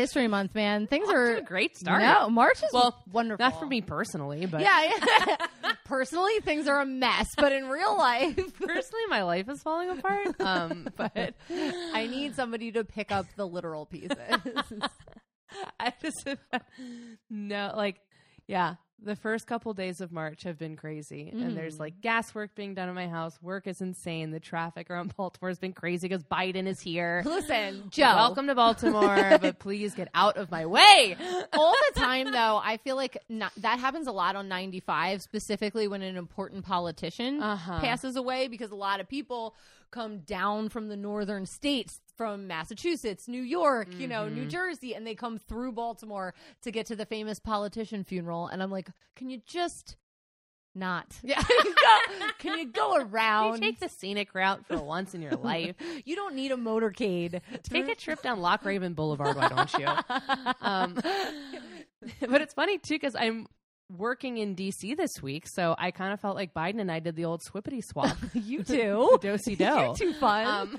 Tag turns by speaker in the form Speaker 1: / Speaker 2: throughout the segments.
Speaker 1: History Month, man. Things
Speaker 2: Off
Speaker 1: are
Speaker 2: a great start.
Speaker 1: No, March is
Speaker 2: Well,
Speaker 1: wonderful.
Speaker 2: Not for me personally, but
Speaker 1: Yeah, yeah. personally, things are a mess, but in real life,
Speaker 2: personally, my life is falling apart. Um, but
Speaker 1: I need somebody to pick up the literal pieces.
Speaker 2: I just no, like, yeah. The first couple days of March have been crazy, and there's
Speaker 1: Mm.
Speaker 2: like gas work being done in my house. Work is insane. The traffic around Baltimore has been crazy because Biden is here.
Speaker 1: Listen, Joe.
Speaker 2: Welcome to Baltimore, but please get out of my way.
Speaker 1: all the time though i feel like not, that happens a lot on 95 specifically when an important politician
Speaker 2: Uh-huh.
Speaker 1: passes away because a lot of people come down from the northern states from massachusetts new york you know new jersey and they come through baltimore to get to the famous politician funeral and i'm like can you just not
Speaker 2: Yeah.
Speaker 1: can you go, can you go
Speaker 2: You
Speaker 1: around
Speaker 2: take the scenic route for once in your life.
Speaker 1: you don't need a motorcade
Speaker 2: Take a trip down Loch Raven Boulevard, why don't you? Um, but it's funny too because I'm working in DC this week, so I kind of felt like Biden and I did the old swippity swap.
Speaker 1: you too
Speaker 2: Dosey
Speaker 1: you're
Speaker 2: do.
Speaker 1: too fun
Speaker 2: Um,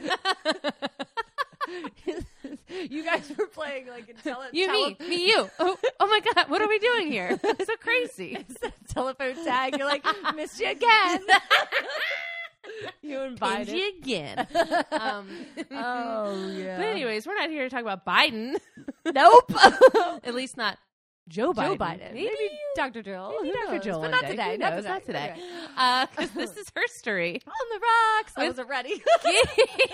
Speaker 1: you guys were playing like a tele-
Speaker 2: you,
Speaker 1: tele-
Speaker 2: me, me, you. Oh, oh my God, what are we doing here? so crazy.
Speaker 1: It's telephone tag. You're like, missed you again. you Biden.
Speaker 2: you again. Um,
Speaker 1: Oh yeah.
Speaker 2: But anyways, we're not here to talk about Biden.
Speaker 1: nope.
Speaker 2: At least not Joe Biden.
Speaker 1: Joe Biden.
Speaker 2: Maybe,
Speaker 1: Dr. Jill.
Speaker 2: maybe Dr. Jill
Speaker 1: But not today. Not today.
Speaker 2: Uh, not today.
Speaker 1: Okay.
Speaker 2: Because this is her story.
Speaker 1: On the rocks. I
Speaker 2: With-
Speaker 1: wasn't ready.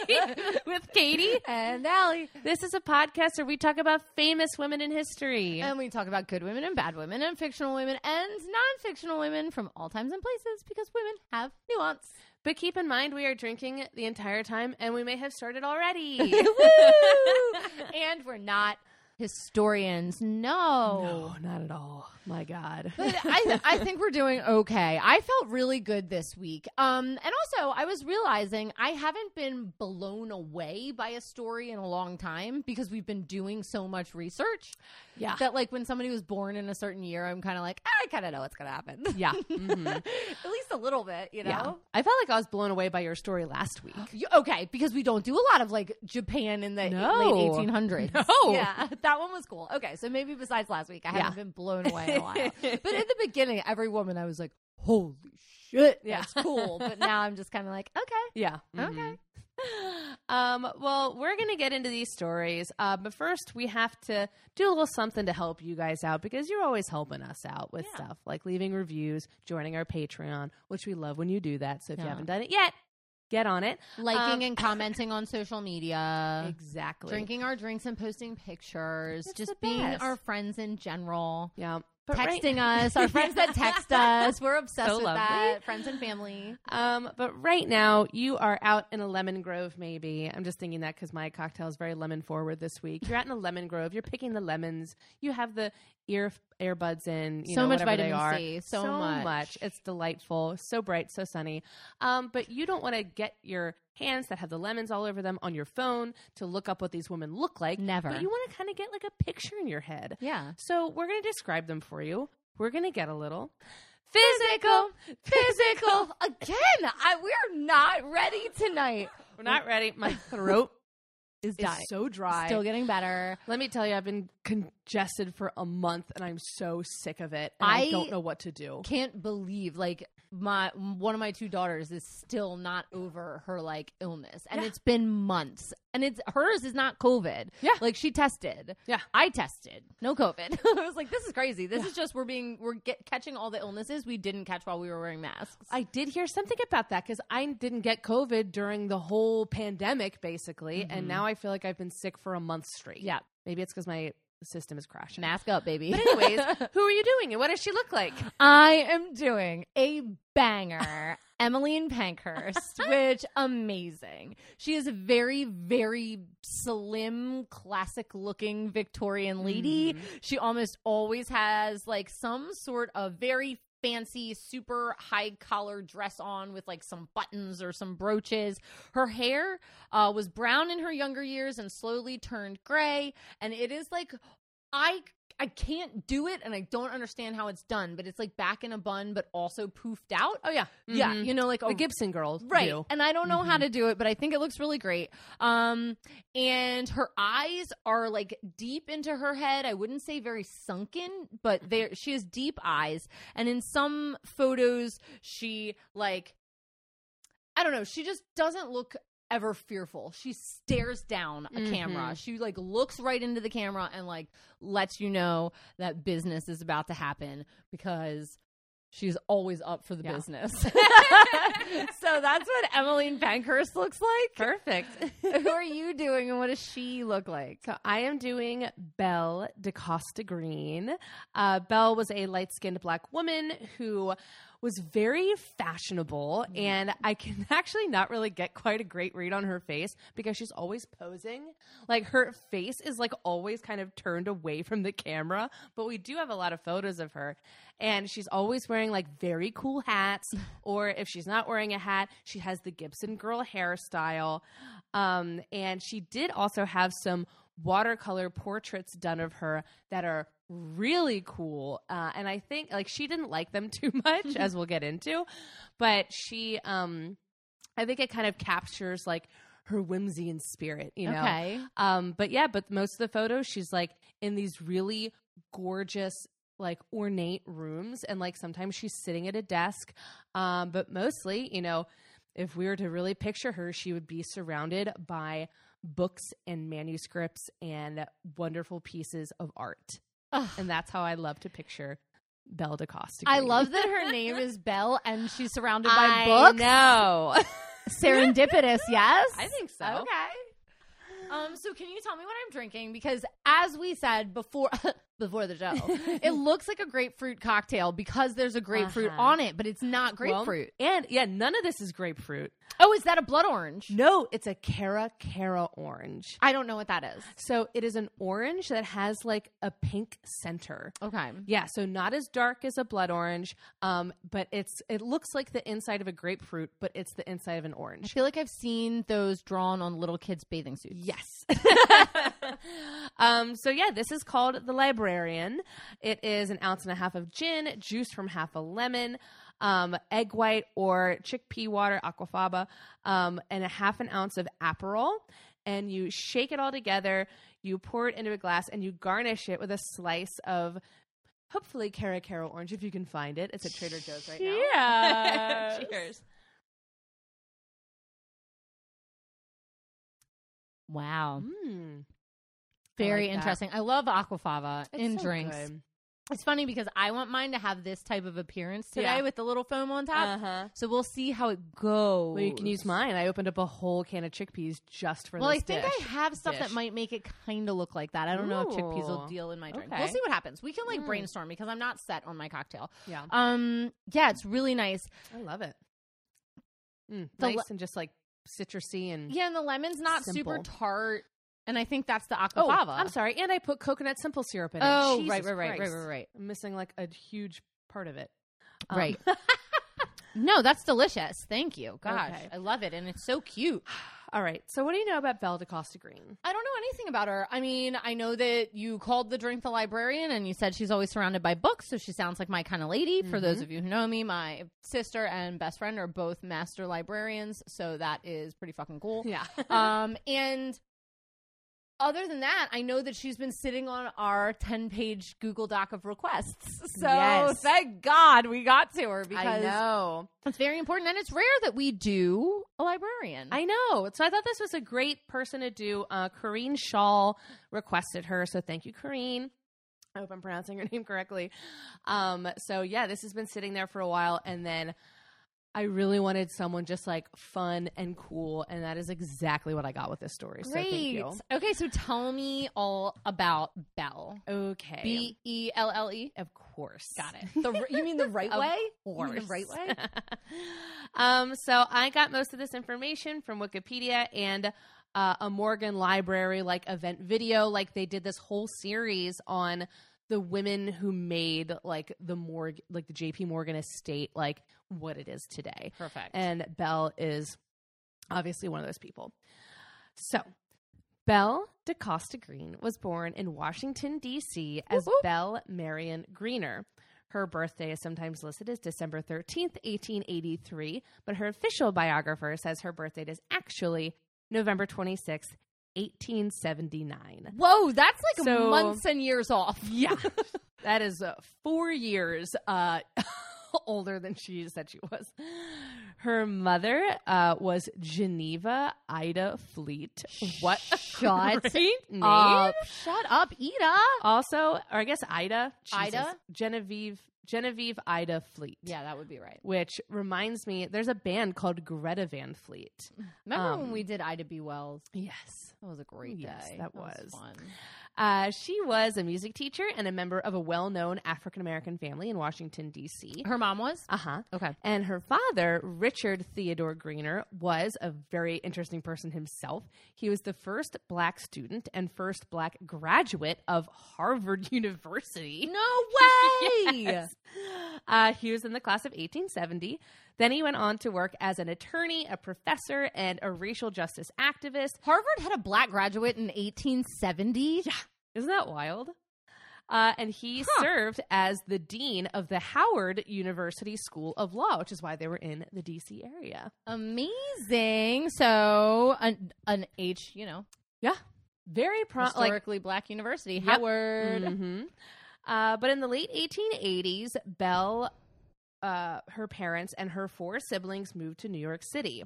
Speaker 2: with Katie.
Speaker 1: and Allie.
Speaker 2: This is a podcast where we talk about famous women in history.
Speaker 1: And we talk about good women and bad women and fictional women and non-fictional women from all times and places because women have nuance.
Speaker 2: but keep in mind, we are drinking the entire time, and we may have started already.
Speaker 1: And we're not historians. No.
Speaker 2: no, not at all. My God.
Speaker 1: But I, I think we're doing okay. I felt really good this week. Um, and also, I was realizing I haven't been blown away by a story in a long time because we've been doing so much research.
Speaker 2: Yeah.
Speaker 1: That, like, when somebody was born in a certain year, I'm kind of like, "Ah, I kind of know what's going to happen.
Speaker 2: yeah. Mhm.
Speaker 1: At least a little bit, you know?
Speaker 2: Yeah. I felt like I was blown away by your story last week.
Speaker 1: You- okay, because we don't do a lot of like Japan in the
Speaker 2: No.
Speaker 1: late 1800s.
Speaker 2: No.
Speaker 1: Yeah, that one was cool. Okay, so maybe besides last week, I
Speaker 2: Yeah.
Speaker 1: haven't been blown away in a while. but in the beginning, every woman I was like, holy shit,
Speaker 2: Yeah.
Speaker 1: that's cool. but now I'm just kind of like, okay.
Speaker 2: Yeah.
Speaker 1: Okay.
Speaker 2: Um, well, we're going to get into these stories, uh, but first we have to do a little something to help you guys out because you're always helping us out with
Speaker 1: Yeah.
Speaker 2: stuff like leaving reviews, joining our Patreon, which we love when you do that. So if you haven't done it yet, get on it.
Speaker 1: Liking
Speaker 2: Um,
Speaker 1: and commenting on social media.
Speaker 2: Exactly.
Speaker 1: Drinking our drinks and posting pictures,
Speaker 2: It's
Speaker 1: just being our friends in general.
Speaker 2: Yeah. But right-
Speaker 1: Texting us, our friends that text us. We're obsessed
Speaker 2: So
Speaker 1: with
Speaker 2: lovely.
Speaker 1: that. Friends and family.
Speaker 2: Um, but right now you are out in a lemon grove. Maybe I'm just thinking that because my cocktail is very lemon forward this week. You're out in a lemon grove. You're picking the lemons. You have the ear earbuds in. You
Speaker 1: So
Speaker 2: know,
Speaker 1: much vitamin
Speaker 2: are.
Speaker 1: C, so much.
Speaker 2: It's delightful. So bright. So sunny. Um, but you don't want to get your hands that have the lemons all over them on your phone to look up what these women look like.
Speaker 1: Never.
Speaker 2: But you want to kind of get like a picture in your head.
Speaker 1: Yeah.
Speaker 2: So we're going to describe them for you. We're going to get a little physical, physical.
Speaker 1: Again, I, we're not ready tonight.
Speaker 2: We're not ready. My throat
Speaker 1: Is dying.
Speaker 2: so dry.
Speaker 1: Still getting better.
Speaker 2: Let me tell you, I've been congested for a month, and I'm so sick of it. And I,
Speaker 1: I-
Speaker 2: don't know what to do.
Speaker 1: Can't believe like my one of my two daughters is still not over her like illness, and
Speaker 2: Yeah.
Speaker 1: it's been months. And it's hers is not COVID.
Speaker 2: Yeah.
Speaker 1: like she tested.
Speaker 2: Yeah.
Speaker 1: I tested. No COVID. I was like, this is crazy. This is just we're being we're get, catching all the illnesses we didn't catch while we were wearing masks.
Speaker 2: I did hear something about that because I didn't get COVID during the whole pandemic, basically, mm-hmm. and now I feel like I've been sick for a month straight.
Speaker 1: Yeah.
Speaker 2: maybe it's because my system is crashing.
Speaker 1: Mask up, baby.
Speaker 2: But anyways, who are you doing, and what does she look like?
Speaker 1: I am doing a banger. Emmeline Pankhurst, which amazing. She is a very, very slim, classic looking Victorian lady. Mm-hmm. She almost always has like some sort of very fancy, super high collar dress on with like some buttons or some brooches. Her hair uh, was brown in her younger years and slowly turned gray. And it is like, I I can't do it, and I don't understand how it's done. But it's like back in a bun, but also poofed out.
Speaker 2: Oh yeah,
Speaker 1: Yeah,
Speaker 2: Mhm.
Speaker 1: you know, like
Speaker 2: the
Speaker 1: a
Speaker 2: Gibson girl,
Speaker 1: right
Speaker 2: do.
Speaker 1: and i don't know how
Speaker 2: Mhm.
Speaker 1: to do it but i think it looks really great um and her eyes are like deep into her head i wouldn't say very sunken but there she has deep eyes and in some photos she like i don't know she just doesn't look ever fearful she stares down a camera
Speaker 2: Mhm.
Speaker 1: she like looks right into the camera and like lets you know that business is about to happen because she's always up for the
Speaker 2: Yeah.
Speaker 1: business. so that's what Emmeline Pankhurst looks like.
Speaker 2: Perfect.
Speaker 1: Who are you doing and what does she look like?
Speaker 2: So I am doing Belle DeCosta Greene. Uh, Belle was a light skinned black woman who was very fashionable, and I can actually not really get quite a great read on her face because she's always posing. Like her face is like always kind of turned away from the camera, but we do have a lot of photos of her. And she's always wearing like very cool hats, or if she's not wearing a hat, she has the Gibson girl hairstyle. Um, and she did also have some watercolor portraits done of her that are really cool. Uh, and I think like she didn't like them too much, as we'll get into, but she, um, I think it kind of captures like her whimsy and spirit, you know.
Speaker 1: Okay.
Speaker 2: Um, but yeah, but most of the photos, she's like in these really gorgeous, like ornate rooms, and like sometimes she's sitting at a desk. Um, but mostly, you know, if we were to really picture her, she would be surrounded by books and manuscripts and wonderful pieces of art.
Speaker 1: Ugh.
Speaker 2: And that's how I love to picture Belle DeCosta.
Speaker 1: I love that her name is Belle and she's surrounded by
Speaker 2: I
Speaker 1: books.
Speaker 2: know.
Speaker 1: Serendipitous, yes?
Speaker 2: I think so.
Speaker 1: Okay. Um, so can you tell me what I'm drinking? Because as we said before before the show, it looks like a grapefruit cocktail because there's a grapefruit
Speaker 2: Uh-huh.
Speaker 1: on it, but it's not
Speaker 2: Well,
Speaker 1: grapefruit.
Speaker 2: and yeah, none of this is grapefruit.
Speaker 1: oh, is that a blood orange?
Speaker 2: No, it's a Cara Cara orange.
Speaker 1: I don't know what that is.
Speaker 2: So it is an orange that has like a pink center.
Speaker 1: Okay.
Speaker 2: Yeah, so not as dark as a blood orange, um, but it's it looks like the inside of a grapefruit, but it's the inside of an orange.
Speaker 1: I feel like I've seen those drawn on little kids' bathing suits.
Speaker 2: Yes. um, so yeah, this is called the Librarian. It is an ounce and a half of gin, juice from half a lemon, um, egg white or chickpea water, aquafaba, um, and a half an ounce of Aperol. And you shake it all together. You pour it into a glass, and you garnish it with a slice of. Hopefully, Cara Cara orange if you can find it. It's at Trader Joe's right now.
Speaker 1: Cheers.
Speaker 2: Cheers.
Speaker 1: Wow.
Speaker 2: Mm,
Speaker 1: Very
Speaker 2: like that.
Speaker 1: interesting. I love aquafaba
Speaker 2: it's
Speaker 1: in
Speaker 2: so
Speaker 1: drinks.
Speaker 2: good.
Speaker 1: It's funny because I want mine to have this type of appearance today
Speaker 2: Yeah.
Speaker 1: with the little foam on top.
Speaker 2: Uh-huh.
Speaker 1: So we'll see how it goes.
Speaker 2: Well, you can use mine. I opened up a whole can of chickpeas just for
Speaker 1: Well, I think
Speaker 2: dish.
Speaker 1: I have stuff that might make it kind of look like that. I don't know if chickpeas will deal in my drink.
Speaker 2: Okay.
Speaker 1: We'll see what happens. We can like
Speaker 2: Mm.
Speaker 1: brainstorm because I'm not set on my cocktail.
Speaker 2: Yeah,
Speaker 1: Um, yeah, it's really nice.
Speaker 2: I love it. Mm, nice
Speaker 1: le-
Speaker 2: and just like citrusy and
Speaker 1: Yeah, and the lemon's not super tart, and I think that's the
Speaker 2: oh,
Speaker 1: aquafaba.
Speaker 2: I'm sorry. And I put coconut simple syrup in it.
Speaker 1: Oh,
Speaker 2: Jesus
Speaker 1: right, right, right, right,
Speaker 2: Christ.
Speaker 1: right, right.
Speaker 2: I'm missing like a huge part of it. Um,
Speaker 1: Right. No, that's delicious. Thank you. Gosh,
Speaker 2: Okay.
Speaker 1: I love it, and it's so cute.
Speaker 2: All right. So, what do you know about Belle DeCosta Greene?
Speaker 1: I don't know anything about her. I mean, I know that you called the drink the librarian and you said she's always surrounded by books, so she sounds like my kind of lady. For those
Speaker 2: Mhm.
Speaker 1: of you who know me, my sister and best friend are both master librarians, so that is pretty fucking cool.
Speaker 2: Yeah.
Speaker 1: um, and other than that, I know that she's been sitting on our 10 page Google Doc of requests. So
Speaker 2: Yes.
Speaker 1: thank God we got to her
Speaker 2: I
Speaker 1: because
Speaker 2: know.
Speaker 1: it's very important and it's rare that we do a librarian.
Speaker 2: I know. So I thought this was a great person to do. Uh, Corrine Shaw requested her, so thank you, Corrine. I hope I'm pronouncing her name correctly. Um, so yeah, this has been sitting there for a while, and then I really wanted someone just like fun and cool, and that is exactly what I got with this story. So thank
Speaker 1: Great.
Speaker 2: you.
Speaker 1: Okay, so tell me all about Belle.
Speaker 2: Okay,
Speaker 1: B E L L E.
Speaker 2: of course,
Speaker 1: Got it. The, you mean the right way? The right way?
Speaker 2: um, so I got most of this information from Wikipedia and uh, a Morgan Library like event video. Like they did this whole series on the women who made like the Morg like the JP Morgan estate like what it is today.
Speaker 1: Perfect.
Speaker 2: And Belle is obviously one of those people. So Belle DeCosta Greene was born in Washington, D.C. as
Speaker 1: whoop.
Speaker 2: Belle Marion Greener. Her birthday is sometimes listed as December 13th, 1883, but her official biographer says her birthday is actually November 26th, 1879.
Speaker 1: Whoa, that's like
Speaker 2: So-
Speaker 1: months and years off.
Speaker 2: Yeah. that is uh, four years uh, older than she said she was. Her mother uh, was Geneva Ida Fleet. What? a
Speaker 1: Shut
Speaker 2: great name.
Speaker 1: up. Shut up, Ida.
Speaker 2: also, or I guess Ida. Jesus.
Speaker 1: Ida?
Speaker 2: Genevieve. Genevieve Ida Fleet.
Speaker 1: Yeah, that would be right.
Speaker 2: Which reminds me, there's a band called Greta Van Fleet.
Speaker 1: Remember
Speaker 2: Um,
Speaker 1: when we did Ida B. Wells?
Speaker 2: Yes.
Speaker 1: That was a great
Speaker 2: Yes,
Speaker 1: day.
Speaker 2: that was.
Speaker 1: fun.
Speaker 2: Uh, she was a music teacher and a member of a well known African American family in Washington, D.C.
Speaker 1: Her mom was?
Speaker 2: Uh huh.
Speaker 1: Okay.
Speaker 2: And her father, Richard Theodore Greener, was a very interesting person himself. He was the first black student and first black graduate of Harvard University.
Speaker 1: No way.
Speaker 2: Yes. Uh, he was in the class of 1870. Then he went on to work as an attorney, a professor, and a racial justice activist.
Speaker 1: Harvard had a black graduate in 1870.
Speaker 2: Yeah. Isn't that wild? Uh, and he
Speaker 1: Huh.
Speaker 2: served as the dean of the Howard University School of Law, which is why they were in the DC area.
Speaker 1: Amazing. So an an H, you know,
Speaker 2: Yeah. Very pro- like
Speaker 1: historically black university,
Speaker 2: Yep.
Speaker 1: Howard.
Speaker 2: Mhm. Uh, but in the late 1880s, Belle, uh, her parents, and her four siblings moved to New York City.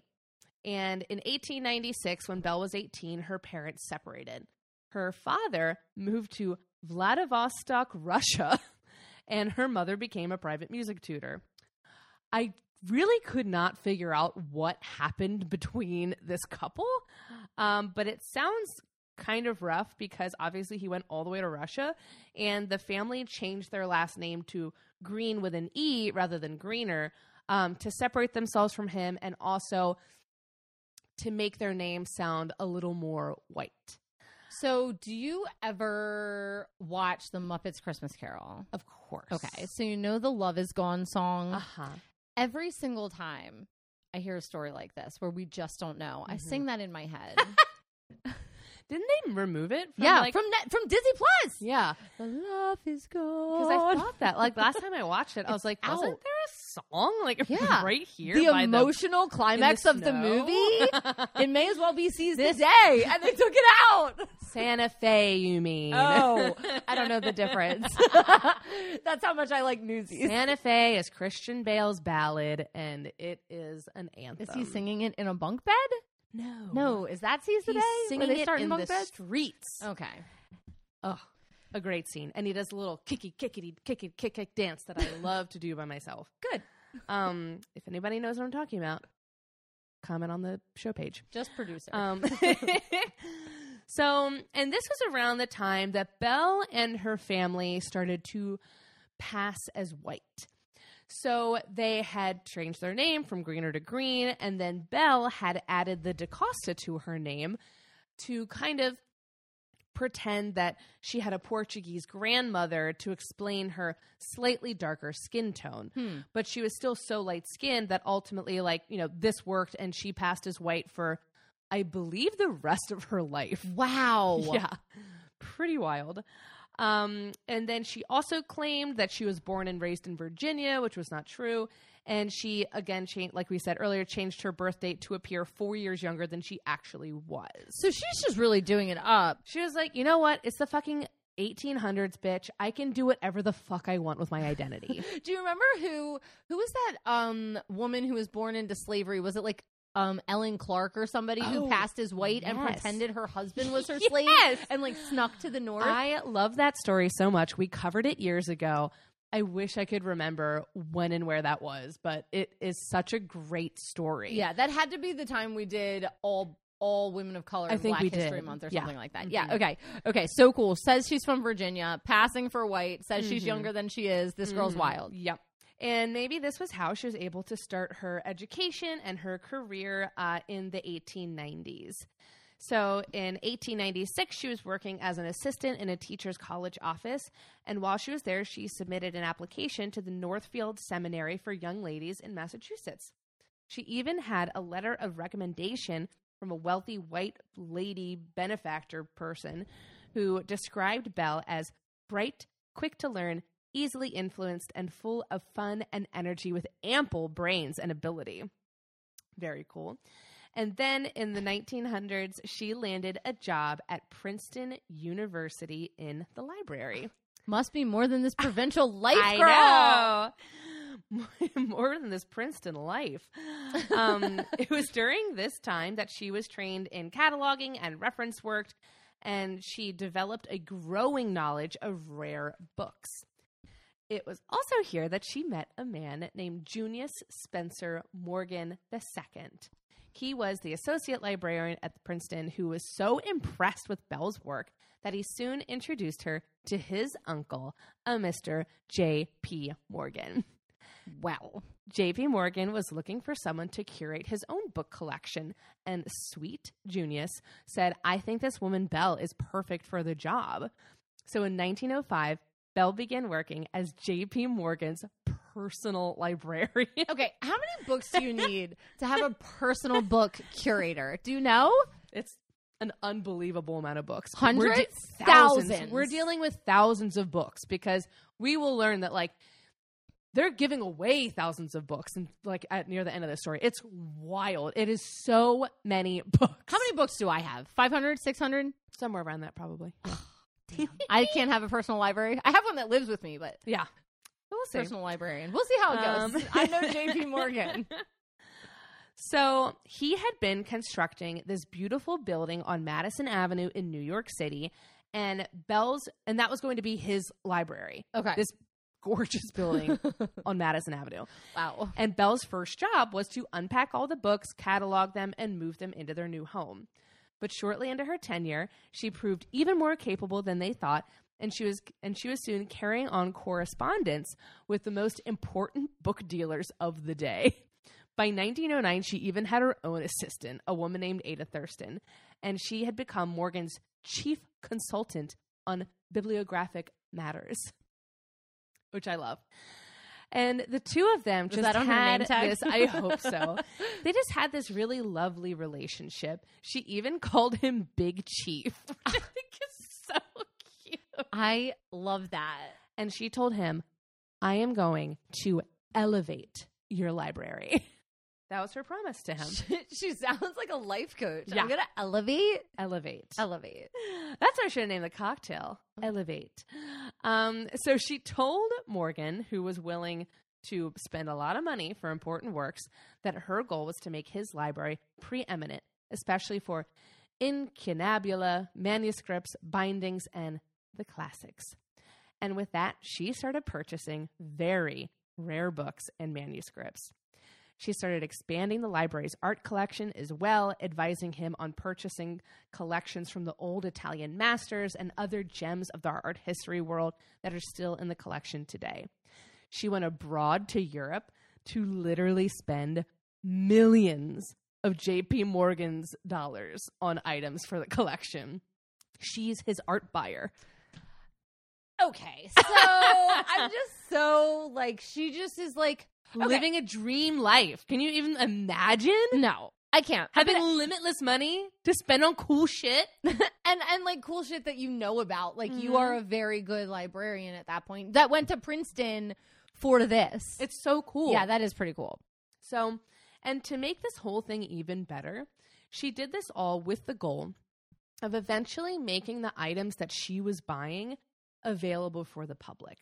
Speaker 2: And in 1896, when Belle was 18, her parents separated. Her father moved to Vladivostok, Russia, and her mother became a private music tutor. I really could not figure out what happened between this couple, um, but it sounds kind of rough because obviously he went all the way to Russia, and the family changed their last name to Greene with an E rather than Greener um, to separate themselves from him and also to make their name sound a little more white.
Speaker 1: So, do you ever watch the Muppets Christmas Carol?
Speaker 2: Of course.
Speaker 1: Okay, so you know the Love Is Gone song.
Speaker 2: Uh huh.
Speaker 1: Every single time I hear a story like this where we just don't know, I
Speaker 2: Mhm.
Speaker 1: sing that in my head.
Speaker 2: Didn't they remove it? From
Speaker 1: yeah,
Speaker 2: like,
Speaker 1: from net, from Disney Plus.
Speaker 2: yeah.
Speaker 1: The love is gone.
Speaker 2: Because I thought that like last time I watched it, I was like, wasn't there a song like
Speaker 1: Yeah.
Speaker 2: right here?
Speaker 1: the emotional climax of the movie. it may as well be Seize the Day, and they took it out.
Speaker 2: Santa Fe, you mean?
Speaker 1: Oh, I don't know the difference. That's how much I like Newsies.
Speaker 2: Santa Fe is Christian Bale's ballad, and it is an anthem.
Speaker 1: Is he singing it in a bunk bed?
Speaker 2: No,
Speaker 1: No, is that seized
Speaker 2: He's
Speaker 1: today? Where
Speaker 2: singing
Speaker 1: they
Speaker 2: it
Speaker 1: start
Speaker 2: in
Speaker 1: bunk
Speaker 2: the
Speaker 1: beds?
Speaker 2: streets.
Speaker 1: Okay.
Speaker 2: Oh, a great scene, and he does a little kicky, kickity, kicky, kick, kick dance that I love to do by myself.
Speaker 1: Good.
Speaker 2: Um, if anybody knows what I'm talking about, comment on the show page.
Speaker 1: Just producer.
Speaker 2: Um, so, and this was around the time that Belle and her family started to pass as white. So they had changed their name from Greener to Greene, and then Belle had added the DaCosta to her name to kind of pretend that she had a Portuguese grandmother to explain her slightly darker skin tone.
Speaker 1: Hmm.
Speaker 2: But she was still so light skinned that ultimately, like, you know, this worked and she passed as white for, I believe, the rest of her life.
Speaker 1: Wow.
Speaker 2: Yeah. Pretty wild. Um, and then she also claimed that she was born and raised in Virginia, which was not true. And she, again, changed, like we said earlier, changed her birth date to appear four years younger than she actually was.
Speaker 1: So she's just really doing it up.
Speaker 2: She was like, you know what? It's the fucking 1800s, bitch. I can do whatever the fuck I want with my identity.
Speaker 1: Do you remember who who was that um woman who was born into slavery? Was it like um Ellen Clark or somebody who
Speaker 2: Oh,
Speaker 1: passed as white and pretended her husband was her
Speaker 2: Yes.
Speaker 1: slave and like snuck to the north?
Speaker 2: I love that story so much. We covered it years ago. I wish I could remember when and where that was, but it is such a great story.
Speaker 1: yeah, that had to be the time we did all all women of color
Speaker 2: I
Speaker 1: in
Speaker 2: think
Speaker 1: Black
Speaker 2: we
Speaker 1: History
Speaker 2: did.
Speaker 1: Month or
Speaker 2: Yeah.
Speaker 1: something like that.
Speaker 2: Mhm.
Speaker 1: Yeah, okay. Okay, so cool. Says she's from Virginia, passing for white, says she's
Speaker 2: Mhm.
Speaker 1: younger than she is. This girl's
Speaker 2: Mhm.
Speaker 1: wild.
Speaker 2: Yep. And maybe this was how she was able to start her education and her career uh, in the 1890s. So in 1896, she was working as an assistant in a teacher's college office. And while she was there, she submitted an application to the Northfield Seminary for Young Ladies in Massachusetts. She even had a letter of recommendation from a wealthy white lady benefactor person who described Belle as bright, quick to learn, easily influenced, and full of fun and energy with ample brains and ability. Very cool. And then in the 1900s, she landed a job at Princeton University in the library.
Speaker 1: Must be more than this provincial life,
Speaker 2: I
Speaker 1: girl.
Speaker 2: know. More than this Princeton life. Um, it was during this time that she was trained in cataloging and reference work, and she developed a growing knowledge of rare books. It was also here that she met a man named Junius Spencer Morgan II. He was the associate librarian at Princeton who was so impressed with Belle's work that he soon introduced her to his uncle, a Mr. J.P. Morgan.
Speaker 1: Well,
Speaker 2: J.P. Morgan was looking for someone to curate his own book collection, and sweet Junius said, I think this woman Belle is perfect for the job. So in 1905, Belle began working as J.P. Morgan's personal librarian.
Speaker 1: okay. How many books do you need to have a personal book curator? Do you know?
Speaker 2: It's an unbelievable amount of books.
Speaker 1: Hundreds?
Speaker 2: We're
Speaker 1: Thousands.
Speaker 2: thousands. We're dealing with thousands of books because we will learn that like they're giving away thousands of books and like at near the end of the story. It's wild. It is so many books.
Speaker 1: How many books do I have? 500, 600?
Speaker 2: Somewhere around that probably.
Speaker 1: I can't have a personal library. I have one that lives with me, but
Speaker 2: yeah. We'll see.
Speaker 1: personal librarian. We'll see how it goes.
Speaker 2: Um,
Speaker 1: I know JP Morgan.
Speaker 2: So he had been constructing this beautiful building on Madison Avenue in New York City, and Belle's, and that was going to be his library.
Speaker 1: Okay.
Speaker 2: This gorgeous building on Madison Avenue.
Speaker 1: wow.
Speaker 2: And Belle's first job was to unpack all the books, catalog them, and move them into their new home. But shortly into her tenure, she proved even more capable than they thought, and she was and she was soon carrying on correspondence with the most important book dealers of the day. By 1909, she even had her own assistant, a woman named Ada Thurston, and she had become Morgan's chief consultant on bibliographic matters, which I love. And the two of them just
Speaker 1: that on her
Speaker 2: had this. I hope so. they just had this really lovely relationship. She even called him Big Chief, which I think is so cute.
Speaker 1: I love that.
Speaker 2: And she told him, "I am going to elevate your library." That was her promise to him.
Speaker 1: She, she sounds like a life coach.
Speaker 2: Yeah.
Speaker 1: I'm gonna elevate.
Speaker 2: Elevate.
Speaker 1: Elevate.
Speaker 2: That's what I should have named the cocktail.
Speaker 1: Oh.
Speaker 2: Elevate. Um, so she told Morgan, who was willing to spend a lot of money for important works, that her goal was to make his library preeminent, especially for incunabula, manuscripts, bindings, and the classics. And with that, she started purchasing very rare books and manuscripts. She started expanding the library's art collection as well, advising him on purchasing collections from the old Italian masters and other gems of the art history world that are still in the collection today. She went abroad to Europe to literally spend millions of JP Morgan's dollars on items for the collection. She's his art buyer.
Speaker 1: Okay, so I'm just so like she just is like Okay.
Speaker 2: Living a dream life. Can you even imagine?
Speaker 1: no, I can't.
Speaker 2: Having limitless money to spend on cool shit.
Speaker 1: and and like cool shit that you know about. Like you
Speaker 2: Mhm.
Speaker 1: are a very good librarian at that point that went to Princeton for this.
Speaker 2: It's so cool.
Speaker 1: yeah, that is pretty cool.
Speaker 2: So, and to make this whole thing even better, she did this all with the goal of eventually making the items that she was buying available for the public.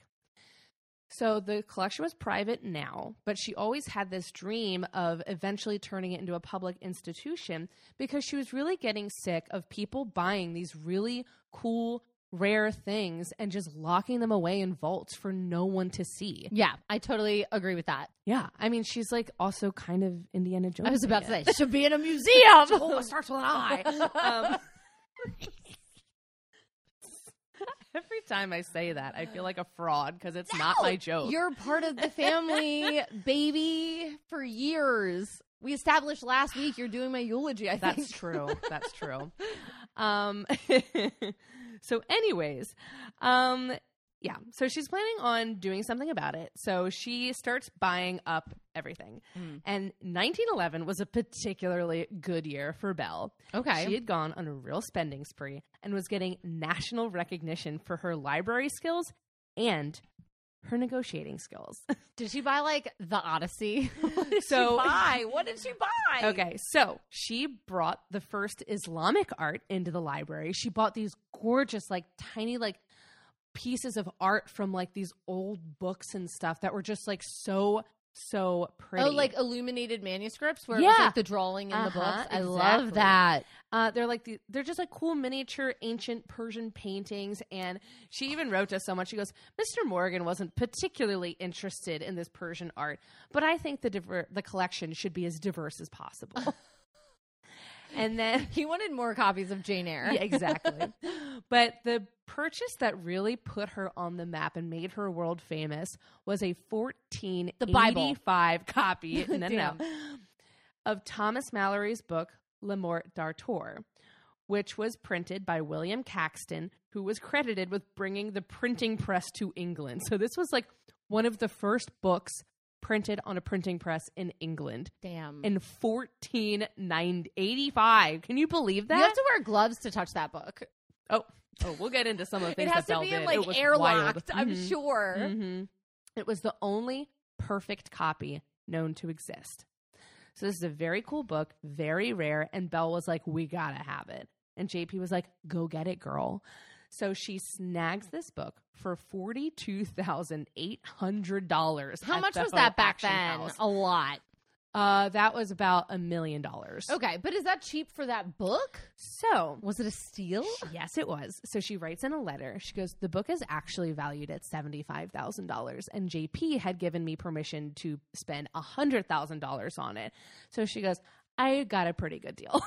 Speaker 2: So the collection was private now, but she always had this dream of eventually turning it into a public institution because she was really getting sick of people buying these really cool, rare things and just locking them away in vaults for no one to see.
Speaker 1: Yeah, I totally agree with that.
Speaker 2: Yeah, I mean, she's like also kind of Indiana Jones.
Speaker 1: I was about to say should be in a museum.
Speaker 2: Oh, it starts with an I. Um, every time I say that, I feel like a fraud because it's not my joke.
Speaker 1: You're part of the family, baby, for years. We established last week you're doing my eulogy, I think.
Speaker 2: That's true. That's true. Um, so, anyways, um, Yeah. So she's planning on doing something about it. So she starts buying up everything.
Speaker 1: Mm.
Speaker 2: And 1911 was a particularly good year for Belle.
Speaker 1: Okay.
Speaker 2: She had gone on a real spending spree and was getting national recognition for her library skills and her negotiating skills.
Speaker 1: Did she buy like the Odyssey? what did
Speaker 2: So-
Speaker 1: she buy? What did she buy?
Speaker 2: Okay, so she brought the first Islamic art into the library. She bought these gorgeous, like tiny, like pieces of art from like these old books and stuff that were just like so, so pretty.
Speaker 1: Oh, like illuminated manuscripts where it was
Speaker 2: Yeah.
Speaker 1: like the drawing in the
Speaker 2: Uh-huh,
Speaker 1: books. I
Speaker 2: exactly.
Speaker 1: love that.
Speaker 2: Uh, they're like the, they're just like cool miniature ancient Persian paintings, and she even wrote to us so much. She goes, "Mr. Morgan wasn't particularly interested in this Persian art, but I think the diver- the collection should be as diverse as possible." and then
Speaker 1: He wanted more copies of Jane Eyre.
Speaker 2: yeah, exactly. but the purchase that really put her on the map and made her world famous was a 1485 copy no, no, of Thomas Malory's book Le Morte d'Arthur, which was printed by William Caxton, who was credited with bringing the printing press to England. So this was like one of the first books printed on a printing press in England
Speaker 1: Damn.
Speaker 2: in 14985. Can you believe that?
Speaker 1: you have to wear gloves to touch that book.
Speaker 2: Oh, oh, we'll get into some of the things
Speaker 1: It has to be in like airlocked,
Speaker 2: wild.
Speaker 1: I'm
Speaker 2: Mhm.
Speaker 1: sure.
Speaker 2: Mhm. It was the only perfect copy known to exist. So this is a very cool book, very rare, and Belle was like, "We gotta have it," and JP was like, "Go get it, girl." So she snags this book for forty two thousand eight hundred dollars.
Speaker 1: How much was that back then?
Speaker 2: House.
Speaker 1: A lot.
Speaker 2: Uh, that was about a million dollars.
Speaker 1: Okay, but is that cheap for that book?
Speaker 2: So
Speaker 1: Was it a steal?
Speaker 2: Yes, it was. So she writes in a letter. She goes, The book is actually valued at $75,000, and JP had given me permission to spend a $100,000 on it. So she goes, I got a pretty good deal.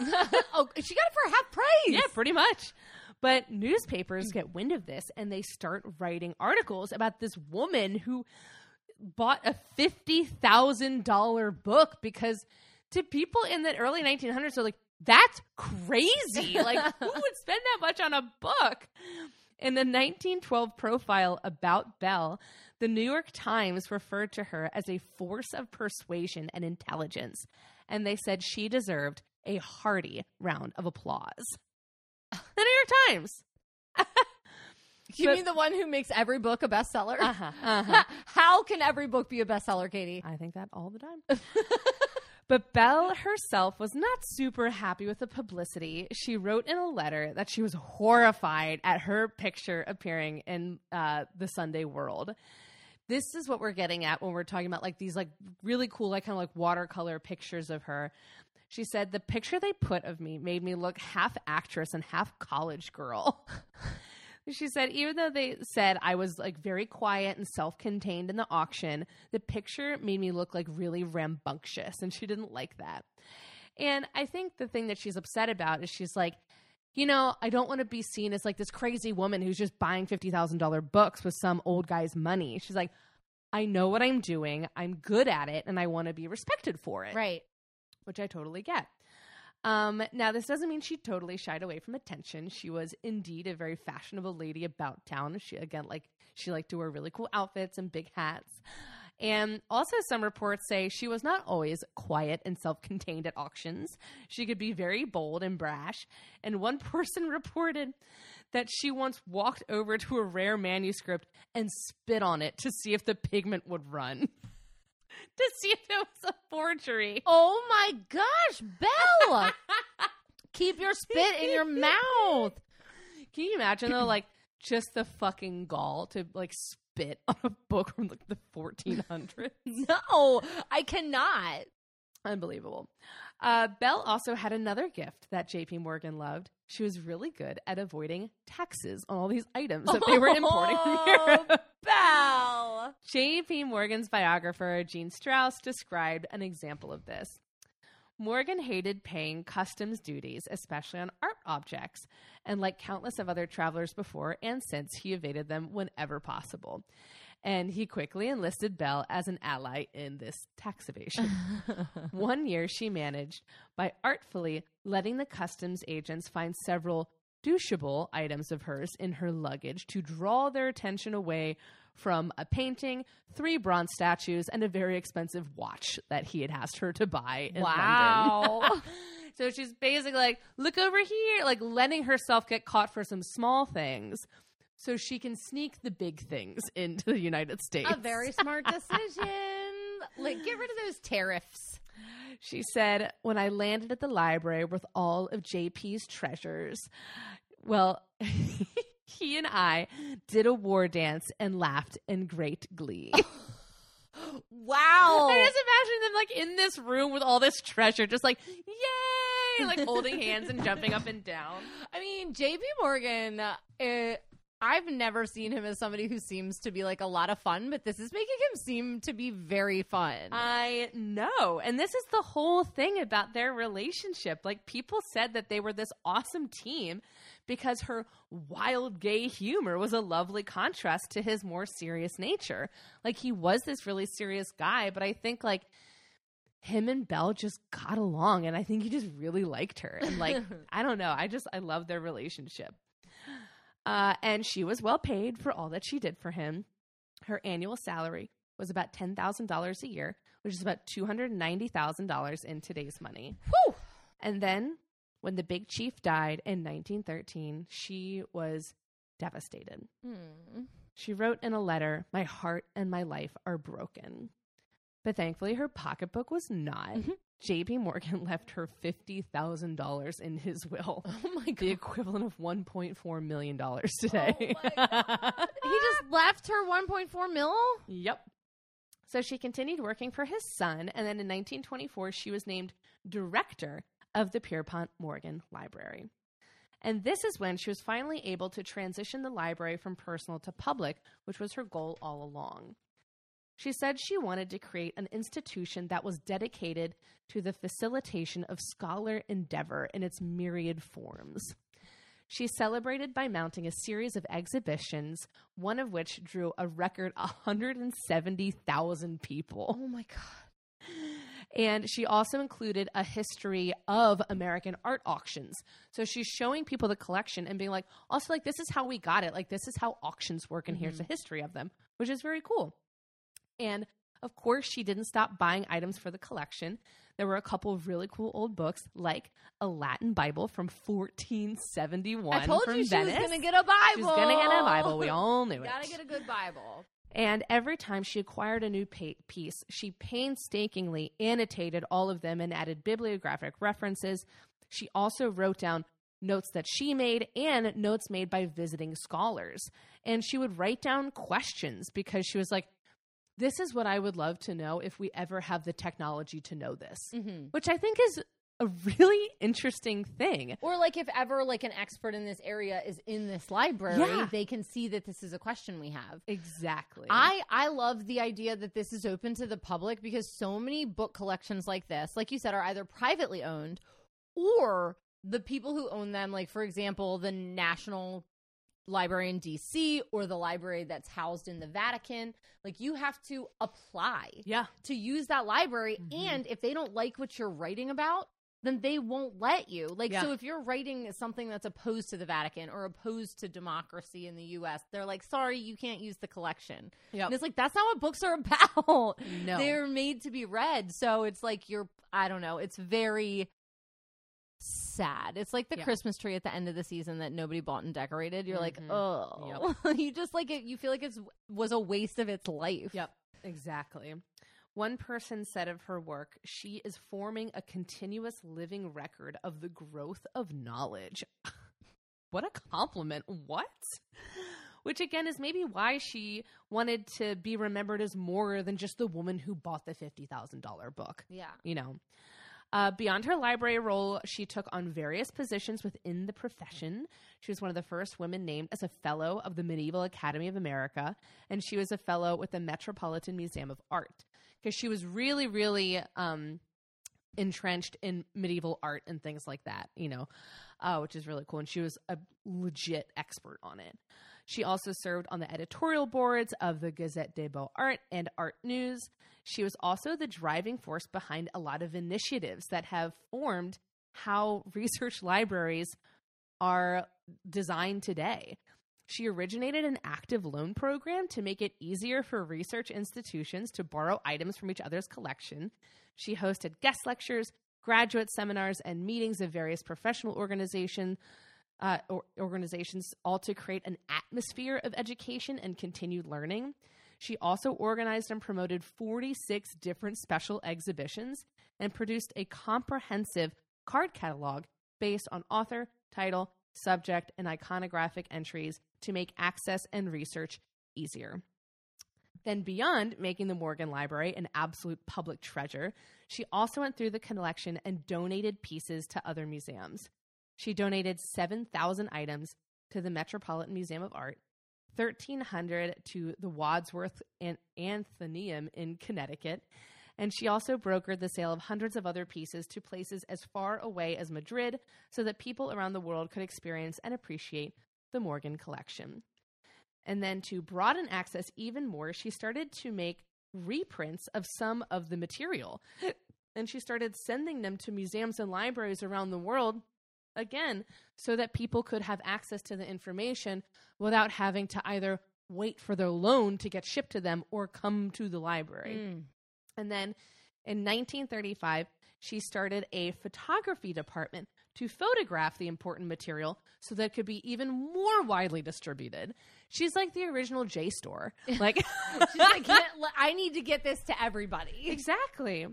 Speaker 1: oh, she got it for half price.
Speaker 2: yeah, pretty much. But newspapers get wind of this and they start writing articles about this woman who bought a $50,000 book because to people in the early 1900s they're like, that's crazy. Like, who would spend that much on a book? In the 1912 profile about Belle, the New York Times referred to her as a force of persuasion and intelligence, and they said she deserved a hearty round of applause. The New York Times.
Speaker 1: You
Speaker 2: But-
Speaker 1: mean the one who makes every book a bestseller?
Speaker 2: Uh-huh, uh-huh.
Speaker 1: How can every book be a bestseller, Katie?
Speaker 2: I think that all the time. but Belle herself was not super happy with the publicity. She wrote in a letter that she was horrified at her picture appearing in uh, the Sunday World. This is what we're getting at when we're talking about like these like really cool like kind of like watercolor pictures of her. She said the picture they put of me made me look half actress and half college girl. She said, even though they said I was like very quiet and self contained in the auction, the picture made me look like really rambunctious, and she didn't like that. And I think the thing that she's upset about is she's like, you know, I don't want to be seen as like this crazy woman who's just buying $50,000 books with some old guy's money. She's like, I know what I'm doing, I'm good at it, and I want to be respected for it
Speaker 1: Right.
Speaker 2: which I totally get. Um, now, this doesn't mean she totally shied away from attention. She was indeed a very fashionable lady about town. She, again, like, she liked to wear really cool outfits and big hats. And also, some reports say she was not always quiet and self contained at auctions. She could be very bold and brash. And one person reported that she once walked over to a rare manuscript and spit on it to see if the pigment would run, to see if it was a forgery.
Speaker 1: Oh my gosh, Belle! Keep your spit in your mouth.
Speaker 2: Can you imagine though, like just the fucking gall to like spit on a book from like the 1400s?
Speaker 1: No, I cannot.
Speaker 2: Unbelievable. Uh, Belle also had another gift that J.P. Morgan loved. She was really good at avoiding taxes on all these items that they were importing from
Speaker 1: Oh,
Speaker 2: Europe.
Speaker 1: Belle.
Speaker 2: J.P. Morgan's biographer, Jean Strouse, described an example of this. Morgan hated paying customs duties, especially on art objects, and like countless of other travelers before and since, he evaded them whenever possible. And he quickly enlisted Belle as an ally in this tax evasion. One year, she managed by artfully letting the customs agents find several dutiable items of hers in her luggage to draw their attention away from a painting, three bronze statues, and a very expensive watch that he had asked her to buy in London.
Speaker 1: Wow.
Speaker 2: So she's basically like, look over here, like letting herself get caught for some small things so she can sneak the big things into the United States.
Speaker 1: A very smart decision. like, get rid of those tariffs.
Speaker 2: She said, When I landed at the library with all of JP's treasures, well, he and I did a war dance and laughed in great glee.
Speaker 1: Wow.
Speaker 2: I just imagine them like in this room with all this treasure, just like, yay, like holding hands and jumping up and down.
Speaker 1: I mean, JP Morgan, uh, I've never seen him as somebody who seems to be like a lot of fun, but this is making him seem to be very fun.
Speaker 2: I know. And this is the whole thing about their relationship. Like, people said that they were this awesome team because her wild gay humor was a lovely contrast to his more serious nature. Like, he was this really serious guy, but I think, like, him and Belle just got along and I think he just really liked her. And like, I don't know, I just I love their relationship. Uh, and she was well paid for all that she did for him. Her annual salary was about $10,000 a year, which is about $290,000 in today's money.
Speaker 1: Whew.
Speaker 2: And then when the big chief died in 1913, she was devastated.
Speaker 1: Hmm.
Speaker 2: She wrote in a letter, My heart and my life are broken. But thankfully, her pocketbook was not.
Speaker 1: Mhm.
Speaker 2: JP Morgan left her $50,000 in his will,
Speaker 1: Oh my
Speaker 2: the equivalent of $1.4 million today.
Speaker 1: Oh my He just left her 1.4 mil?
Speaker 2: Yep. So she continued working for his son, and then in 1924, she was named director of the Pierpont Morgan Library. And this is when she was finally able to transition the library from personal to public, which was her goal all along. She said she wanted to create an institution that was dedicated to the facilitation of scholar endeavor in its myriad forms. She celebrated by mounting a series of exhibitions, one of which drew a record 170,000 people.
Speaker 1: Oh my god.
Speaker 2: And she also included a history of American art auctions. So she's showing people the collection and being like, also, like, this is how we got it. Like, this is how auctions work, and here's a mm-hmm. history of them, which is very cool. And of course, she didn't stop buying items for the collection. There were a couple of really cool old books, like a Latin Bible from 1471.
Speaker 1: I told you she
Speaker 2: Venice.
Speaker 1: was going to get a Bible.
Speaker 2: She was gonna get a Bible. We all knew it.
Speaker 1: Gotta get a good Bible.
Speaker 2: And every time she acquired a new pa- piece, she painstakingly annotated all of them and added bibliographic references. She also wrote down notes that she made and notes made by visiting scholars. And she would write down questions because she was like, this is what I would love to know if we ever have the technology to know this,
Speaker 1: Mm-hmm.
Speaker 2: which I think is a really interesting thing.
Speaker 1: Or like if ever like an expert in this area is in this library,
Speaker 2: Yeah.
Speaker 1: they can see that this is a question we have.
Speaker 2: Exactly.
Speaker 1: I I love the idea that this is open to the public because so many book collections like this, like you said, are either privately owned or the people who own them, like for example, the National Library in DC or the library that's housed in the Vatican, like you have to apply
Speaker 2: yeah.
Speaker 1: to use that library
Speaker 2: Mhm.
Speaker 1: and if they don't like what you're writing about then they won't let you like
Speaker 2: Yeah.
Speaker 1: so if you're writing something that's opposed to the vatican or opposed to democracy in the us they're like sorry you can't use the collection
Speaker 2: Yep.
Speaker 1: and it's like that's not what books are about
Speaker 2: No.
Speaker 1: they're made to be read so it's like you're i don't know it's very sad it's like the
Speaker 2: Yeah.
Speaker 1: christmas tree at the end of the season that nobody bought and decorated you're like
Speaker 2: Mhm.
Speaker 1: oh you just like it you feel like it was a waste of its life
Speaker 2: Yep, exactly. One person said of her work, she is forming a continuous living record of the growth of knowledge. what a compliment. What? Which again is maybe why she wanted to be remembered as more than just the woman who bought the $50,000 book
Speaker 1: yeah
Speaker 2: you know. Uh, beyond her library role, she took on various positions within the profession. She was one of the first women named as a fellow of the Medieval Academy of America, and she was a fellow with the Metropolitan Museum of Art because she was really, really um, entrenched in medieval art and things like that, you know, uh, which is really cool. And she was a legit expert on it. She also served on the editorial boards of the Gazette des Beaux Arts and Art News. She was also the driving force behind a lot of initiatives that have formed how research libraries are designed today. She originated an active loan program to make it easier for research institutions to borrow items from each other's collection. She hosted guest lectures, graduate seminars, and meetings of various professional organization, uh, or organizations, all to create an atmosphere of education and continued learning. She also organized and promoted 46 different special exhibitions and produced a comprehensive card catalog based on author, title, subject, and iconographic entries to make access and research easier. Then, beyond making the Morgan Library an absolute public treasure, she also went through the collection and donated pieces to other museums. She donated 7,000 items to the Metropolitan Museum of Art, 1,300 to the Wadsworth An- Atheneum in Connecticut, and she also brokered the sale of hundreds of other pieces to places as far away as Madrid so that people around the world could experience and appreciate the Morgan collection. And then to broaden access even more, she started to make reprints of some of the material. And she started sending them to museums and libraries around the world, again, so that people could have access to the information without having to either wait for their loan to get shipped to them or come to the library.
Speaker 1: Mm.
Speaker 2: And then in 1935, she started a photography department to photograph the important material so that it could be even more widely distributed. She's like the original JSTOR. Like
Speaker 1: She's like, "Get- I need to get this to everybody.
Speaker 2: Exactly.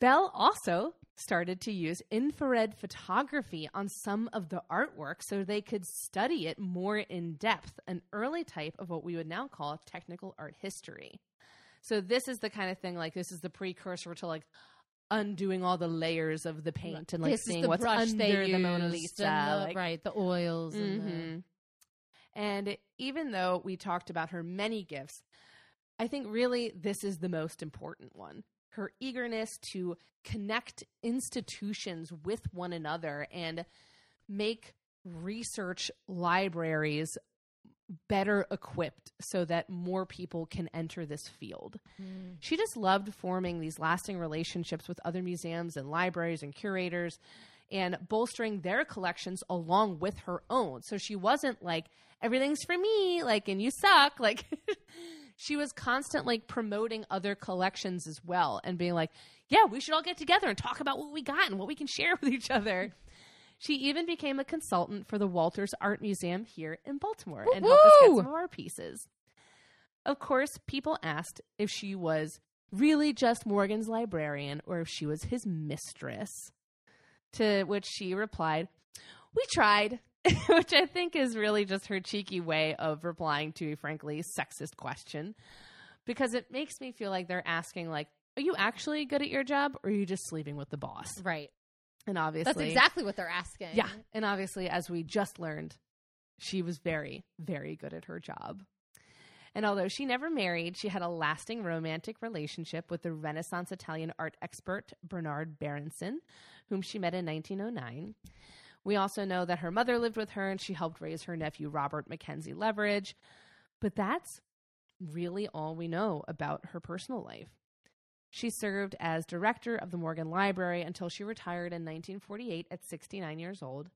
Speaker 2: Belle also started to use infrared photography on some of the artwork so they could study it more in depth, an early type of what we would now call technical art history. So this is the kind of thing like this is the precursor to like undoing all the layers of the paint and like
Speaker 1: this is
Speaker 2: seeing
Speaker 1: the
Speaker 2: what's
Speaker 1: brush
Speaker 2: under the Mona Lisa.
Speaker 1: the-
Speaker 2: like-
Speaker 1: right? The oils. And the,
Speaker 2: Mhm. And even though we talked about her many gifts, I think really this is the most important one. Her eagerness to connect institutions with one another and make research libraries better equipped so that more people can enter this field.
Speaker 1: Mm.
Speaker 2: She just loved forming these lasting relationships with other museums and libraries and curators and bolstering their collections along with her own. So she wasn't like, everything's for me, like, and you suck. Like, she was constantly promoting other collections as well and being like, yeah, we should all get together and talk about what we got and what we can share with each other. She even became a consultant for the Walters Art Museum here in Baltimore and helped us get some of our pieces. Of course, people asked if she was really just Morgan's librarian or if she was his mistress. To which she replied, We tried, which I think is really just her cheeky way of replying to a frankly sexist question because it makes me feel like they're asking, like, are you actually good at your job or are you just sleeping with the boss?
Speaker 1: Right.
Speaker 2: And obviously,
Speaker 1: That's exactly what they're asking.
Speaker 2: yeah. And obviously, as we just learned, she was very, very good at her job. And although she never married, she had a lasting romantic relationship with the Renaissance Italian art expert Bernard Berenson, whom she met in 1909. We also know that her mother lived with her and she helped raise her nephew Robert Mackenzie Leveridge. But that's really all we know about her personal life. She served as director of the Morgan Library until she retired in 1948 at 69 years old.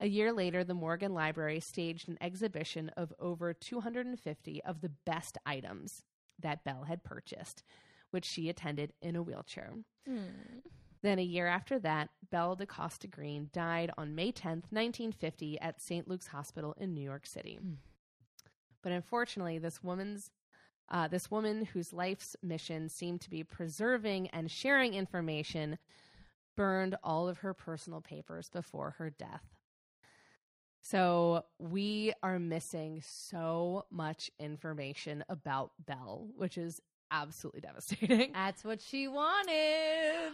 Speaker 2: A year later, the Morgan Library staged an exhibition of over 250 of the best items that Belle had purchased, which she attended in a wheelchair.
Speaker 1: Mm.
Speaker 2: Then, a year after that, Belle da Costa Greene died on May 10th, 1950, at St. Luke's Hospital in New York City.
Speaker 1: Hmm.
Speaker 2: But unfortunately, this woman's uh, this woman whose life's mission seemed to be preserving and sharing information burned all of her personal papers before her death. So we are missing so much information about Belle, which is absolutely devastating.
Speaker 1: That's what she wanted.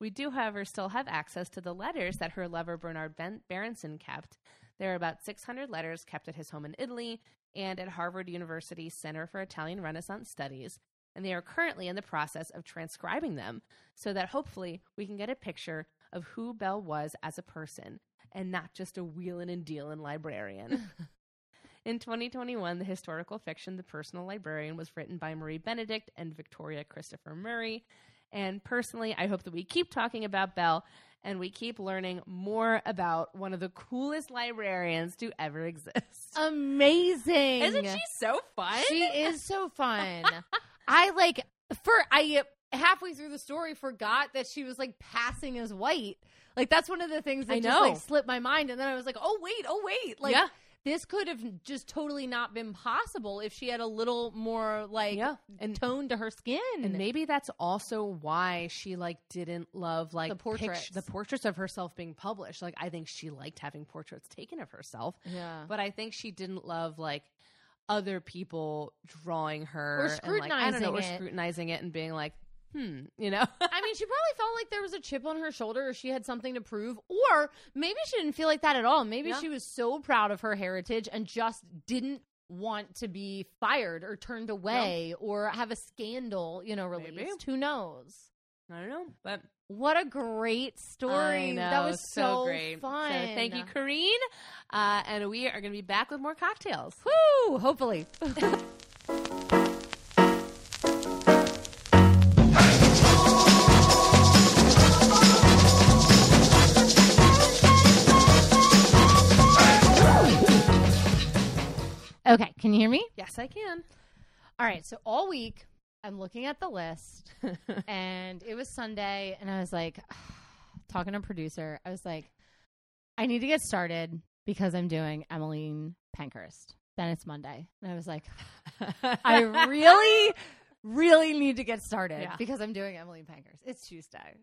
Speaker 2: We do, however, still have access to the letters that her lover Bernard ben- Berenson kept. There are about 600 letters kept at his home in Italy and at Harvard University Center for Italian Renaissance Studies, and they are currently in the process of transcribing them so that hopefully we can get a picture of who Belle was as a person and not just a wheelin' and dealin' librarian. In 2021, the historical fiction The Personal Librarian was written by Marie Benedict and Victoria Christopher Murray, And personally, I hope that we keep talking about Belle and we keep learning more about one of the coolest librarians to ever exist.
Speaker 1: Amazing.
Speaker 2: Isn't she so fun?
Speaker 1: She is so fun. I like for I halfway through the story forgot that she was like passing as white. Like that's one of the things that
Speaker 2: I
Speaker 1: just
Speaker 2: know.
Speaker 1: like slipped my mind, and then I was like, oh wait, oh wait, like
Speaker 2: Yeah.
Speaker 1: This could have just totally not been possible if she had a little more like
Speaker 2: Yeah. And-
Speaker 1: tone to her skin.
Speaker 2: And maybe that's also why she like didn't love like
Speaker 1: The portraits.
Speaker 2: pict- the portraits of herself being published. Like I think she liked having portraits taken of herself,
Speaker 1: yeah.
Speaker 2: but I think she didn't love like other people drawing her
Speaker 1: Or
Speaker 2: and, like, I don't know, or
Speaker 1: scrutinizing it
Speaker 2: and being like, hmm, you know.
Speaker 1: I mean, she probably felt like there was a chip on her shoulder or she had something to prove. Or maybe she didn't feel like that at all. Maybe
Speaker 2: Yeah.
Speaker 1: she was so proud of her heritage and just didn't want to be fired or turned away or have a scandal, you know, released.
Speaker 2: Maybe.
Speaker 1: Who knows?
Speaker 2: I don't know, but
Speaker 1: What a great story.
Speaker 2: Know,
Speaker 1: that was so,
Speaker 2: great.
Speaker 1: fun.
Speaker 2: So thank you, Kareen. Uh, and we are going to be back with more cocktails.
Speaker 1: Woo! Hopefully. okay, can you hear me?
Speaker 2: Yes, I can.
Speaker 1: All right, so all week I'm looking at the list and it was Sunday and I was like talking to a producer, I was like I need to get started because I'm doing Emmeline Pankhurst. Then it's Monday. And I was like I really really need to get started
Speaker 2: Yeah.
Speaker 1: because I'm doing Emmeline Pankhurst. It's Tuesday.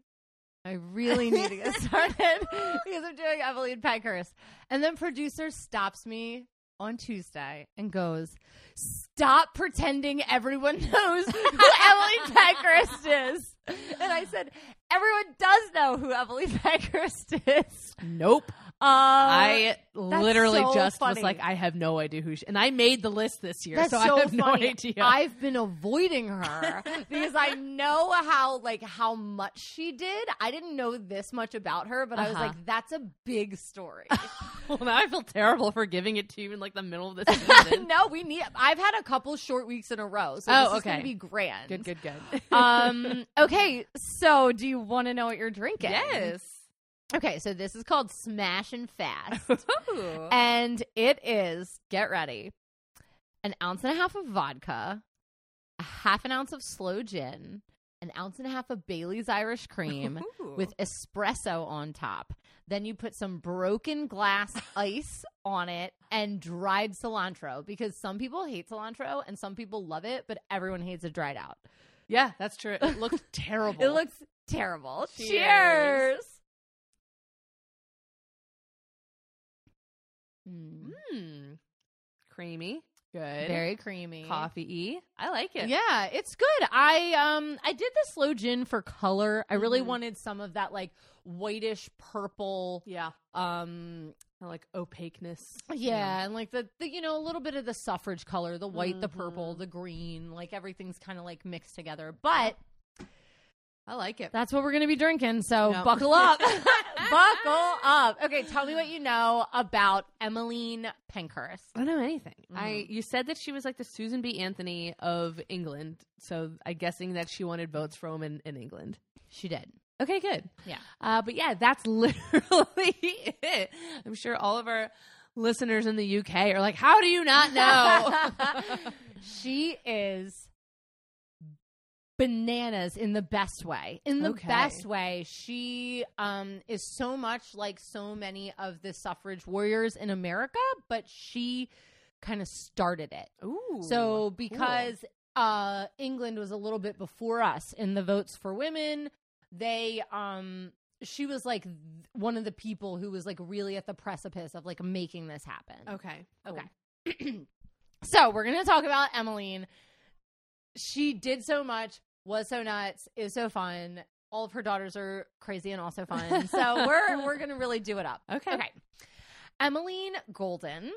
Speaker 1: I really need to get started because I'm doing Emmeline Pankhurst. And then producer stops me on Tuesday and goes, Stop pretending everyone knows who Emily Pankhurst is. And I said, Everyone does know who Emily Pankhurst is.
Speaker 2: nope.
Speaker 1: Um,
Speaker 2: I literally
Speaker 1: so
Speaker 2: just
Speaker 1: funny.
Speaker 2: was like, I have no idea who she and I made the list this year,
Speaker 1: That's
Speaker 2: so,
Speaker 1: so,
Speaker 2: I have
Speaker 1: funny.
Speaker 2: no idea.
Speaker 1: I've been avoiding her because I know how like how much she did. I didn't know this much about her, but I was
Speaker 2: Uh-huh.
Speaker 1: like, that's a big story.
Speaker 2: well, now I feel terrible for giving it to you in like the middle of this season.
Speaker 1: no, we need. I've had a couple short weeks in a row, so
Speaker 2: Oh,
Speaker 1: this is going to be grand.
Speaker 2: good, good, good.
Speaker 1: um. Okay. So, do you want to know what you're drinking?
Speaker 2: yes.
Speaker 1: Okay. So this is called Smash and Fast,
Speaker 2: oh.
Speaker 1: and it is get ready, an ounce and a half of vodka, a half an ounce of slow gin, an ounce and a half of Bailey's Irish cream.
Speaker 2: Ooh.
Speaker 1: with espresso on top. Then you put some broken glass ice on it and dried cilantro because some people hate cilantro and some people love it, but everyone hates it dried out.
Speaker 2: yeah, that's true. It looked terrible.
Speaker 1: It looks terrible.
Speaker 2: Cheers.
Speaker 1: Cheers. Mm,
Speaker 2: Mm. creamy, good,
Speaker 1: very creamy.
Speaker 2: coffee y. I like it.
Speaker 1: Yeah, it's good. I um I did the slow gin for color. I really
Speaker 2: Mhm.
Speaker 1: wanted some of that like whitish purple
Speaker 2: yeah.
Speaker 1: um
Speaker 2: like opaqueness.
Speaker 1: Yeah, and like the, the you know a little bit of the suffrage color, the white, the
Speaker 2: Mm-hmm.
Speaker 1: purple, the green, like everything's kind of like mixed together. But
Speaker 2: I like it.
Speaker 1: that's what we're gonna be drinking. So
Speaker 2: Yep.
Speaker 1: buckle up, buckle up. Okay, tell me what you know about Emmeline Pankhurst.
Speaker 2: I don't know anything. I
Speaker 1: Mhm.
Speaker 2: you said that she was like the Susan B. Anthony of England, so I'm guessing that she wanted votes for women in England.
Speaker 1: She did.
Speaker 2: Okay, good.
Speaker 1: Yeah.
Speaker 2: Uh, but yeah, that's literally it. I'm sure all of our listeners in the UK are like, "How do you not know?"
Speaker 1: she is bananas in the best way. In the
Speaker 2: Okay.
Speaker 1: best way, she um is so much like so many of the suffrage warriors in America, but she kind of started it.
Speaker 2: Ooh.
Speaker 1: so because uh England was a little bit before us in the votes for women, they um she was like one of the people who was like really at the precipice of like making this happen.
Speaker 2: okay, cool.
Speaker 1: Okay. so we're gonna talk about Emmeline. She did so much, was so nuts, is so fun. All of her daughters are crazy and also fun. So we're we're gonna really do it up.
Speaker 2: Okay.
Speaker 1: Okay. Emmeline Goulden.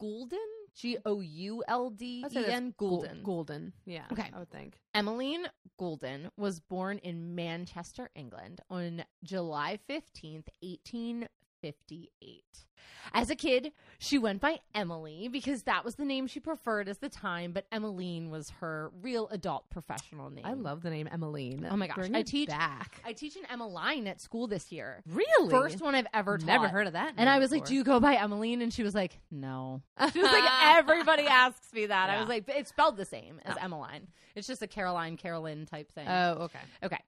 Speaker 1: Goulden? G O U L D E N Goulden.
Speaker 2: Goulden. Yeah.
Speaker 1: Okay.
Speaker 2: I would think.
Speaker 1: Emmeline Goulden was born in Manchester, England on July 15th, 1958. As a kid, she went by Emily because that was the name she preferred as the time, but Emmeline was her real adult professional name.
Speaker 2: I love the name Emmeline.
Speaker 1: Oh my gosh.
Speaker 2: Bring
Speaker 1: I teach-
Speaker 2: back.
Speaker 1: I teach an Emmeline at school this year.
Speaker 2: Really?
Speaker 1: First one I've ever taught.
Speaker 2: Never heard of that.
Speaker 1: And I was like, "Do you go by Emmeline?" And she was like, "No." She was like, "Everybody asks me that." I was like, "It's spelled the same as
Speaker 2: Oh.
Speaker 1: Emmeline. It's just a Caroline, Carolyn type thing."
Speaker 2: Oh, okay.
Speaker 1: Okay.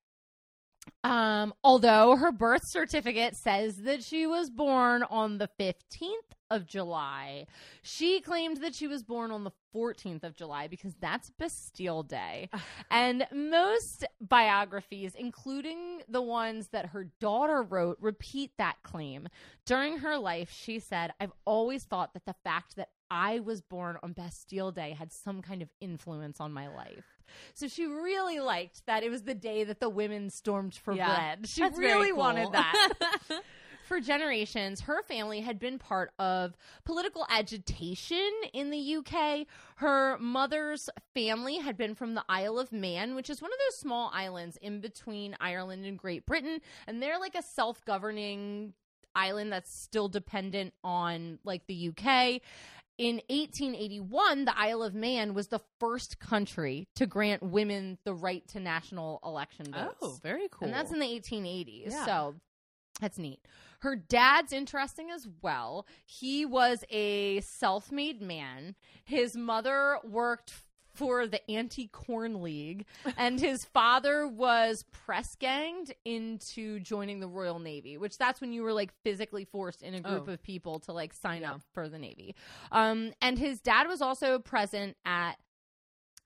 Speaker 1: Um, although her birth certificate says that she was born on the 15th of July, she claimed that she was born on the 14th of July because that's Bastille Day. and most biographies, including the ones that her daughter wrote, repeat that claim. During her life, she said, I've always thought that the fact that I was born on Bastille Day had some kind of influence on my life. So she really liked that it was the day that the women stormed for
Speaker 2: Yeah.
Speaker 1: bread. She
Speaker 2: That's
Speaker 1: really
Speaker 2: cool.
Speaker 1: wanted that. for generations, her family had been part of political agitation in the UK. Her mother's family had been from the Isle of Man, which is one of those small islands in between Ireland and Great Britain. And they're like a self governing island that's still dependent on like the UK. In 1881, the Isle of Man was the first country to grant women the right to national election oh, votes.
Speaker 2: Oh, very cool.
Speaker 1: And that's in the 1880s.
Speaker 2: Yeah.
Speaker 1: So that's neat. Her dad's interesting as well. He was a self made man. His mother worked for the Anti Corn League, and his father was press ganged into joining the Royal Navy, which that's when you were like physically forced in a group
Speaker 2: Oh.
Speaker 1: of people to like sign
Speaker 2: Yeah.
Speaker 1: up for the Navy. Um, and his dad was also present at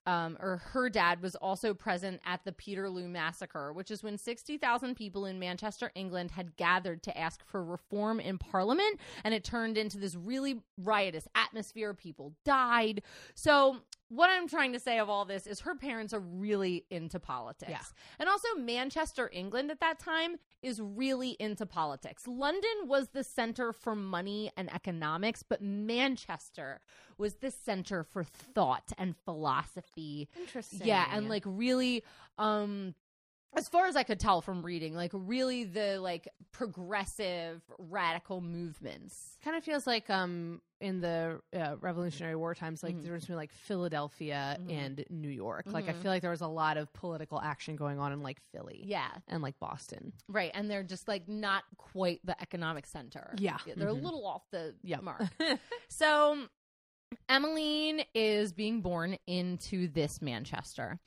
Speaker 1: um, or her dad was also present at the Peterloo massacre, which is when 60,000 people in Manchester, England had gathered to ask for reform in parliament. And it turned into this really riotous atmosphere. People died. So, what I'm trying to say of all this is her parents are really into politics.
Speaker 2: Yeah.
Speaker 1: And also, Manchester, England at that time is really into politics. London was the center for money and economics, but Manchester was the center for thought and philosophy.
Speaker 2: interesting.
Speaker 1: Yeah, and like really um as far as I could tell from reading, like really the like progressive radical movements.
Speaker 2: kind of feels like um in the uh, Revolutionary War times, like
Speaker 1: Mhm.
Speaker 2: there was between like Philadelphia
Speaker 1: Mhm.
Speaker 2: and New York. Like I
Speaker 1: Mhm.
Speaker 2: feel like there was a lot of political action going on in like Philly
Speaker 1: Yeah,
Speaker 2: and like Boston.
Speaker 1: right. And they're just like not quite the economic center.
Speaker 2: Yeah.
Speaker 1: They're a little off the
Speaker 2: Yep.
Speaker 1: mark. So Emmeline is being born into this Manchester.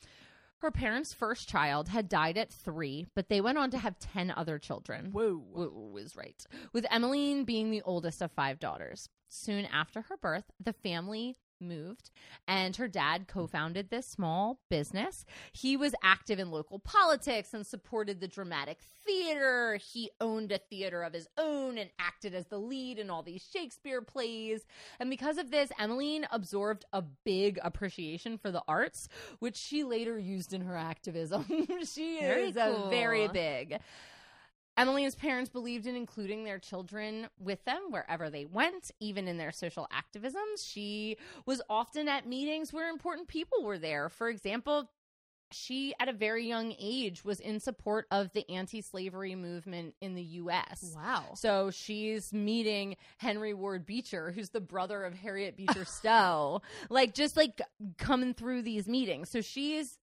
Speaker 1: Her parents' first child had died at three, but they went on to have 10 other children.
Speaker 2: Whoa.
Speaker 1: w- was right. With Emmeline being the oldest of five daughters. Soon after her birth, the family moved and her dad co-founded this small business. He was active in local politics and supported the dramatic theater. He owned a theater of his own and acted as the lead in all these Shakespeare plays. And because of this, Emmeline absorbed a big appreciation for the arts, which she later used in her activism. she
Speaker 2: Very
Speaker 1: is a very big Emmeline's parents believed in including their children with them wherever they went, even in their social activisms. She was often at meetings where important people were there. For example, she, at a very young age, was in support of the anti slavery movement in the U.S.
Speaker 2: Wow.
Speaker 1: So she's meeting Henry Ward Beecher, who's the brother of Harriet Beecher Stowe, like just like coming through these meetings. So she's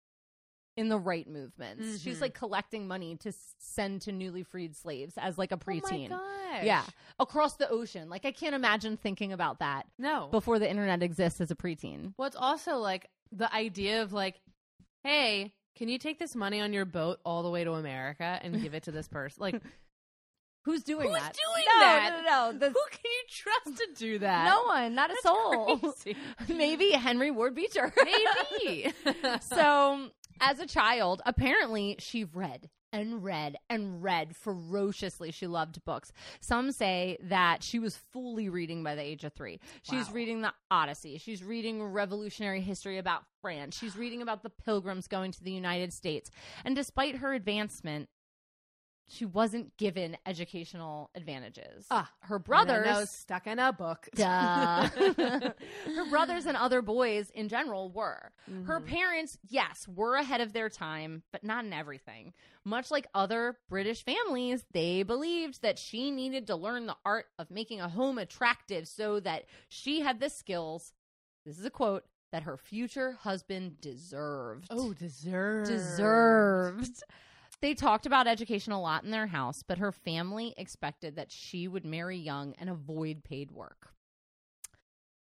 Speaker 1: in the right movements. She's
Speaker 2: Mhm.
Speaker 1: like collecting money to send to newly freed slaves as like a
Speaker 2: Oh my
Speaker 1: preteen.
Speaker 2: gosh.
Speaker 1: yeah, across the ocean. Like I can't imagine thinking about that
Speaker 2: No.
Speaker 1: before the internet exists as a preteen.
Speaker 2: Well, it's also like the idea of like, hey, can you take this money on your boat all the way to America and give it to this person? Like,
Speaker 1: Who's doing
Speaker 2: Who's
Speaker 1: that?
Speaker 2: Who's doing
Speaker 1: no,
Speaker 2: that?
Speaker 1: No, no, no. The-
Speaker 2: who can you trust to do that?
Speaker 1: no one, not a
Speaker 2: That's
Speaker 1: soul. Maybe Henry Ward Beecher.
Speaker 2: Maybe.
Speaker 1: so, as a child, apparently she read and read and read ferociously. She loved books. Some say that she was fully reading by the age of three. She's
Speaker 2: Wow.
Speaker 1: reading the Odyssey. She's reading revolutionary history about France. She's reading about the pilgrims going to the United States. And despite her advancement, she wasn't given educational advantages.
Speaker 2: Ah,
Speaker 1: her
Speaker 2: Brother
Speaker 1: brothers
Speaker 2: stuck in a book.
Speaker 1: Duh. her brothers and other boys in general were. Her
Speaker 2: Mhm.
Speaker 1: parents, yes, were ahead of their time, but not in everything. Much like other British families, they believed that she needed to learn the art of making a home attractive so that she had the skills. This is a quote that her future husband deserved
Speaker 2: Oh, deserved.
Speaker 1: deserved. They talked about education a lot in their house, but her family expected that she would marry young and avoid paid work.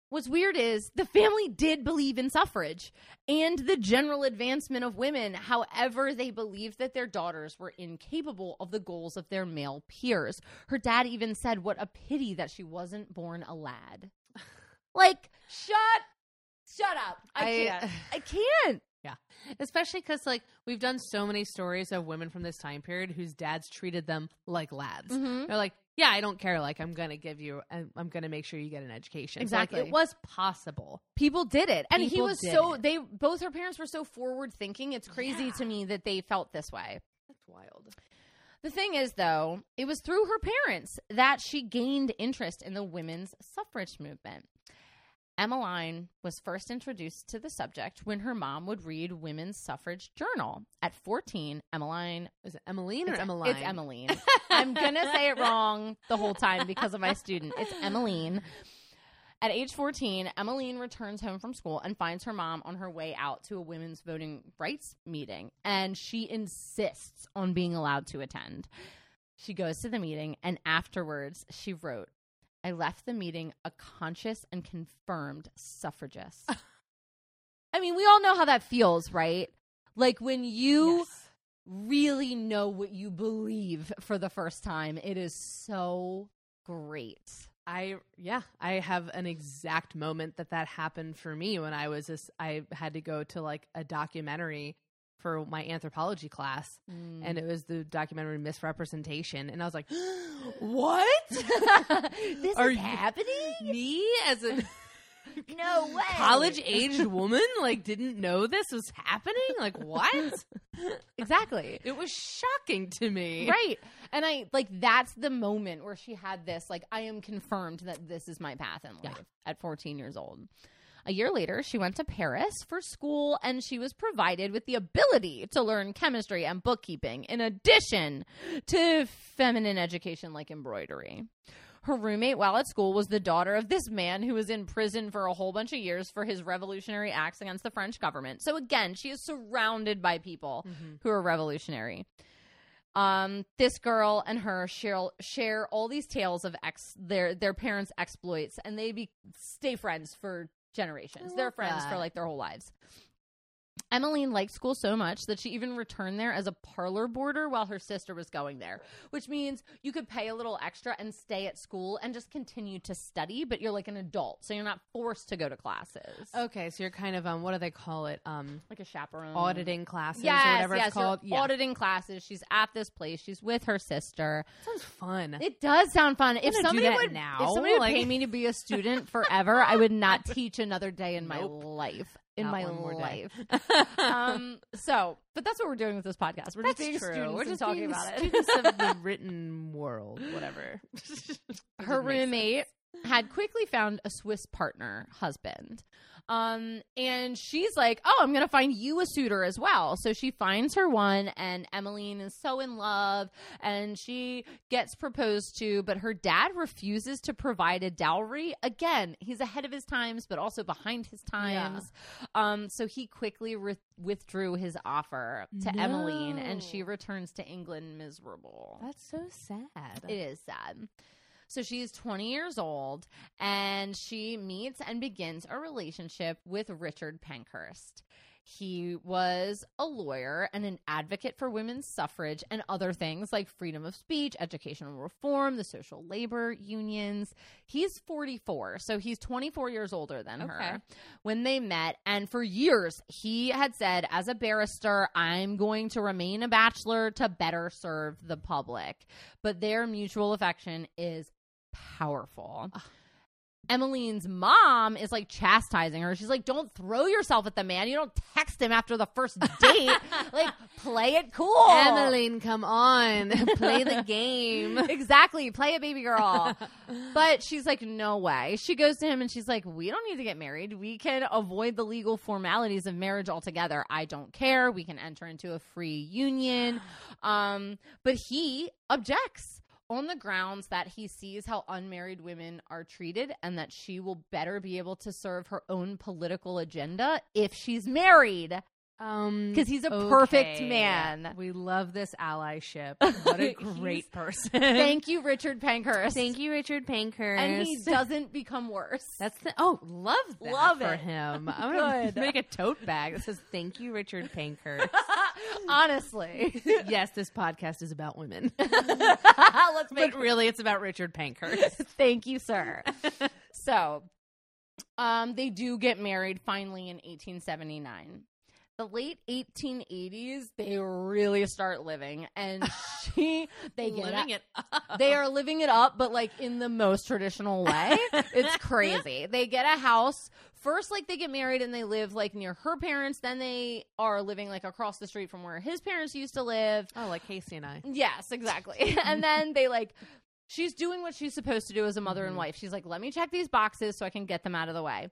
Speaker 1: What's weird is the family did believe in suffrage and the general advancement of women. However, they believed that their daughters were incapable of the goals of their male peers. Her dad even said, What a pity that she wasn't born a lad. like, shut, shut up. I,
Speaker 2: I-
Speaker 1: can't. I can't.
Speaker 2: Especially because, like, we've done so many stories of women from this time period whose dads treated them like lads.
Speaker 1: Mhm.
Speaker 2: They're like, yeah, I don't care. Like, I'm going to give you, I'm, I'm going to make sure you get an education. So, like,
Speaker 1: Exactly.
Speaker 2: it was possible.
Speaker 1: people did it and he was so
Speaker 2: it.
Speaker 1: they both her parents were so forward thinking it's crazy
Speaker 2: Yeah.
Speaker 1: to me that they felt this way
Speaker 2: That's wild.
Speaker 1: the thing is though it was through her parents that she gained interest in the women's suffrage movement emmeline was first introduced to the subject when her mom would read women's suffrage journal. At 14 emmeline
Speaker 2: Is it Emmeline or Emmeline?
Speaker 1: it's emmeline. I'm gonna say it wrong the whole time because of my student. It's emmeline. At age 14, Emmeline returns home from school and finds her mom on her way out to a women's voting rights meeting, and she insists on being allowed to attend. She goes to the meeting, and afterwards, she wrote, I left the meeting a conscious and confirmed suffragist. I mean, we all know how that feels, right? Like when you
Speaker 2: Yes.
Speaker 1: really know what you believe for the first time, it is so great.
Speaker 2: I yeah, I have an exact moment that that happened for me when I was this. I had to go to like a documentary for my anthropology class, and it mm. was the documentary Miss Representation, and I was like, "What?
Speaker 1: this
Speaker 2: Are
Speaker 1: is
Speaker 2: you-
Speaker 1: happening?
Speaker 2: me as a
Speaker 1: No way.
Speaker 2: college aged woman like didn't know this was happening? Like what?
Speaker 1: Exactly.
Speaker 2: it was shocking to me.
Speaker 1: Right. And I like that's the moment where she had this like I am confirmed that this is my path in life at 14 years old. A year later, she went to Paris for school and she was provided with the ability to learn chemistry and bookkeeping in addition to feminine education like embroidery. Her roommate while at school was the daughter of this man who was in prison for a whole bunch of years for his revolutionary acts against the French government. So again, she is surrounded by people
Speaker 2: Mhm.
Speaker 1: who are revolutionary. Um, this girl and her share share all these tales of ex their their parents' exploits, and they be stay friends for generations. They're friends for like their whole lives. Emmeline liked school so much that she even returned there as a parlor boarder while her sister was going there, which means you could pay a little extra and stay at school and just continue to study, but you're like an adult, so you're not forced to go to classes.
Speaker 2: Okay, so you're kind of um, what do they call it? Um,
Speaker 1: Like a chaperone.
Speaker 2: auditing classes
Speaker 1: Yes,
Speaker 2: or whatever
Speaker 1: yes,
Speaker 2: it's called. Yeah,
Speaker 1: Auditing classes. She's at this place. She's with her sister.
Speaker 2: sounds fun.
Speaker 1: It does sound fun. If
Speaker 2: gonna do
Speaker 1: somebody would
Speaker 2: now,
Speaker 1: if somebody would
Speaker 2: like-
Speaker 1: pay me to be a student forever, I would not teach another day in my life. In
Speaker 2: Not
Speaker 1: my life. um. So, but that's what we're doing with this podcast. We're
Speaker 2: That's
Speaker 1: just being
Speaker 2: true.
Speaker 1: students
Speaker 2: We're just
Speaker 1: talking about it.
Speaker 2: students of the written world, whatever.
Speaker 1: Her roommate had quickly found a Swiss partner husband. Um, and she's like, Oh, I'm gonna find you a suitor as well. So she finds her one, and Emmeline is so in love, and she gets proposed to, but her dad refuses to provide a dowry. Again, he's ahead of his times, but also behind his times. Um, so he quickly re- withdrew his offer to Emmeline, and she returns to England miserable.
Speaker 2: That's so sad.
Speaker 1: It is sad. So she's 20 years old and she meets and begins a relationship with Richard Pankhurst. He was a lawyer and an advocate for women's suffrage and other things like freedom of speech, educational reform, the social labor unions. He's 44, so he's 24 years older than
Speaker 2: Okay.
Speaker 1: her when they met. And for years, he had said, as a barrister, I'm going to remain a bachelor to better serve the public. But their mutual affection is powerful. Emmeline's mom is like chastising her. She's like, "Don't throw yourself at the man. You don't text him after the first date. like, play it cool."
Speaker 2: Emmeline, come on, play the game.
Speaker 1: exactly. Play it, baby girl. but she's like, no way. She goes to him and she's like, we don't need to get married. We can avoid the legal formalities of marriage altogether. I don't care. We can enter into a free union. Um, but he objects on the grounds that he sees how unmarried women are treated and that she will better be able to serve her own political agenda if she's married
Speaker 2: Um,
Speaker 1: because he's a perfect man.
Speaker 2: We love this allyship. What a great person.
Speaker 1: Thank you, Richard Pankhurst.
Speaker 2: Thank you, Richard Pankhurst.
Speaker 1: and he doesn't become worse.
Speaker 2: That's the oh, love that
Speaker 1: Love
Speaker 2: for
Speaker 1: it.
Speaker 2: him. I'm gonna make a tote bag that says "Thank you, Richard Pankhurst."
Speaker 1: Honestly,
Speaker 2: yes, this podcast is about women,
Speaker 1: let's make
Speaker 2: but really, it's about Richard Pankhurst.
Speaker 1: Thank you, sir. so, um, they do get married finally in 1879. The late 1880s, they really start living, and she they get
Speaker 2: Living it up.
Speaker 1: they are living it up, but like in the most traditional way. it's crazy. They get a house. First, like they get married and they live like near her parents. Then they are living like across the street from where his parents used to live.
Speaker 2: Oh, like Casey and I.
Speaker 1: Yes, exactly. and then they like she's doing what she's supposed to do as a mother and
Speaker 2: Mhm.
Speaker 1: wife. She's like, let me check these boxes so I can get them out of the way.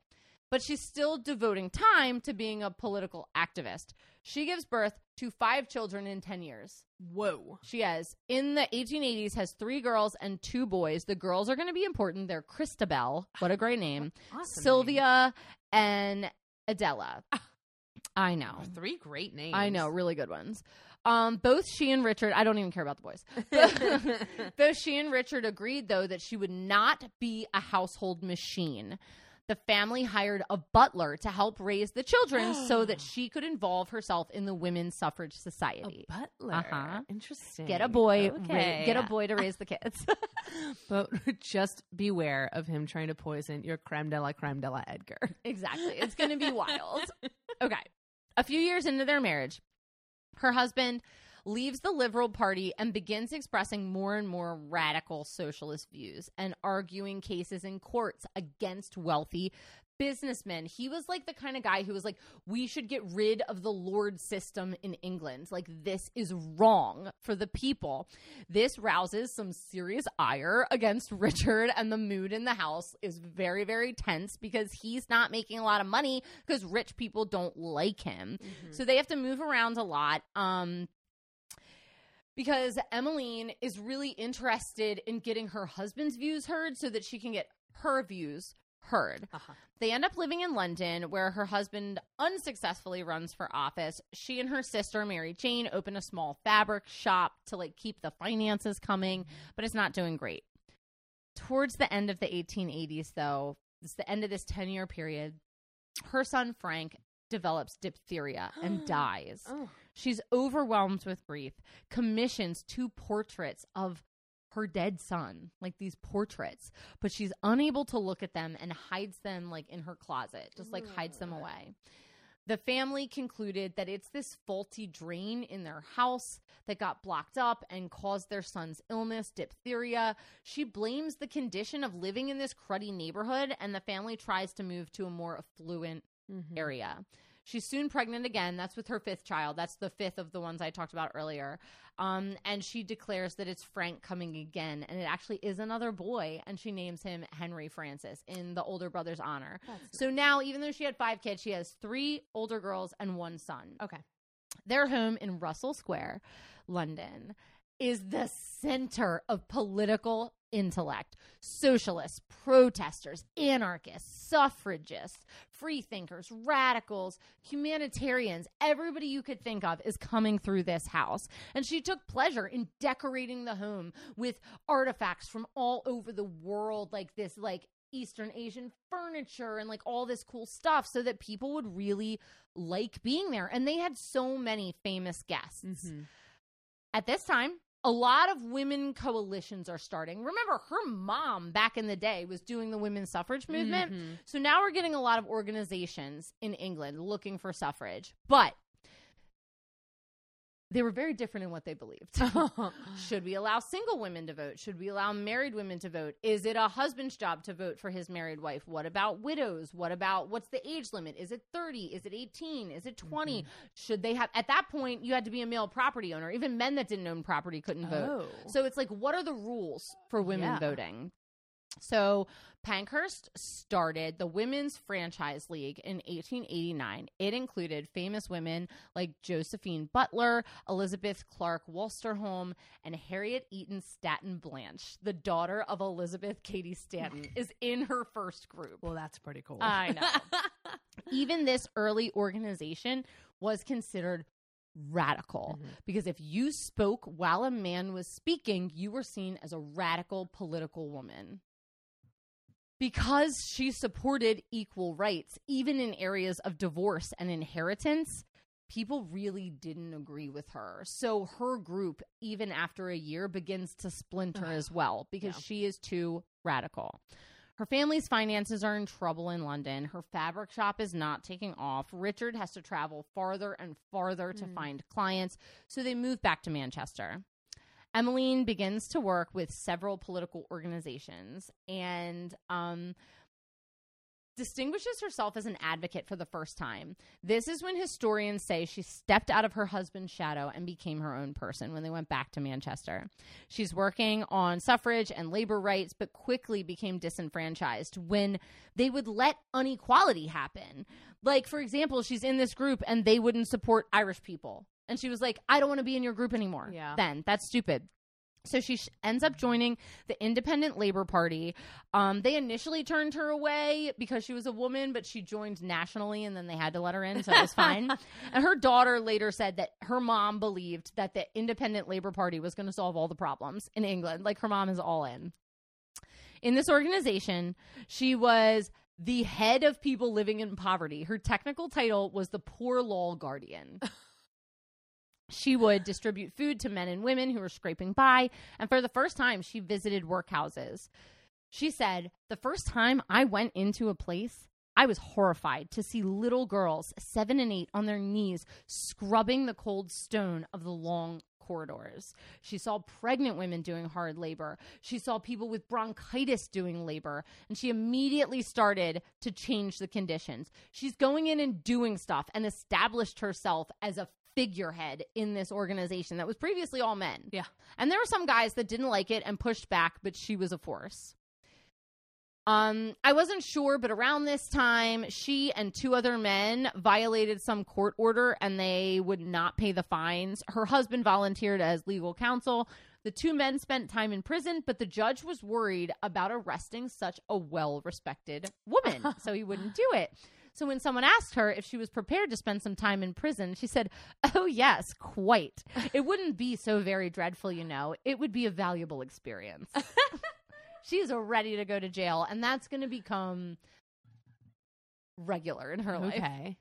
Speaker 1: But she's still devoting time to being a political activist. She gives birth to five children in 10 years.
Speaker 2: Whoa.
Speaker 1: She has in the 1880s has three girls and two boys. The girls are going to be important. They're Christabel, what a great name,
Speaker 2: Awesome.
Speaker 1: Sylvia, and Adela. I know.
Speaker 2: name. Three great names.
Speaker 1: I know, really good ones. Um, both she and Richard, I don't even care about the boys. both she and Richard agreed, though, that she would not be a household machine. The family hired a butler to help raise the children so that she could involve herself in the women's suffrage society.
Speaker 2: a butler.
Speaker 1: Uh-huh.
Speaker 2: Interesting.
Speaker 1: Get a boy, ra-
Speaker 2: Okay.
Speaker 1: get a boy to raise the kids.
Speaker 2: But just beware of him trying to poison your creme de la creme de la Edgar.
Speaker 1: Exactly. It's going to be wild. Okay. A few years into their marriage, her husband leaves the Liberal Party and begins expressing more and more radical socialist views and arguing cases in courts against wealthy businessmen. He was like the kind of guy who was like, we should get rid of the Lord system in England. Like, this is wrong for the people. This rouses some serious ire against Richard, and the mood in the house is very, very tense because he's not making a lot of money because rich people don't like him. So they have to move around a lot. Um, because Emmeline is really interested in getting her husband's views heard so that she can get her views heard.
Speaker 2: Uh-huh.
Speaker 1: They end up living in London where her husband unsuccessfully runs for office. She and her sister Mary Jane open a small fabric shop to like keep the finances coming, but it's not doing great. Towards the end of the 1880s though, it's the end of this 10-year period, her son Frank develops diphtheria and dies.
Speaker 2: Oh.
Speaker 1: She's overwhelmed with grief, commissions two portraits of her dead son, like these portraits, but she's unable to look at them and hides them like in her closet, just like hides them away. The family concluded that it's this faulty drain in their house that got blocked up and caused their son's illness, diphtheria. She blames the condition of living in this cruddy neighborhood, and the family tries to move to a more affluent
Speaker 2: Mhm.
Speaker 1: area. She's soon pregnant again. That's with her fifth child. That's the fifth of the ones I talked about earlier. Um, and she declares that it's Frank coming again, and it actually is another boy, and she names him Henry Francis in the older brother's honor.
Speaker 2: That's
Speaker 1: So now, even though she had five kids, she has three older girls and one son.
Speaker 2: Okay.
Speaker 1: Their home in Russell Square, London, is the center of political intellect. Socialists, protesters, anarchists, suffragists, freethinkers, radicals, humanitarians, everybody you could think of is coming through this house. And she took pleasure in decorating the home with artifacts from all over the world, like this, like Eastern Asian furniture and like all this cool stuff so that people would really like being there. And they had so many famous guests.
Speaker 2: Mhm.
Speaker 1: At this time, a lot of women coalitions are starting. Remember, her mom back in the day was doing the women's suffrage movement.
Speaker 2: Mhm.
Speaker 1: So now we're getting a lot of organizations in England looking for suffrage. But they were very different in what they believed. Should we allow single women to vote? Should we allow married women to vote? Is it a husband's job to vote for his married wife? What about widows? What about what's the age limit? Is it 30? Is it 18? Is it 20? Mm-hmm. Should they have at that point you had to be a male property owner. Even men that didn't own property couldn't vote.
Speaker 2: Oh.
Speaker 1: So it's like what are the rules for women
Speaker 2: Yeah.
Speaker 1: voting? So Pankhurst started the Women's Franchise League in 1889. It included famous women like Josephine Butler, Elizabeth Clarke Wolstenholme, and Harriet Eaton Stanton Blanche, the daughter of Elizabeth Cady Stanton, is in her first group.
Speaker 2: well, that's pretty cool.
Speaker 1: I know. Even this early organization was considered radical
Speaker 2: Mhm.
Speaker 1: because if you spoke while a man was speaking, you were seen as a radical political woman. Because she supported equal rights, even in areas of divorce and inheritance, people really didn't agree with her. So her group, even after a year, begins to splinter as well because
Speaker 2: Yeah.
Speaker 1: she is too radical. Her family's finances are in trouble in London. Her fabric shop is not taking off. Richard has to travel farther and farther to
Speaker 2: Mm.
Speaker 1: find clients, so they move back to Manchester. Emmeline begins to work with several political organizations and um, distinguishes herself as an advocate for the first time. This is when historians say she stepped out of her husband's shadow and became her own person when they went back to Manchester. She's working on suffrage and labor rights, but quickly became disenfranchised when they would let unequality happen. Like, for example, she's in this group and they wouldn't support Irish people. And she was like, I don't want to be in your group anymore.
Speaker 2: Yeah.
Speaker 1: Then that's stupid. So she sh- ends up joining the Independent Labor Party. Um, they initially turned her away because she was a woman, but she joined nationally and then they had to let her in, so it was fine. and her daughter later said that her mom believed that the Independent Labor Party was going to solve all the problems in England. Like her mom is all in. In this organization, she was the head of people living in poverty. Her technical title was the Poor Law Guardian. She would distribute food to men and women who were scraping by, and for the first time, she visited workhouses. She said, The first time I went into a place, I was horrified to see little girls, seven and eight, on their knees scrubbing the cold stone of the long corridors. She saw pregnant women doing hard labor. She saw people with bronchitis doing labor, and she immediately started to change the conditions. She's going in and doing stuff and established herself as a figurehead in this organization that was previously all men.
Speaker 2: Yeah.
Speaker 1: And there were some guys that didn't like it and pushed back, but she was a force. Um, I wasn't sure, but around this time, she and two other men violated some court order and they would not pay the fines. Her husband volunteered as legal counsel. The two men spent time in prison, but the judge was worried about arresting such a well respected woman, so he wouldn't do it. So when someone asked her if she was prepared to spend some time in prison, she said, Oh, yes, quite. It wouldn't be so very dreadful, you know. It would be a valuable experience. She's ready to go to jail, and that's going to become regular in her life.
Speaker 2: Okay.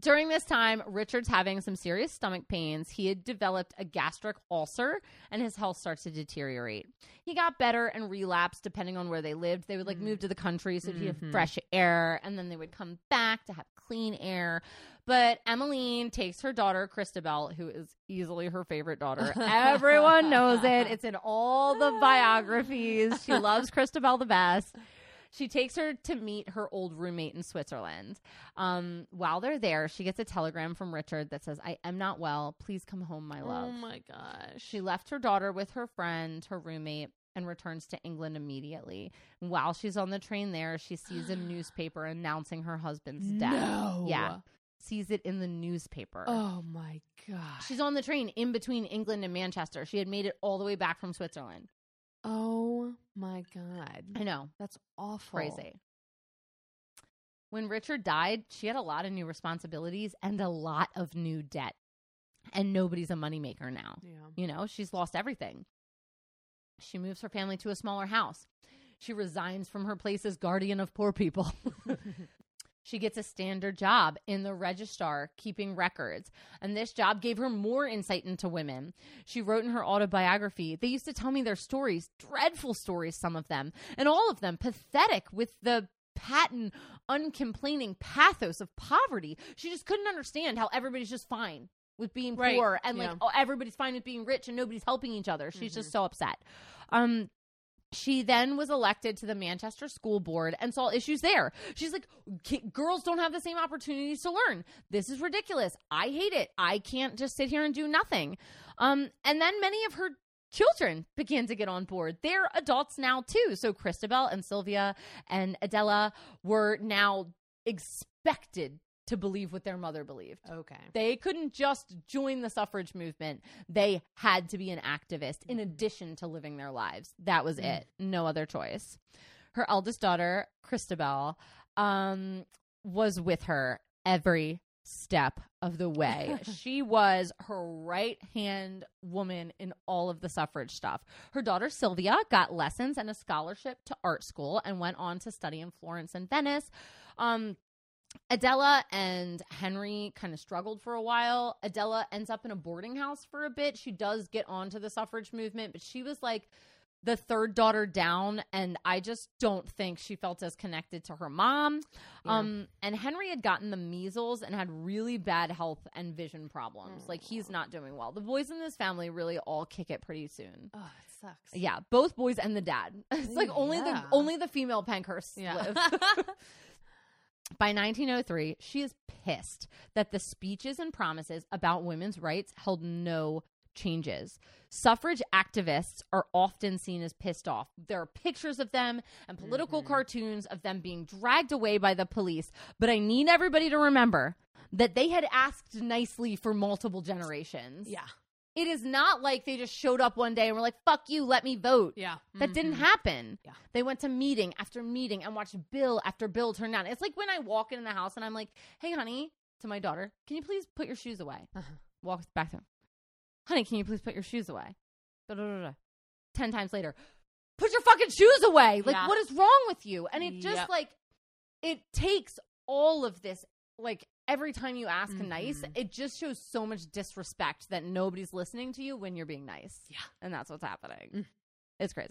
Speaker 1: During this time, Richard's having some serious stomach pains. He had developed a gastric ulcer and his health starts to deteriorate. He got better and relapsed depending on where they lived. They would like move to the country so he'd have
Speaker 2: mm-hmm.
Speaker 1: fresh air and then they would come back to have clean air. But Emmeline takes her daughter, Christabel, who is easily her favorite daughter. Everyone knows it. It's in all the biographies. She loves Christabel the best. She takes her to meet her old roommate in Switzerland. Um, while they're there, she gets a telegram from Richard that says, I am not well. Please come home, my love.
Speaker 2: Oh my gosh.
Speaker 1: She left her daughter with her friend, her roommate, and returns to England immediately. While she's on the train there, she sees a newspaper announcing her husband's death.
Speaker 2: No.
Speaker 1: Yeah. Sees it in the newspaper.
Speaker 2: Oh my gosh.
Speaker 1: She's on the train in between England and Manchester. She had made it all the way back from Switzerland.
Speaker 2: Oh my god.
Speaker 1: I know.
Speaker 2: That's awful.
Speaker 1: Crazy. When Richard died, she had a lot of new responsibilities and a lot of new debt. And nobody's a moneymaker now.
Speaker 2: Yeah.
Speaker 1: You know, she's lost everything. She moves her family to a smaller house. She resigns from her place as guardian of poor people. she gets a standard job in the registrar, keeping records. And this job gave her more insight into women. She wrote in her autobiography, they used to tell me their stories, dreadful stories, some of them, and all of them pathetic with the patent, uncomplaining pathos of poverty. She just couldn't understand how everybody's just fine. with being
Speaker 2: Right.
Speaker 1: poor and like
Speaker 2: Yeah.
Speaker 1: oh, everybody's fine with being rich and nobody's helping each other. She's
Speaker 2: Mhm.
Speaker 1: just so upset. Um she then was elected to the Manchester School Board and saw issues there. She's like, girls don't have the same opportunities to learn. This is ridiculous. I hate it. I can't just sit here and do nothing. Um, and then many of her children began to get on board. They're adults now too. So Christabel and Sylvia and Adela were now expected to believe what their mother believed.
Speaker 2: Okay.
Speaker 1: They couldn't just join the suffrage movement. They had to be an activist in addition to living their lives. That was
Speaker 2: Mm.
Speaker 1: it. No other choice. Her eldest daughter, Christabel, um, was with her every step of the way. she was her right hand woman in all of the suffrage stuff. Her daughter Sylvia got lessons and a scholarship to art school and went on to study in Florence and Venice. Um, Adela and Henry kind of struggled for a while. Adela ends up in a boarding house for a bit. She does get onto the suffrage movement, but she was like the third daughter down and I just don't think she felt as connected to her mom.
Speaker 2: Yeah.
Speaker 1: Um and Henry had gotten the measles and had really bad health and vision problems. Like he's not doing well. The boys in this family really all kick it pretty soon.
Speaker 2: Oh, it sucks.
Speaker 1: Yeah, both boys and the dad. It's like only
Speaker 2: Yeah.
Speaker 1: the only the female Pankhursts
Speaker 2: Yeah.
Speaker 1: live. By 1903, she is pissed that the speeches and promises about women's rights held no changes. Suffrage activists are often seen as pissed off. There are pictures of them and political
Speaker 2: Mhm.
Speaker 1: cartoons of them being dragged away by the police. But I need everybody to remember that they had asked nicely for multiple generations.
Speaker 2: Yeah.
Speaker 1: It is not like they just showed up one day and were like, fuck you, let me vote.
Speaker 2: Yeah.
Speaker 1: That didn't
Speaker 2: Mhm.
Speaker 1: happen.
Speaker 2: Yeah.
Speaker 1: They went to meeting after meeting and watched bill after bill turn down. It's like when I walk in the house and I'm like, hey, honey, to my daughter, can you please put your shoes away?
Speaker 2: Uh-huh.
Speaker 1: Walk back to honey, can you please put your shoes away? Da-da-da-da. Ten times later, put your fucking shoes away. Like,
Speaker 2: Yeah.
Speaker 1: what is wrong with you? And it just
Speaker 2: Yep.
Speaker 1: like, it takes all of this, like, every time you ask nice,
Speaker 2: Mhm.
Speaker 1: it just shows so much disrespect that nobody's listening to you when you're being nice.
Speaker 2: Yeah.
Speaker 1: And that's what's happening.
Speaker 2: Mm.
Speaker 1: It's crazy.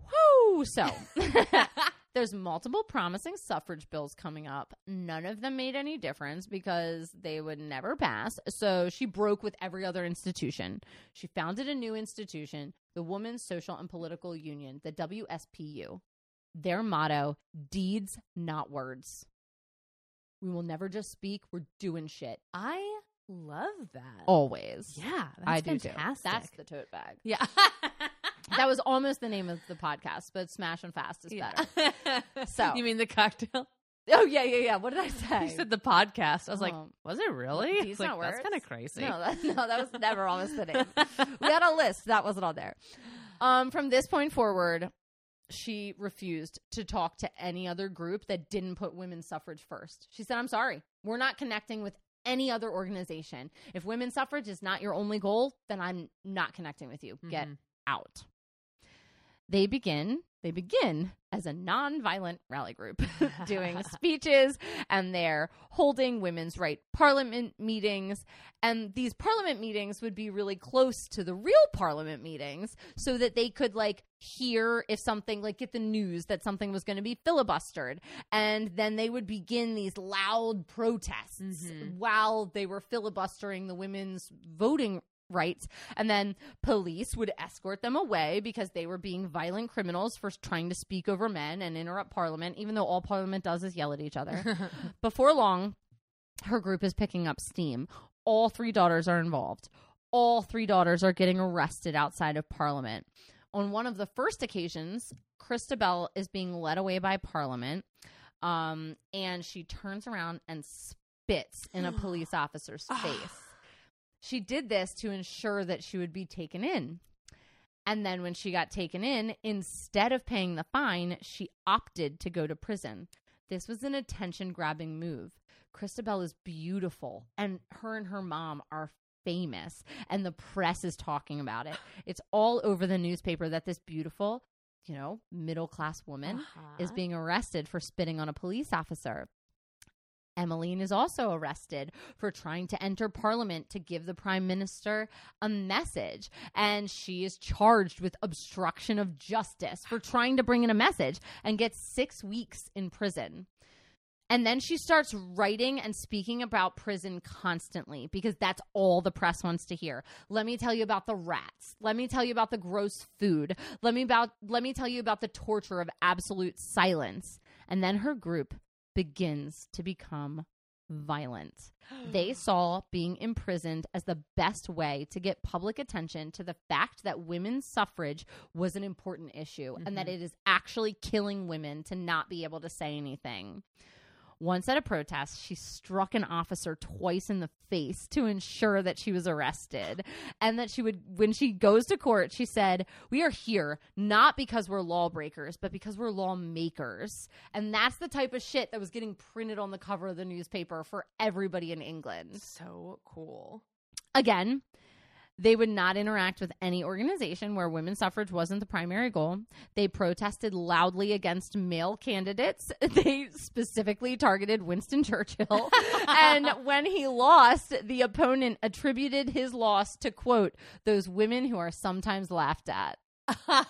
Speaker 1: Whoo! So there's multiple promising suffrage bills coming up. None of them made any difference because they would never pass. So she broke with every other institution. She founded a new institution, the Women's Social and Political Union, the WSPU. Their motto deeds, not words. We will never just speak, we're doing shit.
Speaker 2: I love that.
Speaker 1: Always.
Speaker 2: yeah. That's
Speaker 1: I do too.
Speaker 2: fantastic.
Speaker 1: That's the tote bag.
Speaker 2: yeah.
Speaker 1: That was almost the name of the podcast, but Smash and Fast is better. So-
Speaker 2: you mean the cocktail?
Speaker 1: Oh yeah, yeah, yeah. What did I say?
Speaker 2: You said the podcast. I was like,
Speaker 1: Oh.
Speaker 2: was it really?
Speaker 1: These
Speaker 2: It's like,
Speaker 1: not
Speaker 2: that's
Speaker 1: words?
Speaker 2: kind of crazy.
Speaker 1: No, that, no, that was never almost the name. we had a list that wasn't on there. Um, from this point forward, she refused to talk to any other group that didn't put women's suffrage first. She said, "I'm sorry, we're not connecting with any other organization. If women's suffrage is not your only goal, then I'm not connecting with you. Get
Speaker 2: Mhm.
Speaker 1: out." They begin. They begin as a non-violent rally group, doing speeches, and they're holding women's right parliament meetings. And these parliament meetings would be really close to the real parliament meetings, so that they could like hear if something like get the news that something was going to be filibustered, and then they would begin these loud protests
Speaker 2: Mhm.
Speaker 1: while they were filibustering the women's voting rights. And then police would escort them away because they were being violent criminals for trying to speak over men and interrupt parliament even though all parliament does is yell at each other. Before long her group is picking up steam. All three daughters are involved. All three daughters are getting arrested outside of parliament. On one of the first occasions christabel is being led away by parliament um, and she turns around and spits in a police officer's face she did this to ensure that she would be taken in. And then when she got taken in, instead of paying the fine, she opted to go to prison. This was an attention grabbing move. Christabel is beautiful, and her and her mom are famous, and the press is talking about it. It's all over the newspaper that this beautiful, you know, middle class woman is
Speaker 2: Uh-huh.
Speaker 1: being arrested for spitting on a police officer. Emmeline is also arrested for trying to enter parliament to give the prime minister a message. And she is charged with obstruction of justice for trying to bring in a message and gets six weeks in prison. And then she starts writing and speaking about prison constantly because that's all the press wants to hear. Let me tell you about the rats. Let me tell you about the gross food. Let me about let me tell you about the torture of absolute silence. And then her group begins to become violent. They saw being imprisoned as the best way to get public attention to the fact that women's suffrage was an important issue and that mm-hmm. it is actually killing women to not be able to say anything. Once at a protest, she struck an officer twice in the face to ensure that she was arrested. And that she would, when she goes to court, she said, We are here not because we're lawbreakers, but because we're lawmakers. And that's the type of shit that was getting printed on the cover of the newspaper for everybody in England.
Speaker 2: So cool.
Speaker 1: Again, they would not interact with any organization where women's suffrage wasn't the primary goal. They protested loudly against male candidates. They specifically targeted Winston Churchill. and when he lost, the opponent attributed his loss to, quote, those women who are sometimes laughed at.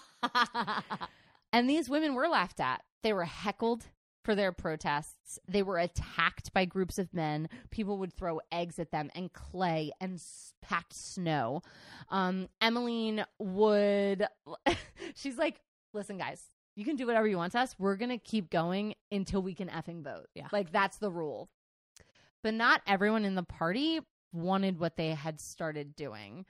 Speaker 1: and these women were laughed at. They were heckled for their protests. They were attacked by groups of men. People would throw eggs at them and clay and packed snow. Um, Emmeline would, she's like, listen, guys, you can do whatever you want to us. We're going to keep going until we can effing vote.
Speaker 2: Yeah.
Speaker 1: Like, that's the rule. But not everyone in the party wanted what they had started doing.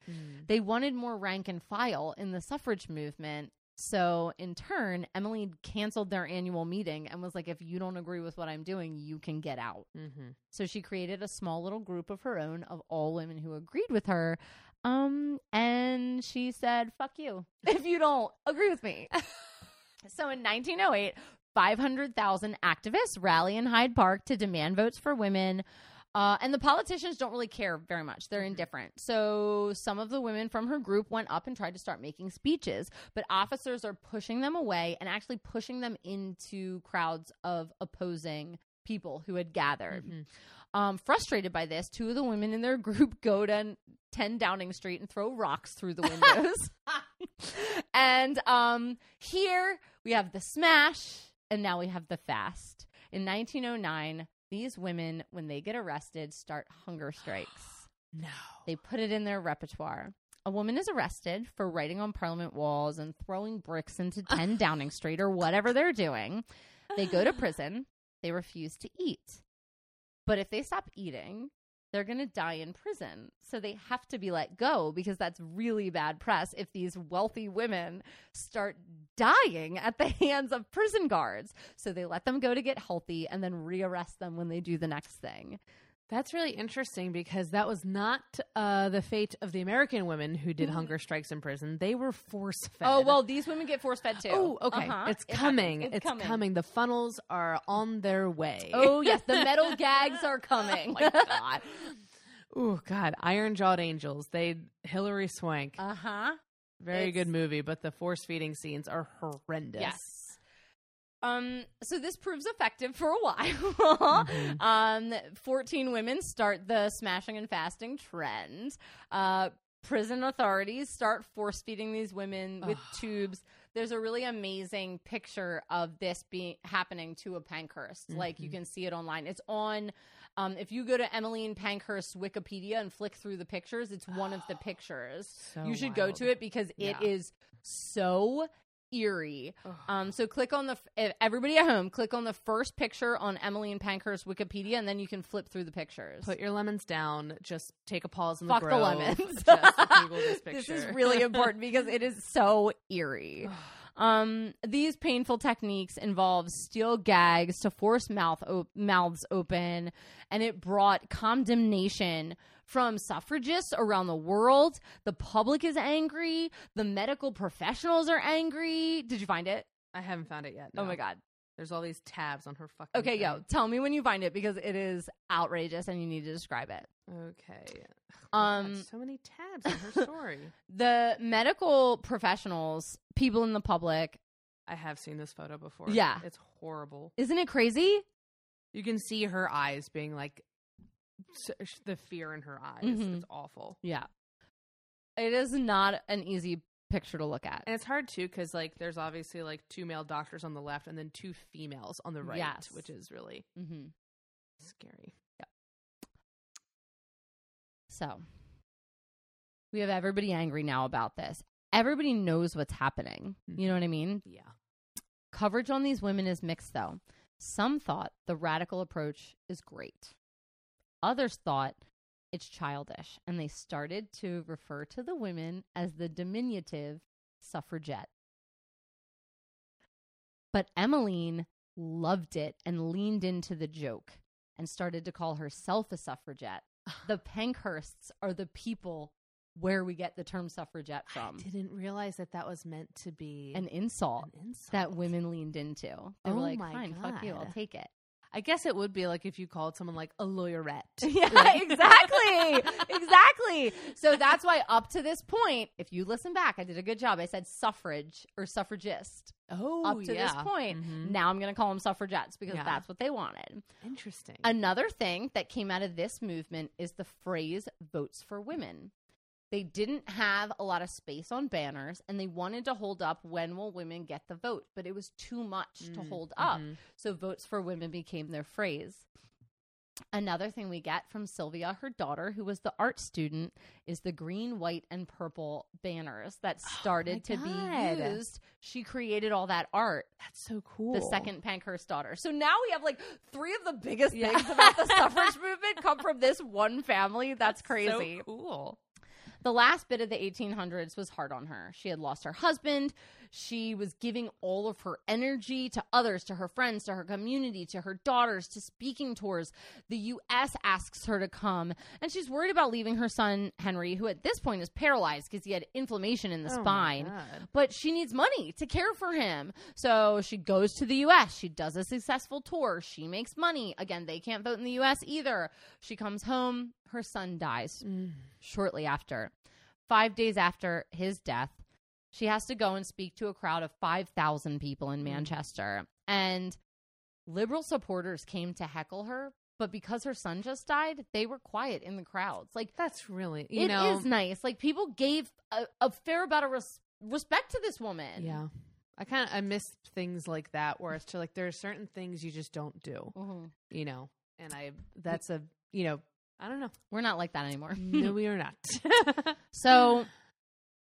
Speaker 1: They wanted more rank and file in the suffrage movement. So, in turn, Emily canceled their annual meeting and was like, if you don't agree with what I'm doing, you can get out.
Speaker 2: Mm-hmm.
Speaker 1: So, she created a small little group of her own of all women who agreed with her. Um, and she said, fuck you if you don't agree with me. so, in 1908, 500,000 activists rally in Hyde Park to demand votes for women. Uh, and the politicians don't really care very much. They're indifferent. So some of the women from her group went up and tried to start making speeches, but officers are pushing them away and actually pushing them into crowds of opposing people who had gathered. Um, frustrated by this, two of the women in their group go to 10 Downing Street and throw rocks through the windows. and um, here we have the smash, and now we have the fast. In 1909, these women, when they get arrested, start hunger strikes.
Speaker 2: No.
Speaker 1: They put it in their repertoire. A woman is arrested for writing on parliament walls and throwing bricks into 10 Downing Street or whatever they're doing. They go to prison. They refuse to eat. But if they stop eating, they're going to die in prison. So they have to be let go because that's really bad press if these wealthy women start dying at the hands of prison guards. So they let them go to get healthy and then rearrest them when they do the next thing.
Speaker 2: That's really interesting because that was not uh, the fate of the American women who
Speaker 1: Mm-hmm.
Speaker 2: did hunger strikes in prison. They were force fed.
Speaker 1: Oh, well, these women get force fed too.
Speaker 2: Oh, okay.
Speaker 1: Uh-huh.
Speaker 2: It's coming.
Speaker 1: happens.
Speaker 2: It's, coming. The funnels are on their way.
Speaker 1: Oh, yes. The metal gags are coming.
Speaker 2: my god. Oh god, Iron Jawed Angels. They Hilary Swank.
Speaker 1: uh huh.
Speaker 2: Very
Speaker 1: it's-
Speaker 2: good movie, but the force feeding scenes are horrendous.
Speaker 1: Yes. Um, so this proves effective for a while.
Speaker 2: Mm-hmm.
Speaker 1: um, 14 women start the smashing and fasting trend. Uh, prison authorities start force feeding these women with tubes. There's a really amazing picture of this being happening to a Pankhurst. Like
Speaker 2: Mm-hmm.
Speaker 1: you can see it online. It's on. Um, if you go to Emmeline Pankhurst's Wikipedia and flick through the pictures, it's one of the pictures.
Speaker 2: So
Speaker 1: you should go to it because it
Speaker 2: Yeah.
Speaker 1: is so eerie. Um, so click on the everybody at home. Click on the first picture on Emmeline Pankhurst Wikipedia, and then you can flip through the pictures.
Speaker 2: Put your lemons down. Just take a pause in the
Speaker 1: Fuck the lemons.
Speaker 2: Just Google this
Speaker 1: this is really important because it is so eerie. Um, these painful techniques involve steel gags to force mouth op- mouths open, and it brought condemnation from suffragists around the world. The public is angry. The medical professionals are angry. Did you find it?
Speaker 2: I haven't found it yet.
Speaker 1: Oh my god.
Speaker 2: There's all these tabs on her fucking.
Speaker 1: Okay, yo, tell me when you find it because it is outrageous and you need to describe it.
Speaker 2: Okay.
Speaker 1: Um,
Speaker 2: God, so many tabs on her story.
Speaker 1: The medical professionals, people in the public,
Speaker 2: I have seen this photo before.
Speaker 1: Yeah.
Speaker 2: it's horrible.
Speaker 1: isn't it crazy?
Speaker 2: You can see her eyes being like the fear in her eyes.
Speaker 1: Mhm.
Speaker 2: It's awful.
Speaker 1: Yeah. It is not an easy picture to look at.
Speaker 2: And it's hard too because like there's obviously like two male doctors on the left and then two females on the right,
Speaker 1: Yes.
Speaker 2: which is really
Speaker 1: Mm-hmm.
Speaker 2: scary. Yeah.
Speaker 1: So we have everybody angry now about this. Everybody knows what's happening. You know what I mean?
Speaker 2: Yeah.
Speaker 1: Coverage on these women is mixed, though. Some thought the radical approach is great. Others thought it's childish, and they started to refer to the women as the diminutive suffragette. But Emmeline loved it and leaned into the joke and started to call herself a suffragette. The Pankhursts are the people where we get the term suffragette from.
Speaker 2: I didn't realize that that was meant to be
Speaker 1: An insult
Speaker 2: an insult.
Speaker 1: that women leaned into. They
Speaker 2: Oh
Speaker 1: were like, fine, fuck you, I'll take it.
Speaker 2: I guess it would be like if you called someone like a lawyerette.
Speaker 1: Yeah,
Speaker 2: Like-
Speaker 1: exactly. exactly. So that's why up to this point, if you listen back, I did a good job. I said suffrage or suffragist.
Speaker 2: Oh,
Speaker 1: up to this
Speaker 2: yeah.
Speaker 1: point.
Speaker 2: Mhm.
Speaker 1: Now I'm going to call them suffragettes because
Speaker 2: Yeah.
Speaker 1: that's what they wanted.
Speaker 2: Interesting.
Speaker 1: Another thing that came out of this movement is the phrase votes for women. They didn't have a lot of space on banners and they wanted to hold up when will women get the vote, but it was too much to
Speaker 2: Mm,
Speaker 1: hold up.
Speaker 2: mhm.
Speaker 1: So votes for women became their phrase. Another thing we get from Sylvia, her daughter, who was the art student, is the green, white, and purple banners that started to be used. She created all that art
Speaker 2: That's so cool.
Speaker 1: the second Pankhurst daughter. So now we have like three of the biggest
Speaker 2: Yeah.
Speaker 1: things about the suffrage movement come from this one family. That's, crazy.
Speaker 2: So cool.
Speaker 1: The last bit of the 1800s was hard on her. She had lost her husband. She was giving all of her energy to others, to her friends, to her community, to her daughters, to speaking tours. The U.S. asks her to come, and she's worried about leaving her son, Henry, who at this point is paralyzed because he had inflammation in the
Speaker 2: Oh
Speaker 1: spine but she needs money to care for him. So she goes to the US. She does a successful tour. She makes money. Again, they can't vote in the US either. She comes home. Her son dies
Speaker 2: Mm.
Speaker 1: shortly after. Five days after his death, she has to go and speak to a crowd of 5,000 people in
Speaker 2: Mm.
Speaker 1: Manchester. And liberal supporters came to heckle her. But because her son just died, they were quiet in the crowds. Like,
Speaker 2: That's really
Speaker 1: it
Speaker 2: you
Speaker 1: is
Speaker 2: know.
Speaker 1: nice. Like people gave a, a fair amount of res- respect to this woman.
Speaker 2: Yeah. I kind of I miss things like that where it's to like there are certain things you just don't do,
Speaker 1: Mhm.
Speaker 2: you know. And I that's a you know I don't know.
Speaker 1: We're not like that anymore.
Speaker 2: no, we are not.
Speaker 1: so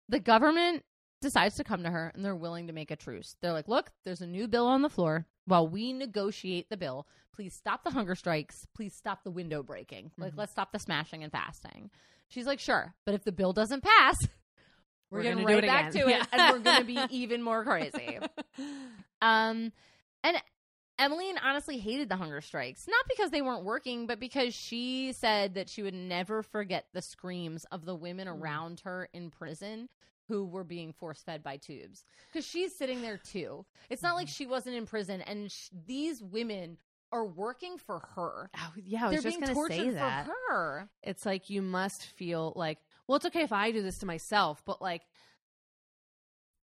Speaker 1: the government decides to come to her and they're willing to make a truce. They're like, look, there's a new bill on the floor. While we negotiate the bill, please stop the hunger strikes. Please stop the window breaking. Like,
Speaker 2: Mhm.
Speaker 1: let's stop the smashing and fasting. She's like, sure. But if the bill doesn't pass, we're,
Speaker 2: We're
Speaker 1: getting right
Speaker 2: it
Speaker 1: back
Speaker 2: again.
Speaker 1: to it
Speaker 2: Yeah.
Speaker 1: and we're going to be even more crazy. Um, and Emmeline honestly hated the hunger strikes, not because they weren't working, but because she said that she would never forget the screams of the women
Speaker 2: Mm.
Speaker 1: around her in prison who were being force fed by tubes. Because she's sitting there too. It's not like
Speaker 2: Mm-hmm.
Speaker 1: she wasn't in prison, and sh- these women are working for her.
Speaker 2: Oh, yeah, I was
Speaker 1: They're
Speaker 2: just
Speaker 1: being
Speaker 2: going to say
Speaker 1: tortured
Speaker 2: that.
Speaker 1: for her.
Speaker 2: It's like you must feel like, well, it's okay if I do this to myself, but like,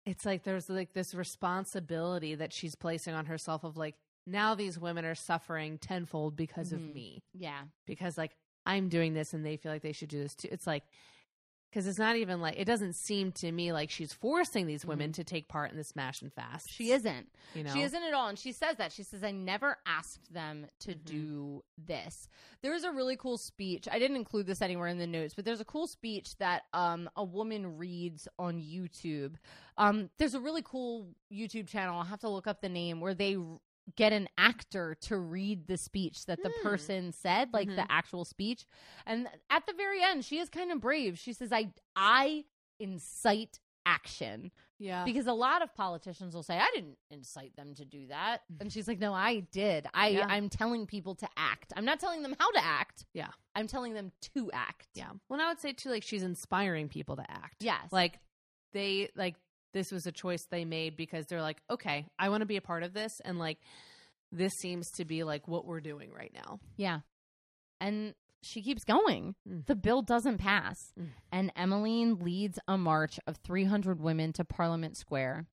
Speaker 2: it's like there's like this responsibility that she's placing on herself of like, now these women are suffering tenfold because
Speaker 1: Mhm.
Speaker 2: of me.
Speaker 1: Yeah.
Speaker 2: Because like I'm doing this and they feel like they should do this too. It's like, because it's not even like, it doesn't seem to me like she's forcing these women to take part in the smash and fast.
Speaker 1: She isn't.
Speaker 2: You know?
Speaker 1: She isn't at all. And she says that. She says, I never asked them to
Speaker 2: Mhm.
Speaker 1: do this. There's a really cool speech. I didn't include this anywhere in the notes, but there's a cool speech that um, a woman reads on YouTube. Um, there's a really cool YouTube channel. I'll have to look up the name where they get an actor to read the speech that the
Speaker 2: Hmm.
Speaker 1: person said, like
Speaker 2: Mhm.
Speaker 1: the actual speech. And at the very end, she is kind of brave. She says, I, I incite action
Speaker 2: Yeah.
Speaker 1: because a lot of politicians will say i didn't incite them to do that and she's like no i did i
Speaker 2: Yeah.
Speaker 1: i'm telling people to act i'm not telling them how to act
Speaker 2: Yeah.
Speaker 1: i'm telling them to act
Speaker 2: yeah. Well, I would say too, like she's inspiring people to act.
Speaker 1: yes
Speaker 2: Like they, like this was a choice they made because they're like, okay, I want to be a part of this. And like, this seems to be like what we're doing right now.
Speaker 1: yeah and she keeps going
Speaker 2: Mm.
Speaker 1: the bill doesn't pass
Speaker 2: Mm.
Speaker 1: and emmeline leads a march of 300 women to parliament square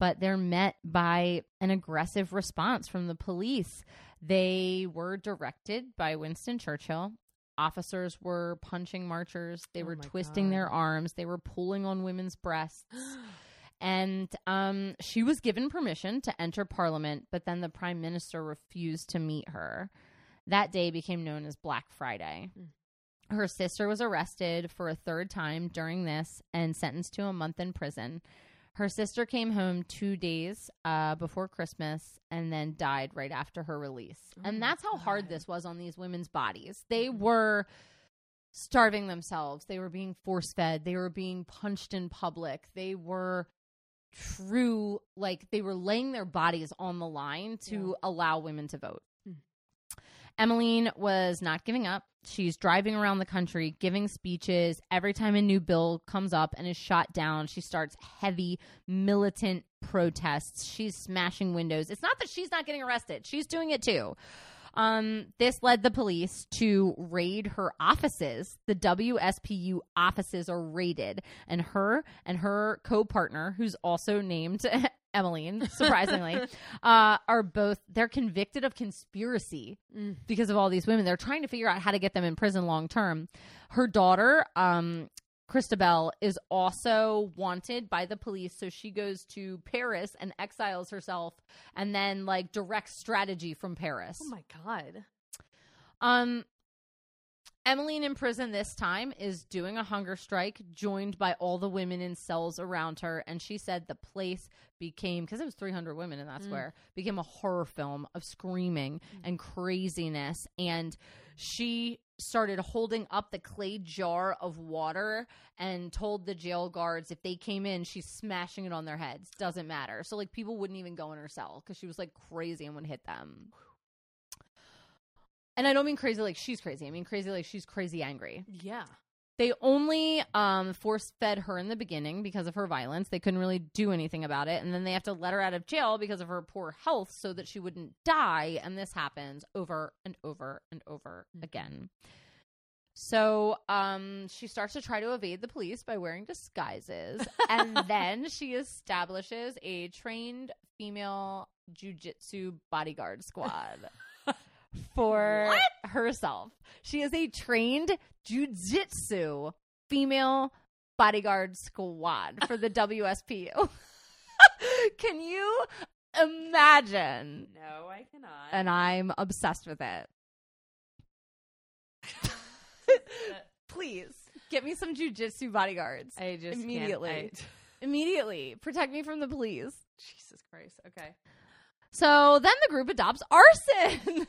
Speaker 1: but they're met by an aggressive response from the police they were directed by winston churchill officers were punching marchers. They
Speaker 2: Oh
Speaker 1: were twisting their arms. They were pulling on women's breasts. and um, she was given permission to enter parliament, but then the prime minister refused to meet her. That day became known as Black Friday.
Speaker 2: Mm.
Speaker 1: Her sister was arrested for a third time during this and sentenced to a month in prison. Her sister came home two days uh, before Christmas and then died right after her release.
Speaker 2: Oh
Speaker 1: and that's how hard this was on these women's bodies. They
Speaker 2: Mhm.
Speaker 1: were starving themselves, they were being force fed, they were being punched in public, they were true, like, they were laying their bodies on the line to
Speaker 2: Yeah.
Speaker 1: allow women to vote.
Speaker 2: Hmm.
Speaker 1: Emmeline was not giving up. She's driving around the country giving speeches. Every time a new bill comes up and is shot down, she starts heavy militant protests. She's smashing windows. It's not that she's not getting arrested, she's doing it too. Um, this led the police to raid her offices. The WSPU offices are raided, and her and her co partner, who's also named Emmeline, surprisingly, uh, are both they're convicted of conspiracy
Speaker 2: Mm.
Speaker 1: because of all these women. They're trying to figure out how to get them in prison long term. Her daughter, um, Christabel, is also wanted by the police, so she goes to Paris and exiles herself, and then like directs strategy from Paris.
Speaker 2: Oh my god.
Speaker 1: Um, Emmeline in prison this time is doing a hunger strike, joined by all the women in cells around her. And she said the place became, because it was 300 women in that
Speaker 2: Mm.
Speaker 1: square, became a horror film of screaming and craziness. And she started holding up the clay jar of water and told the jail guards if they came in, she's smashing it on their heads. Doesn't matter. So, like, people wouldn't even go in her cell because she was like crazy and would hit them. And I don't mean crazy like she's crazy. I mean crazy like she's crazy angry.
Speaker 2: Yeah.
Speaker 1: They only um, force fed her in the beginning because of her violence. They couldn't really do anything about it. And then they have to let her out of jail because of her poor health so that she wouldn't die. And this happens over and over and over
Speaker 2: Mhm.
Speaker 1: again. So um, she starts to try to evade the police by wearing disguises. and then she establishes a trained female jujitsu bodyguard squad for herself. She is a trained jujitsu female bodyguard squad for the WSPU. Can you imagine?
Speaker 2: No, I cannot.
Speaker 1: And I'm obsessed with it. Please get me some jujitsu bodyguards
Speaker 2: I just
Speaker 1: Immediately.
Speaker 2: I-
Speaker 1: immediately. Protect me from the police.
Speaker 2: Jesus Christ. Okay.
Speaker 1: So then the group adopts arson.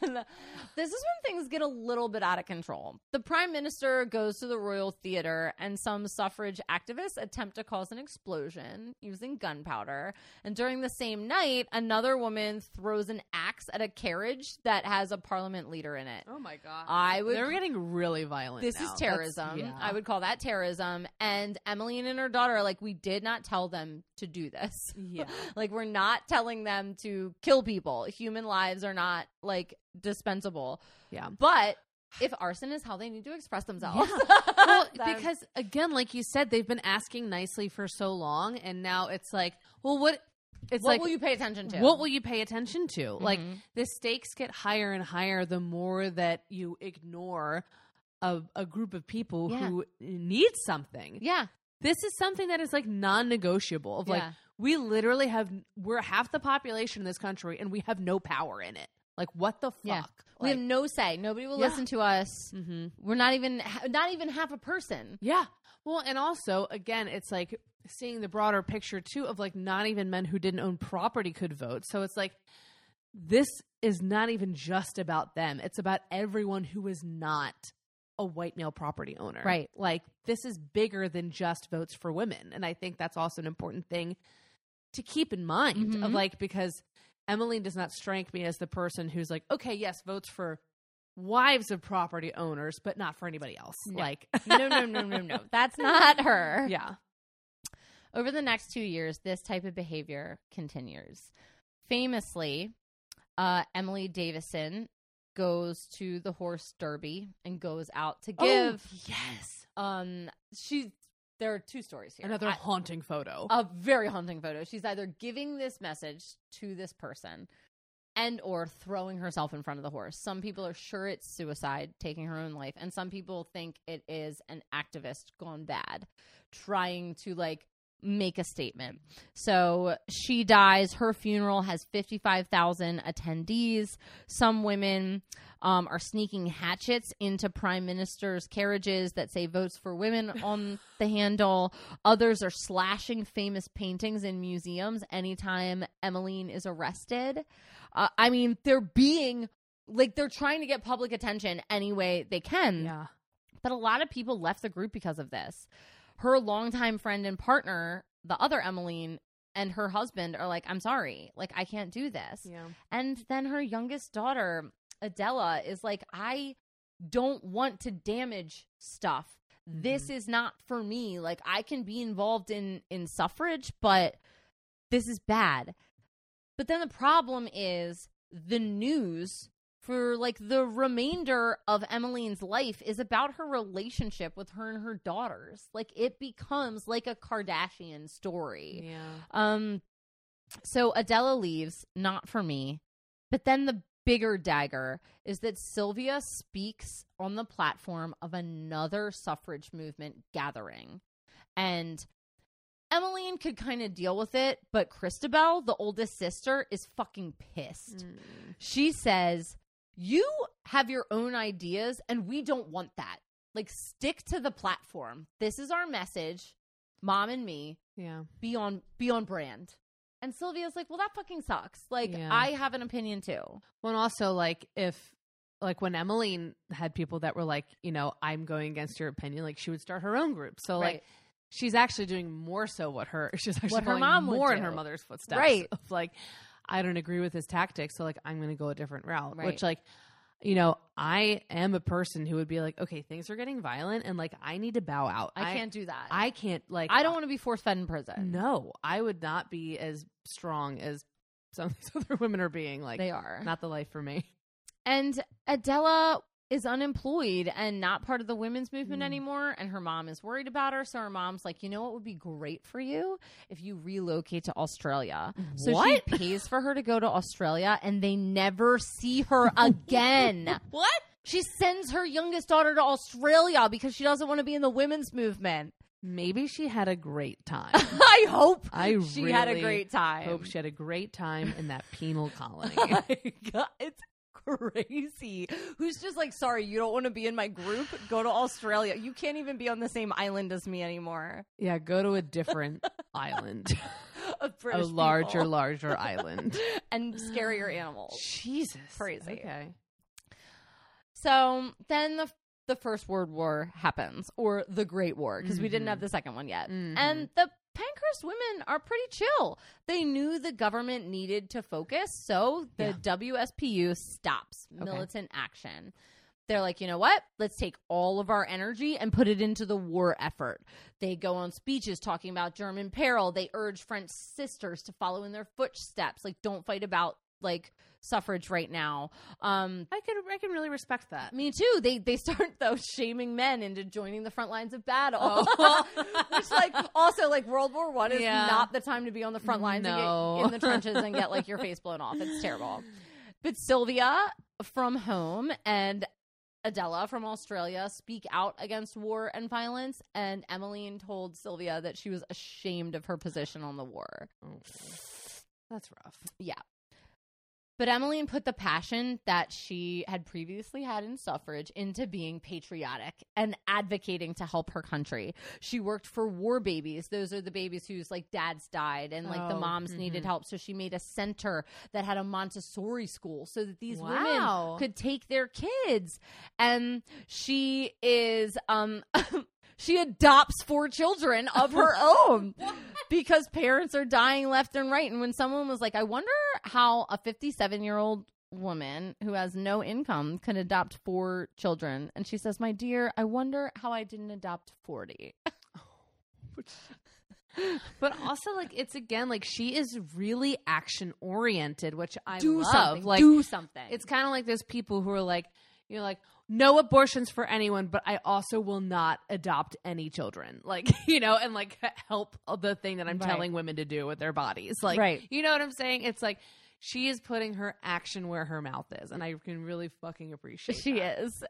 Speaker 1: this is when things get a little bit out of control. The prime minister goes to the Royal Theater, and some suffrage activists attempt to cause an explosion using gunpowder. And during the same night, another woman throws an axe at a carriage that has a parliament leader in it.
Speaker 2: Oh my god.
Speaker 1: I would
Speaker 2: They're getting really violent.
Speaker 1: this
Speaker 2: now.
Speaker 1: is terrorism.
Speaker 2: yeah.
Speaker 1: I would call that terrorism. And Emmeline and her daughter are like, we did not tell them to do this.
Speaker 2: Yeah.
Speaker 1: like, we're not telling them to kill people. Human lives are not like dispensable.
Speaker 2: Yeah.
Speaker 1: But if arson is how they need to express themselves,
Speaker 2: well,
Speaker 1: then-
Speaker 2: because again, like you said, they've been asking nicely for so long, and now it's like, well, what? It's
Speaker 1: what
Speaker 2: like,
Speaker 1: will you pay attention to?
Speaker 2: what will you pay attention to? Like
Speaker 1: Mhm.
Speaker 2: the stakes get higher and higher the more that you ignore a, a group of people
Speaker 1: Yeah.
Speaker 2: who need something.
Speaker 1: yeah,
Speaker 2: This is something that is like non-negotiable. Of like,
Speaker 1: Yeah.
Speaker 2: We literally have we're half the population in this country, and we have no power in it. Like, what the fuck?
Speaker 1: Yeah. we have no say. Nobody will
Speaker 2: Yeah.
Speaker 1: listen to us.
Speaker 2: hmm
Speaker 1: We're not even not even half a person.
Speaker 2: Yeah. Well, and also, again, it's like seeing the broader picture too of like not even men who didn't own property could vote. So it's like this is not even just about them. It's about everyone who is not a white male property owner.
Speaker 1: Right.
Speaker 2: Like this is bigger than just votes for women. And I think that's also an important thing to keep in mind of
Speaker 1: Mhm.
Speaker 2: like because Emmeline does not strike me as the person who's like, okay, yes, votes for wives of property owners, but not for anybody else.
Speaker 1: No.
Speaker 2: Like
Speaker 1: No, no, no, no, no. That's not her.
Speaker 2: yeah.
Speaker 1: Over the next two years, this type of behavior continues. Famously, uh, Emily Davison goes to the horse derby and goes out to give.
Speaker 2: Oh, yes.
Speaker 1: Um, she. There are two stories here.
Speaker 2: Another
Speaker 1: I-
Speaker 2: haunting photo.
Speaker 1: a very haunting photo. She's either giving this message to this person, and or throwing herself in front of the horse. Some people are sure it's suicide, taking her own life, and some people think it is an activist gone bad, trying to like make a statement. So she dies. Her funeral has 55,000 attendees. Some women um, are sneaking hatchets into prime ministers' carriages that say votes for women on the handle. Others are slashing famous paintings in museums anytime Emmeline is arrested. Uh, I mean, they're being like they're trying to get public attention any way they can.
Speaker 2: Yeah.
Speaker 1: But a lot of people left the group because of this. Her longtime friend and partner, the other Emmeline, and her husband are like, I'm sorry, like, I can't do this.
Speaker 2: Yeah.
Speaker 1: And then her youngest daughter, Adela, is like, I don't want to damage stuff. This mm-hmm. is not for me. Like, I can be involved in in suffrage, but this is bad. But then the problem is the news for like the remainder of Emmeline's life is about her relationship with her and her daughters. Like it becomes like a Kardashian story.
Speaker 2: Yeah.
Speaker 1: Um so Adela leaves, not for me. But then the bigger dagger is that Sylvia speaks on the platform of another suffrage movement gathering. And Emmeline could kind of deal with it, but Christabel, the oldest sister, is fucking pissed.
Speaker 2: Mm.
Speaker 1: She says, You have your own ideas, and we don't want that. Like, stick to the platform. This is our message, mom and me
Speaker 2: Yeah.
Speaker 1: be on be on brand. And Sylvia's like, well, that fucking sucks. Like,
Speaker 2: Yeah.
Speaker 1: I have an opinion too.
Speaker 2: Well, and also like if like when Emmeline had people that were like, you know, I'm going against your opinion, like she would start her own group. So
Speaker 1: Right.
Speaker 2: like she's actually doing more so what her she's actually
Speaker 1: What her mom
Speaker 2: more in her mother's footsteps.
Speaker 1: Right.
Speaker 2: Of like, I don't agree with his tactics, so like I'm gonna go a different route.
Speaker 1: Right.
Speaker 2: Which like you know, I am a person who would be like, okay, things are getting violent, and like I need to bow out.
Speaker 1: I,
Speaker 2: I
Speaker 1: can't do that. I,
Speaker 2: I can't like.
Speaker 1: I don't want to be force fed in prison.
Speaker 2: No, I would not be as strong as some of these other women are being. Like,
Speaker 1: they are.
Speaker 2: not the life for me.
Speaker 1: and Adela is unemployed and not part of the women's movement
Speaker 2: Mm.
Speaker 1: anymore. And her mom is worried about her. So her mom's like, you know what would be great for you if you relocate to Australia. So
Speaker 2: What?
Speaker 1: she pays for her to go to Australia and they never see her again.
Speaker 2: What?
Speaker 1: She sends her youngest daughter to Australia because she doesn't want to be in the women's movement.
Speaker 2: Maybe she had a great time.
Speaker 1: I hope
Speaker 2: I
Speaker 1: she had a great time.
Speaker 2: hope she had a great time in that penal colony.
Speaker 1: Oh my God, it's crazy. Who's just like, sorry, you don't want to be in my group? Go to Australia. You can't even be on the same island as me anymore.
Speaker 2: yeah, go to a different island, a larger, larger island.
Speaker 1: and scarier animals.
Speaker 2: Jesus,
Speaker 1: Crazy.
Speaker 2: Okay,
Speaker 1: So then the the First World War happens, or the Great War, because we didn't
Speaker 2: Mhm.
Speaker 1: have the second one yet.
Speaker 2: Mhm.
Speaker 1: And the Pankhurst women are pretty chill. They knew the government needed to focus, so the
Speaker 2: Yeah.
Speaker 1: WSPU stops
Speaker 2: Okay.
Speaker 1: militant action. They're like, you know what? Let's take all of our energy and put it into the war effort. They go on speeches talking about German peril. They urge French sisters to follow in their footsteps. Like, don't fight about like suffrage right now. Um,
Speaker 2: I can I can really respect that.
Speaker 1: me too. They they start though shaming men into joining the front lines of battle.
Speaker 2: Oh.
Speaker 1: Which like also like World War One is
Speaker 2: Yeah.
Speaker 1: not the time to be on the front lines
Speaker 2: No.
Speaker 1: and get in the trenches and get like your face blown off. It's terrible. But Sylvia from home and Adela from Australia speak out against war and violence, and Emmeline told Sylvia that she was ashamed of her position on the war.
Speaker 2: Oh, That's rough.
Speaker 1: But Emmeline put the passion that she had previously had in suffrage into being patriotic and advocating to help her country. She worked for war babies. Those are the babies whose like dads died and like the
Speaker 2: Oh,
Speaker 1: moms needed
Speaker 2: mhm.
Speaker 1: help. So she made a center that had a Montessori school so that these
Speaker 2: Wow.
Speaker 1: women could take their kids. And she is um she adopts four children of her own because parents are dying left and right. And when someone was like, I wonder how a 57 year old woman who has no income can adopt four children. And she says, My dear, I wonder how I didn't adopt 40.
Speaker 2: But also, like, it's again like she is really action oriented, which I
Speaker 1: Do
Speaker 2: love.
Speaker 1: something.
Speaker 2: Like,
Speaker 1: do something.
Speaker 2: it's kind of like those people who are like, you're like no abortions for anyone, but I also will not adopt any children. Like, you know, and like help the thing that I'm
Speaker 1: Right.
Speaker 2: telling women to do with their bodies. Like,
Speaker 1: Right.
Speaker 2: you know what I'm saying? It's like she is putting her action where her mouth is, and I can really fucking appreciate.
Speaker 1: She
Speaker 2: that.
Speaker 1: is.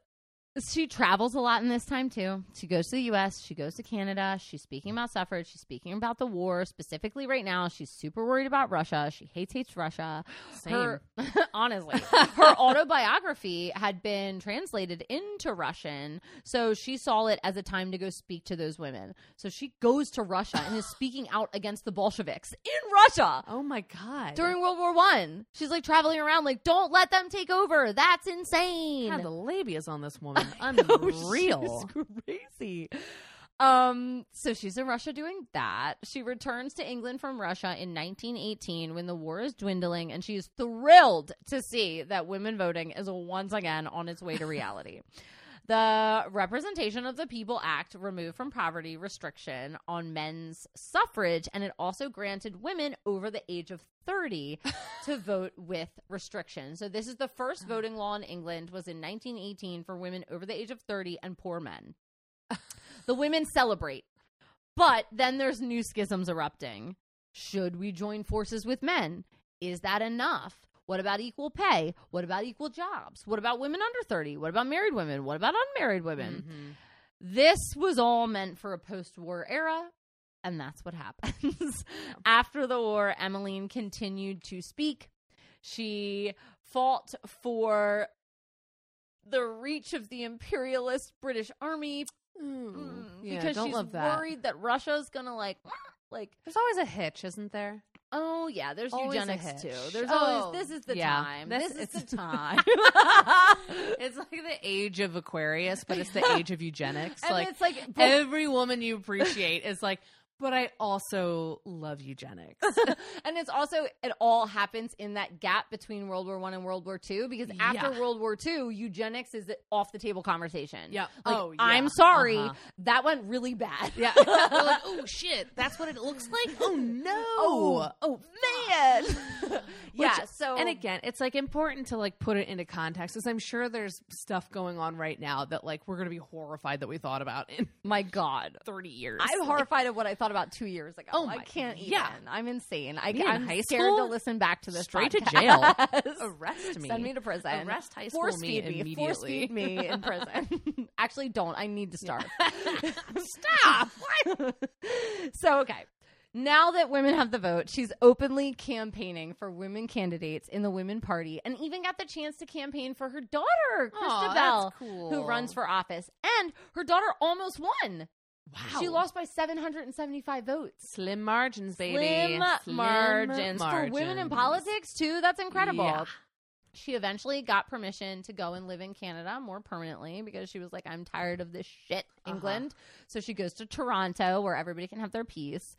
Speaker 1: She travels a lot in this time too. She goes to the US, she goes to Canada, she's speaking about suffrage, she's speaking about the war. Specifically right now, she's super worried about Russia. She hates hates Russia.
Speaker 2: Same.
Speaker 1: Her honestly, her autobiography had been translated into Russian, so she saw it as a time to go speak to those women. So she goes to Russia and is speaking out against the Bolsheviks in Russia
Speaker 2: Oh my god!
Speaker 1: during World War One. She's like traveling around, like, don't let them take over. That's insane.
Speaker 2: God, the labias on this woman, unreal.
Speaker 1: she's crazy. Um, so she's in Russia doing that. She returns to England from Russia in 1918 when the war is dwindling, and she is thrilled to see that women voting is once again on its way to reality. The Representation of the People Act removed from poverty restriction on men's suffrage, and it also granted women over the age of 30 to vote with restrictions. So this is the first oh. voting law in England was in 1918 for women over the age of 30 and poor men. the women celebrate. But then there's new schisms erupting. Should we join forces with men? Is that enough? What about equal pay? What about equal jobs? What about women under 30? What about married women? What about unmarried women?
Speaker 2: Mhm.
Speaker 1: This was all meant for a post war era, and that's what happens. After the war, Emmeline continued to speak. She fought for the reach of the imperialist British army mm,
Speaker 2: Yeah,
Speaker 1: because she's worried that Russia's gonna like like
Speaker 2: There's always a hitch, isn't there?
Speaker 1: Oh yeah there's
Speaker 2: Always
Speaker 1: eugenics too. there's
Speaker 2: Oh,
Speaker 1: always this is the
Speaker 2: yeah.
Speaker 1: time.
Speaker 2: This-
Speaker 1: this, is the time.
Speaker 2: It's like the age of Aquarius, but it's the age of eugenics.
Speaker 1: and
Speaker 2: like
Speaker 1: it's like
Speaker 2: every woman you appreciate is like, but I also love eugenics.
Speaker 1: and it's also it all happens in that gap between World War One and World War Two because after
Speaker 2: Yeah.
Speaker 1: World War Two, eugenics is off the table conversation.
Speaker 2: Yeah.
Speaker 1: like
Speaker 2: Oh, yeah.
Speaker 1: I'm sorry,
Speaker 2: Uh-huh.
Speaker 1: that went really bad.
Speaker 2: yeah, like, oh shit, that's what it looks like. Oh no.
Speaker 1: oh, oh man. yeah.
Speaker 2: Which-
Speaker 1: So
Speaker 2: and again, it's like important to like put it into context because I'm sure there's stuff going on right now that like we're gonna be horrified that we thought about in
Speaker 1: my God.
Speaker 2: 30 years.
Speaker 1: I'm horrified of what I thought about two years ago.
Speaker 2: Oh
Speaker 1: I can't even.
Speaker 2: yeah.
Speaker 1: I'm insane. I,
Speaker 2: Me in
Speaker 1: I'm
Speaker 2: high
Speaker 1: scared
Speaker 2: school?
Speaker 1: to listen back to this.
Speaker 2: Straight to
Speaker 1: podcast.
Speaker 2: Arrest me.
Speaker 1: Send me to prison.
Speaker 2: Arrest high school
Speaker 1: Force
Speaker 2: me
Speaker 1: feed me.
Speaker 2: immediately.
Speaker 1: Force feed me in prison. Actually, don't. I need to start.
Speaker 2: Stop.
Speaker 1: so okay. Now that women have the vote, she's openly campaigning for women candidates in the Women Party and even got the chance to campaign for her daughter, Christabel,
Speaker 2: cool.
Speaker 1: who runs for office. And her daughter almost won.
Speaker 2: Wow.
Speaker 1: She lost by 775 votes.
Speaker 2: slim margins, baby.
Speaker 1: Slim, margins. for women in politics too. That's incredible.
Speaker 2: Yeah.
Speaker 1: She eventually got permission to go and live in Canada more permanently because she was like, I'm tired of this shit,
Speaker 2: Uh-huh.
Speaker 1: England. So she goes to Toronto where everybody can have their peace.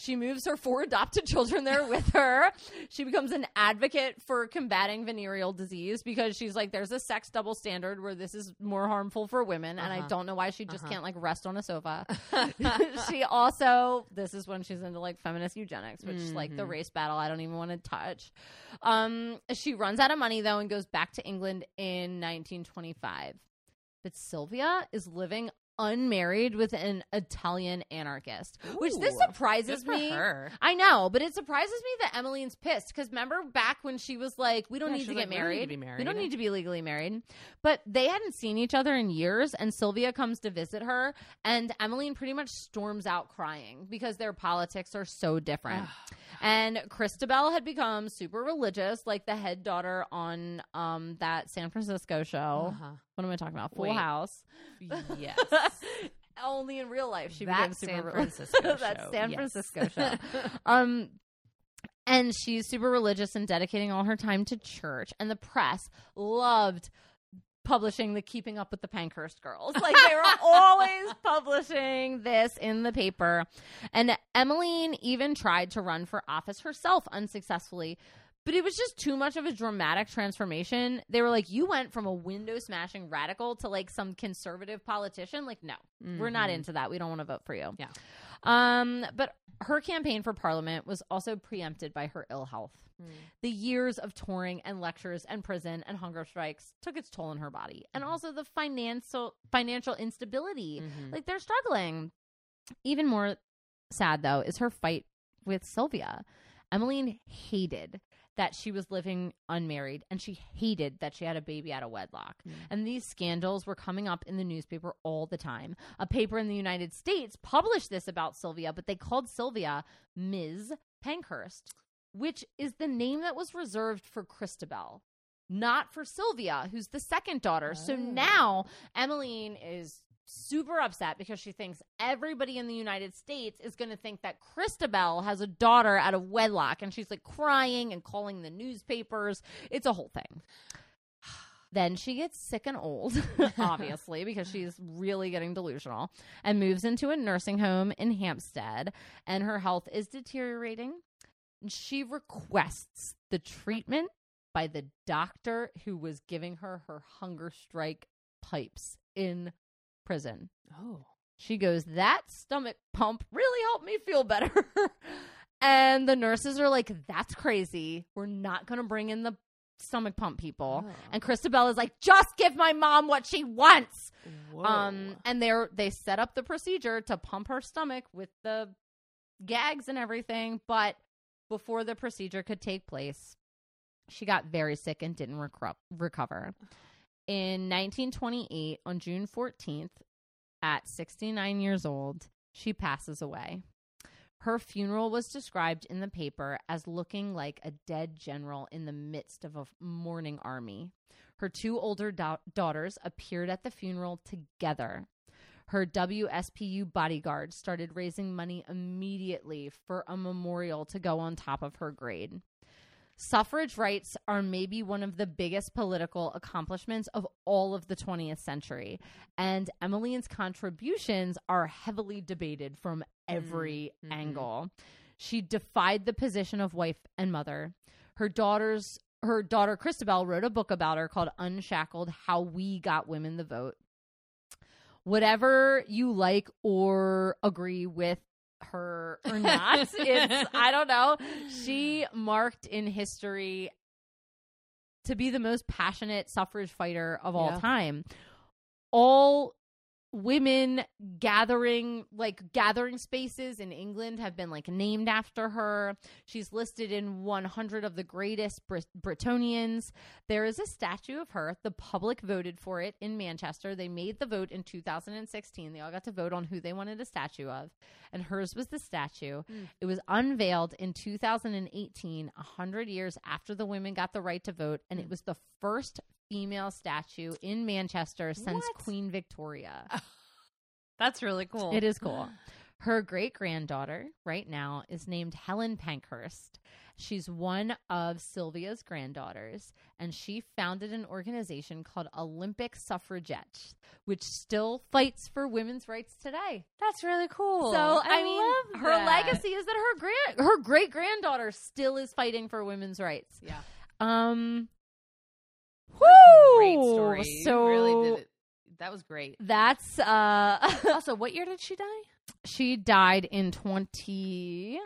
Speaker 1: She moves her four adopted children there with her. She becomes an advocate for combating venereal disease because she's like, there's a sex double standard where this is more harmful for women. And I
Speaker 2: Uh-huh.
Speaker 1: don't know why she just
Speaker 2: Uh-huh.
Speaker 1: can't like rest on a sofa. she also, this is when she's into like feminist eugenics, which like the
Speaker 2: Mhm.
Speaker 1: race battle, I don't even want to touch. Um, she runs out of money though and goes back to England in 1925. But Sylvia is living unmarried with an Italian anarchist, which this surprises me.
Speaker 2: her.
Speaker 1: I know, but it surprises me that Emmeline's pissed because remember back when she was like, "We don't
Speaker 2: Yeah,
Speaker 1: need to
Speaker 2: was
Speaker 1: get
Speaker 2: like, "We
Speaker 1: married. We don't need to be legally married." But they hadn't seen each other in years, and Sylvia comes to visit her, and Emmeline pretty much storms out crying because their politics are so different. And Christabel had become super religious, like the head daughter on um that San Francisco show.
Speaker 2: Uh-huh.
Speaker 1: What am I talking about? Full
Speaker 2: Wait.
Speaker 1: House.
Speaker 2: Yes.
Speaker 1: Only in real life she
Speaker 2: That
Speaker 1: became super
Speaker 2: San
Speaker 1: religious.
Speaker 2: Francisco
Speaker 1: that San
Speaker 2: yes.
Speaker 1: Francisco show. um and she's super religious and dedicating all her time to church and the press loved publishing the keeping up with the pankhurst girls like they were always publishing this in the paper and emmeline even tried to run for office herself unsuccessfully but it was just too much of a dramatic transformation. They were like, you went from a window smashing radical to like some conservative politician. Like, no, we're not
Speaker 2: Mhm.
Speaker 1: into that. We don't want to vote for you.
Speaker 2: Yeah.
Speaker 1: Um, but her campaign for parliament was also preempted by her ill health.
Speaker 2: Mm.
Speaker 1: The years of touring and lectures and prison and hunger strikes took its toll on her body, and
Speaker 2: Mm-hmm.
Speaker 1: also the financial financial instability.
Speaker 2: Mhm.
Speaker 1: Like they're struggling. Even more sad though is her fight with Sylvia. Emmeline hated that she was living unmarried and she hated that she had a baby out of wedlock.
Speaker 2: Mm.
Speaker 1: And these scandals were coming up in the newspaper all the time. A paper in the United States published this about Sylvia, but they called Sylvia Ms. Pankhurst, which is the name that was reserved for Christabel, not for Sylvia, who's the second daughter. So
Speaker 2: Oh.
Speaker 1: now Emmeline is super upset because she thinks everybody in the United States is going to think that Christabel has a daughter out of wedlock and she's like crying and calling the newspapers. It's a whole thing. Then she gets sick and old, obviously, because she's really getting delusional and moves into a nursing home in Hampstead and her health is deteriorating. She requests the treatment by the doctor who was giving her her hunger strike pipes in prison.
Speaker 2: Oh.
Speaker 1: She goes, That stomach pump really helped me feel better. and the nurses are like, That's crazy. We're not going to bring in the stomach pump people.
Speaker 2: Oh.
Speaker 1: And Christabel is like, Just give my mom what she wants.
Speaker 2: Whoa.
Speaker 1: Um, and they're they set up the procedure to pump her stomach with the gags and everything. But before the procedure could take place, she got very sick and didn't recover. In 1928, on June 14th, at 69 years old, she passes away. Her funeral was described in the paper as looking like a dead general in the midst of a mourning army. Her two older da- daughters appeared at the funeral together. Her WSPU bodyguard started raising money immediately for a memorial to go on top of her grade. Suffrage rights are maybe one of the biggest political accomplishments of all of the 20th century, and Emmeline's contributions are heavily debated from every
Speaker 2: Mhm.
Speaker 1: angle. She defied the position of wife and mother. Her daughters her daughter Christabel wrote a book about her called Unshackled How We Got Women the Vote. Whatever you like or agree with her or not, it's I don't know. She marked in history to be the most passionate suffrage fighter of all
Speaker 2: Yeah.
Speaker 1: time. All women gathering like gathering spaces in England have been like named after her. She's listed in 100 of the greatest Brit- Britonians. There is a statue of her. The public voted for it in Manchester. They made the vote in 2016. They all got to vote on who they wanted a statue of, and hers was the statue.
Speaker 2: Mm.
Speaker 1: It was unveiled in 2018, 100 years after the women got the right to vote, and it
Speaker 2: Mm.
Speaker 1: was the first female statue in Manchester since
Speaker 2: What?
Speaker 1: Queen Victoria.
Speaker 2: That's really cool.
Speaker 1: It is cool. Her great granddaughter, right now, is named Helen Pankhurst. She's one of Sylvia's granddaughters, and she founded an organization called Olympic Suffragettes, which still fights for women's rights today.
Speaker 2: That's really cool.
Speaker 1: So I, mean,
Speaker 2: love
Speaker 1: her
Speaker 2: that.
Speaker 1: legacy is that her grand, her great granddaughter still is fighting for women's rights.
Speaker 2: Yeah.
Speaker 1: Um,
Speaker 2: Great story.
Speaker 1: So
Speaker 2: really. That was great.
Speaker 1: that's uh.
Speaker 2: Also, what year did she die?
Speaker 1: She died in 28.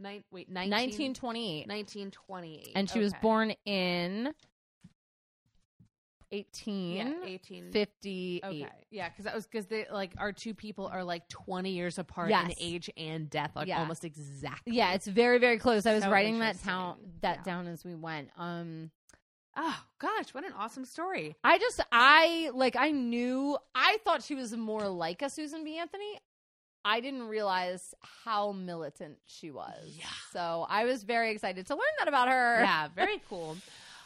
Speaker 2: Nine, wait, 19,
Speaker 1: 1928.
Speaker 2: 1928.
Speaker 1: And she was born in
Speaker 2: yeah,
Speaker 1: 1858.
Speaker 2: 18. Okay. Yeah, because that was because they like our two people are like 20 years apart
Speaker 1: Yes.
Speaker 2: in age and death, like
Speaker 1: Yeah.
Speaker 2: almost exactly.
Speaker 1: Yeah, it's very very close. I was
Speaker 2: So
Speaker 1: writing that
Speaker 2: interesting.
Speaker 1: that
Speaker 2: Yeah.
Speaker 1: down as we went. Um
Speaker 2: Oh gosh, what an awesome story.
Speaker 1: I just I like I knew I thought she was more like a Susan B. Anthony. I didn't realize how militant she was.
Speaker 2: Yeah.
Speaker 1: So I was very excited to learn that about her.
Speaker 2: Yeah, very cool.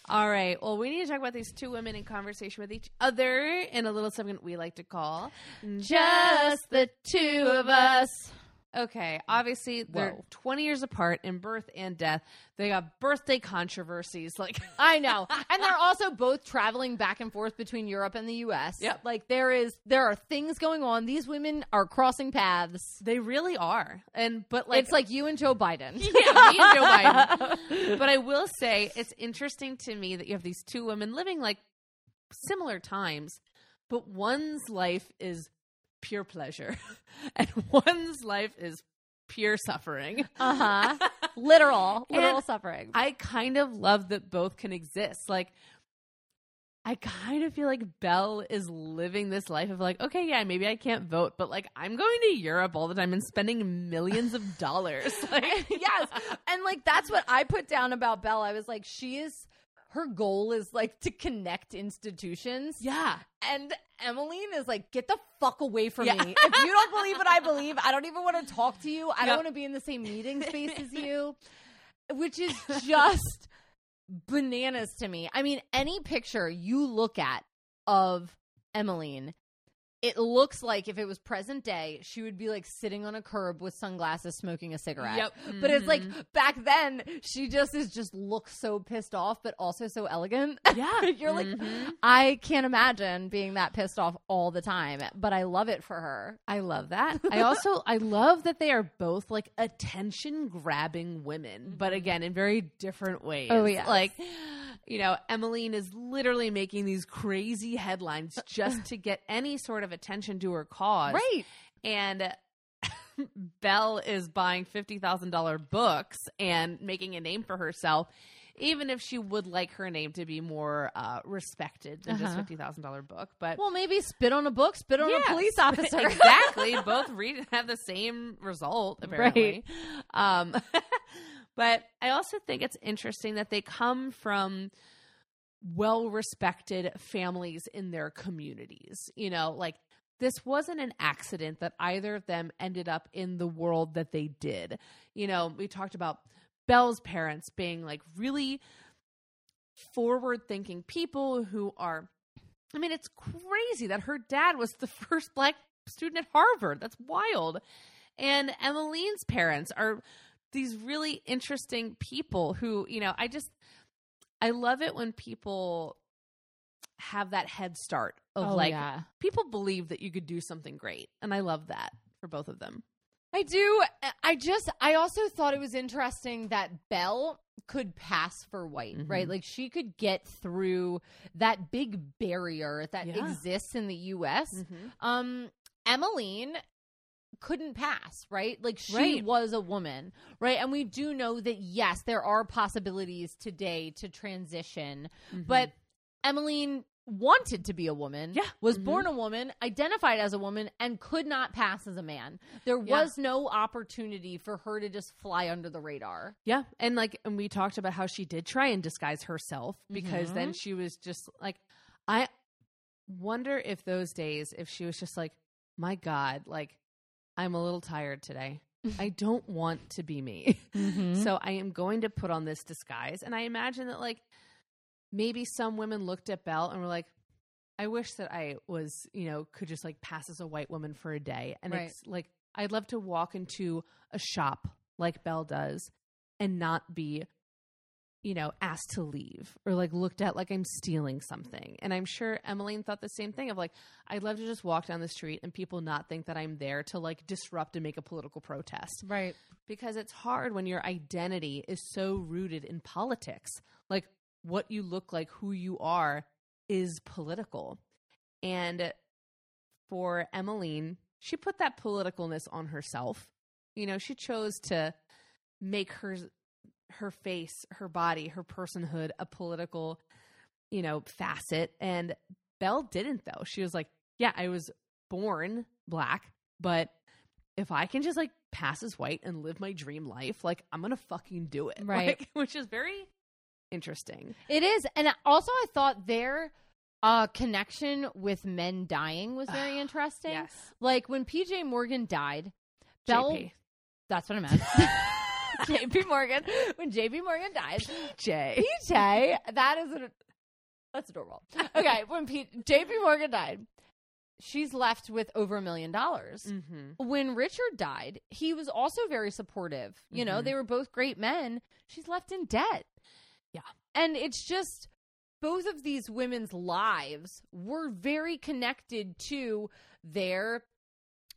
Speaker 2: All right. Well, we need to talk about these two women in conversation with each other in a little segment we like to call
Speaker 1: Just the two of us.
Speaker 2: Okay, obviously they're
Speaker 1: Whoa.
Speaker 2: 20 years apart in birth and death. They got birthday controversies. Like,
Speaker 1: I know. And they're also both traveling back and forth between Europe and the US.
Speaker 2: Yep.
Speaker 1: Like there is there are things going on. These women are crossing paths.
Speaker 2: they really are. And, but like,
Speaker 1: it's like you and Joe Biden.
Speaker 2: yeah, me and Joe Biden. But I will say it's interesting to me that you have these two women living like similar times, but one's life is pure pleasure and one's life is pure suffering.
Speaker 1: Uh-huh. Literal.
Speaker 2: And
Speaker 1: Literal suffering.
Speaker 2: I kind of love that both can exist. Like I kind of feel like Belle is living this life of like, okay, yeah, maybe I can't vote, but like I'm going to Europe all the time and spending millions of dollars. Like,
Speaker 1: yes. And like that's what I put down about Belle. I was like, she is her goal is like to connect institutions.
Speaker 2: yeah,
Speaker 1: And Emmeline is like, get the fuck away from
Speaker 2: Yeah.
Speaker 1: me. If you don't believe what I believe, I don't even want to talk to you. I
Speaker 2: Yep.
Speaker 1: don't want to be in the same meeting space as you. Which is just bananas to me. I mean, any picture you look at of Emmeline, it looks like if it was present day, she would be like sitting on a curb with sunglasses smoking a cigarette.
Speaker 2: Yep.
Speaker 1: But it's like
Speaker 2: Mhm.
Speaker 1: back then, she just is just looks so pissed off, but also so elegant.
Speaker 2: yeah,
Speaker 1: You're like,
Speaker 2: Mhm.
Speaker 1: I can't imagine being that pissed off all the time, but I love it for her.
Speaker 2: I love that. I also I love that they are both like attention grabbing women, but again in very different ways.
Speaker 1: Oh, yes.
Speaker 2: like you know, Emmeline is literally making these crazy headlines just to get any sort of attention to her cause,
Speaker 1: Right.
Speaker 2: And Belle is buying fifty thousand dollar books and making a name for herself. Even if she would like her name to be more uh, respected than just
Speaker 1: Uh-huh.
Speaker 2: fifty thousand dollar book, but
Speaker 1: Well, maybe spit on a book, spit on a police officer.
Speaker 2: exactly. Both read have the same result, apparently. Um, but I also think it's interesting that they come from well respected families in their communities. You know, like this wasn't an accident that either of them ended up in the world that they did. You know, we talked about Belle's parents being like really forward thinking people who are I mean, it's crazy that her dad was the first black student at Harvard. That's wild. And Emmeline's parents are these really interesting people who, you know, I just I love it when people have that head start of
Speaker 1: Oh,
Speaker 2: like
Speaker 1: yeah.
Speaker 2: people believe that you could do something great. And I love that for both of them.
Speaker 1: I do. I just, I also thought it was interesting that Belle could pass for white,
Speaker 2: Mhm.
Speaker 1: right? Like she could get through that big barrier that
Speaker 2: Yeah.
Speaker 1: exists in the US. Um, Emmeline couldn't pass, right? Like she
Speaker 2: Right.
Speaker 1: was a woman, right? And we do know that yes, there are possibilities today to transition, but Emmeline wanted to be a woman,
Speaker 2: Yeah.
Speaker 1: was
Speaker 2: Mhm.
Speaker 1: born a woman, identified as a woman, and could not pass as a man. There
Speaker 2: Yeah.
Speaker 1: was no opportunity for her to just fly under the radar.
Speaker 2: Yeah, and like, and we talked about how she did try and disguise herself because
Speaker 1: Mm-hmm.
Speaker 2: then she was just like, I wonder if those days, if she was just like, my God, like, I'm a little tired today. I don't want to be me.
Speaker 1: Mm-hmm.
Speaker 2: So I am going to put on this disguise. And I imagine that, like, maybe some women looked at Belle and were like, I wish that I was, you know, could just like pass as a white woman for a day. And
Speaker 1: Right.
Speaker 2: it's like, I'd love to walk into a shop like Belle does and not be, you know, asked to leave or like looked at like I'm stealing something. And I'm sure Emmeline thought the same thing of like, I'd love to just walk down the street and people not think that I'm there to like disrupt and make a political protest
Speaker 1: Right.
Speaker 2: because it's hard when your identity is so rooted in politics. Like what you look like, who you are is political. And for Emmeline, she put that politicalness on herself. You know, she chose to make her her face, her body, her personhood a political, you know, facet and Belle didn't though. She was like, yeah, I was born black, but if I can just like pass as white and live my dream life, like I'm gonna fucking do it.
Speaker 1: Right.
Speaker 2: Like, which is very interesting.
Speaker 1: It is. And also, I thought their uh, connection with men dying was very interesting. Yes. Like when PJ Morgan died, Belle.
Speaker 2: JP.
Speaker 1: That's what I meant. JP Morgan. When JP Morgan dies,
Speaker 2: Jay.
Speaker 1: PJ, that is a that's adorable. Okay, when P- JP Morgan died, she's left with over a million dollars.
Speaker 2: Mm-hmm.
Speaker 1: When Richard died, he was also very supportive. You know,
Speaker 2: Mhm.
Speaker 1: they were both great men. She's left in debt.
Speaker 2: Yeah.
Speaker 1: And it's just both of these women's lives were very connected to their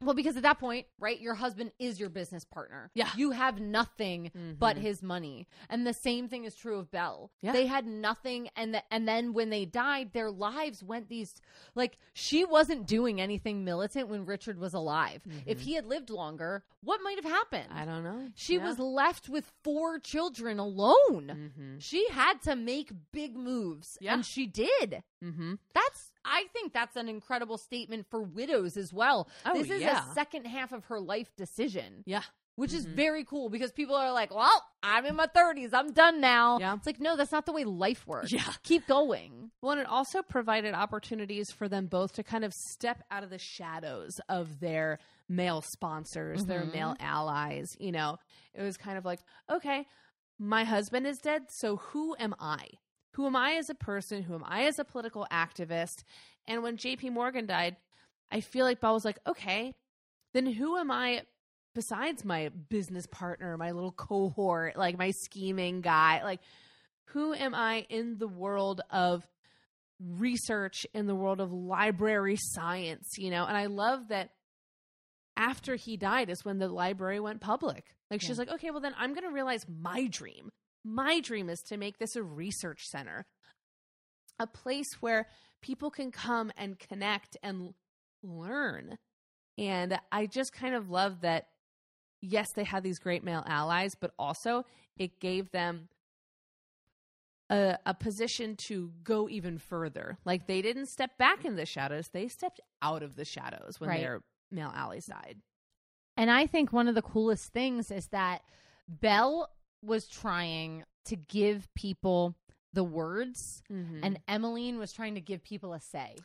Speaker 1: Well, because at that point, right, your husband is your business partner.
Speaker 2: Yeah.
Speaker 1: You have nothing but
Speaker 2: Mhm.
Speaker 1: his money. And the same thing is true of Belle.
Speaker 2: Yeah.
Speaker 1: They had nothing and the, and then when they died, their lives went these like she wasn't doing anything militant when Richard was alive. If he had lived longer, what might have happened?
Speaker 2: Mm-hmm. I don't know.
Speaker 1: she
Speaker 2: Yeah.
Speaker 1: was left with four children alone.
Speaker 2: Mhm.
Speaker 1: She had to make big moves
Speaker 2: Yeah.
Speaker 1: and she did.
Speaker 2: Mhm.
Speaker 1: That's I think that's an incredible statement for widows as well.
Speaker 2: Oh,
Speaker 1: this is
Speaker 2: yeah.
Speaker 1: a second half of her life decision,
Speaker 2: Yeah.
Speaker 1: which is
Speaker 2: Mhm.
Speaker 1: very cool because people are like, "Well, I'm in my 30s. I'm done now."
Speaker 2: Yeah.
Speaker 1: It's like, "No, that's not the way life works.
Speaker 2: Yeah.
Speaker 1: Keep going."
Speaker 2: Well, and it also provided opportunities for them both to kind of step out of the shadows of their male sponsors, their
Speaker 1: Mhm.
Speaker 2: male allies. You know, it was kind of like, okay, my husband is dead, so who am I? Who am I as a person? Who am I as a political activist? And when JP Morgan died, I feel like Bob was like, okay, then who am I besides my business partner, my little cohort, like my scheming guy? Like, who am I in the world of research, in the world of library science, you know? And I love that after he died is when the library went public. Like, she's like, okay, well, then I'm going to realize my dream. My dream is to make this a research center, a place where people can come and connect and learn. And I just kind of love that, yes, they had these great male allies, but also it gave them a, a position to go even further. Like they didn't step back in the shadows, they stepped out of the shadows when
Speaker 1: Right.
Speaker 2: their male allies died.
Speaker 1: And I think one of the coolest things is that Belle was trying to give people the words
Speaker 2: Mm-hmm.
Speaker 1: and Emmeline was trying to give people a say.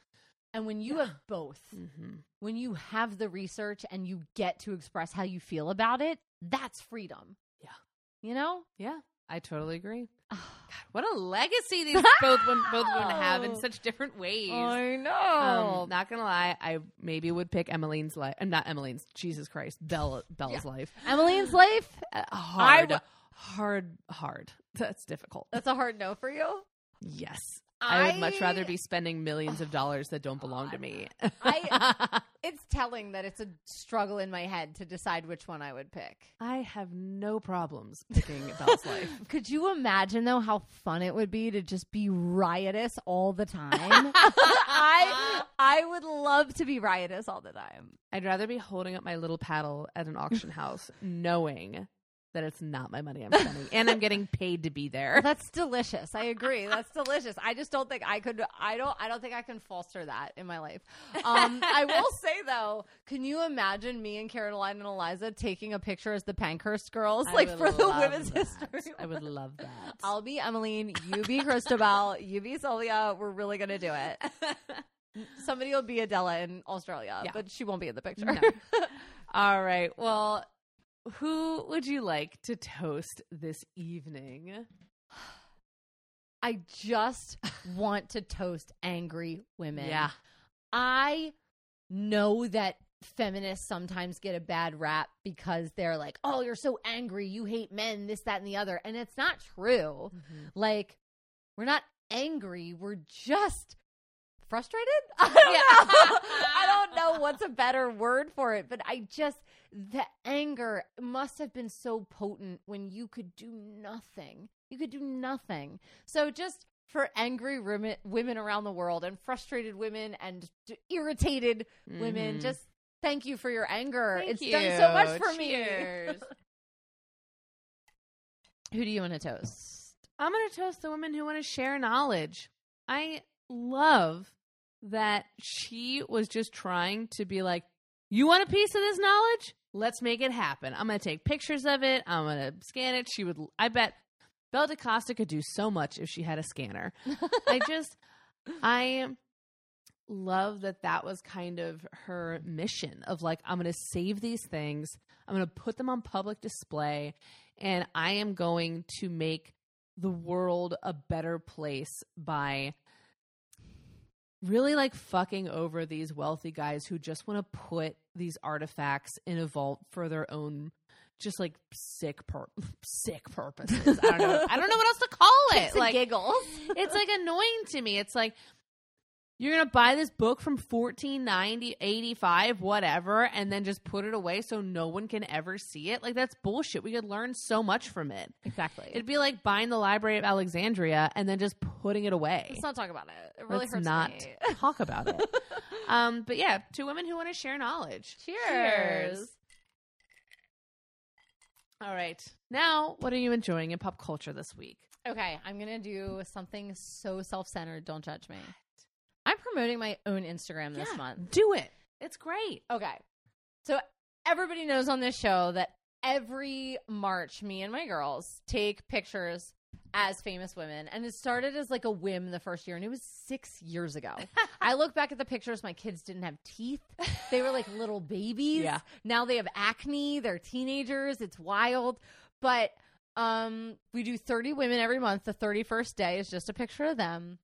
Speaker 1: And when you have both,
Speaker 2: mm-hmm.
Speaker 1: when you have the research and you get to express how you feel about it, that's freedom.
Speaker 2: Yeah.
Speaker 1: You know?
Speaker 2: yeah, I totally agree.
Speaker 1: God,
Speaker 2: What a legacy these both women, both women have in such different ways.
Speaker 1: I know.
Speaker 2: Um, not gonna lie, I maybe would pick Emmeline's life. Uh, not Emmeline's. Jesus Christ, Bella, Bella's life.
Speaker 1: Emmeline's life,
Speaker 2: Uh, hard,
Speaker 1: w-
Speaker 2: hard, hard. That's difficult.
Speaker 1: that's a hard no for you.
Speaker 2: yes, I, would much rather be spending millions of dollars that don't belong to me.
Speaker 1: I- It's telling that it's a struggle in my head to decide which one I would pick.
Speaker 2: I have no problems picking Bella's life.
Speaker 1: Could you imagine though how fun it would be to just be riotous all the time? I I would love to be riotous all the time.
Speaker 2: I'd rather be holding up my little paddle at an auction house, knowing that it's not my money I'm spending, and I'm getting paid to be there.
Speaker 1: That's delicious. I agree. That's delicious. I just don't think I could. I don't. I don't think I can foster that in my life. Um, I will say though, can you imagine me and Caroline and Eliza taking a picture as the Pankhurst girls,
Speaker 2: I
Speaker 1: like for the women's
Speaker 2: that.
Speaker 1: history?
Speaker 2: I would love that.
Speaker 1: I'll be Emmeline. You be Christabel. you be Sylvia. We're really gonna do it. Somebody will be Adela in Australia,
Speaker 2: Yeah.
Speaker 1: but she won't be in the picture.
Speaker 2: No. All right. Well, who would you like to toast this evening?
Speaker 1: I just want to toast angry women.
Speaker 2: Yeah.
Speaker 1: I know that feminists sometimes get a bad rap because they're like, oh, you're so angry. You hate men, this, that, and the other. And it's not true. Mm-hmm. Like, we're not angry. We're just frustrated. I don't know. I don't know what's a better word for it, but I just, the anger must have been so potent when you could do nothing. You could do nothing. So just for angry women, women around the world and frustrated women and irritated women,
Speaker 2: Mhm.
Speaker 1: just thank you for your anger.
Speaker 2: Thank
Speaker 1: it's done so much
Speaker 2: you.
Speaker 1: for
Speaker 2: Cheers.
Speaker 1: me. Who do you want to toast?
Speaker 2: I'm going to toast the women who want to share knowledge. I love that she was just trying to be like, you want a piece of this knowledge? Let's make it happen. I'm going to take pictures of it. I'm going to scan it. She would, I bet Belle da Costa could do so much if she had a scanner. I just, I love that that was kind of her mission of like, I'm going to save these things, I'm going to put them on public display, and I am going to make the world a better place by really like fucking over these wealthy guys who just want to put these artifacts in a vault for their own just like sick pur- sick purposes. I don't know. I don't know what else to call it.
Speaker 1: And
Speaker 2: like
Speaker 1: giggles.
Speaker 2: it's like annoying to me. It's like You're going to buy this book from 1490, 85, whatever, and then just put it away so no one can ever see it? Like, that's bullshit. We could learn so much from it.
Speaker 1: Exactly.
Speaker 2: It'd be like buying the Library of Alexandria and then just putting it away.
Speaker 1: Let's not talk about it. It really
Speaker 2: Let's
Speaker 1: hurts
Speaker 2: not
Speaker 1: me.
Speaker 2: talk about it. um, but yeah, two women who want to share knowledge.
Speaker 1: Cheers.
Speaker 2: All right. Now, what are you enjoying in pop culture this week?
Speaker 1: Okay, I'm gonna do something so self-centered. Don't judge me. Promoting my own Instagram this
Speaker 2: Yeah,
Speaker 1: month.
Speaker 2: Do it. It's great.
Speaker 1: Okay, so everybody knows on this show that every March, me and my girls take pictures as famous women, and it started as like a whim the first year, and it was six years ago. I look back at the pictures. My kids didn't have teeth; they were like little babies.
Speaker 2: Yeah.
Speaker 1: Now they have acne. They're teenagers. It's wild, but um, we do 30 women every month. The 31st day is just a picture of them.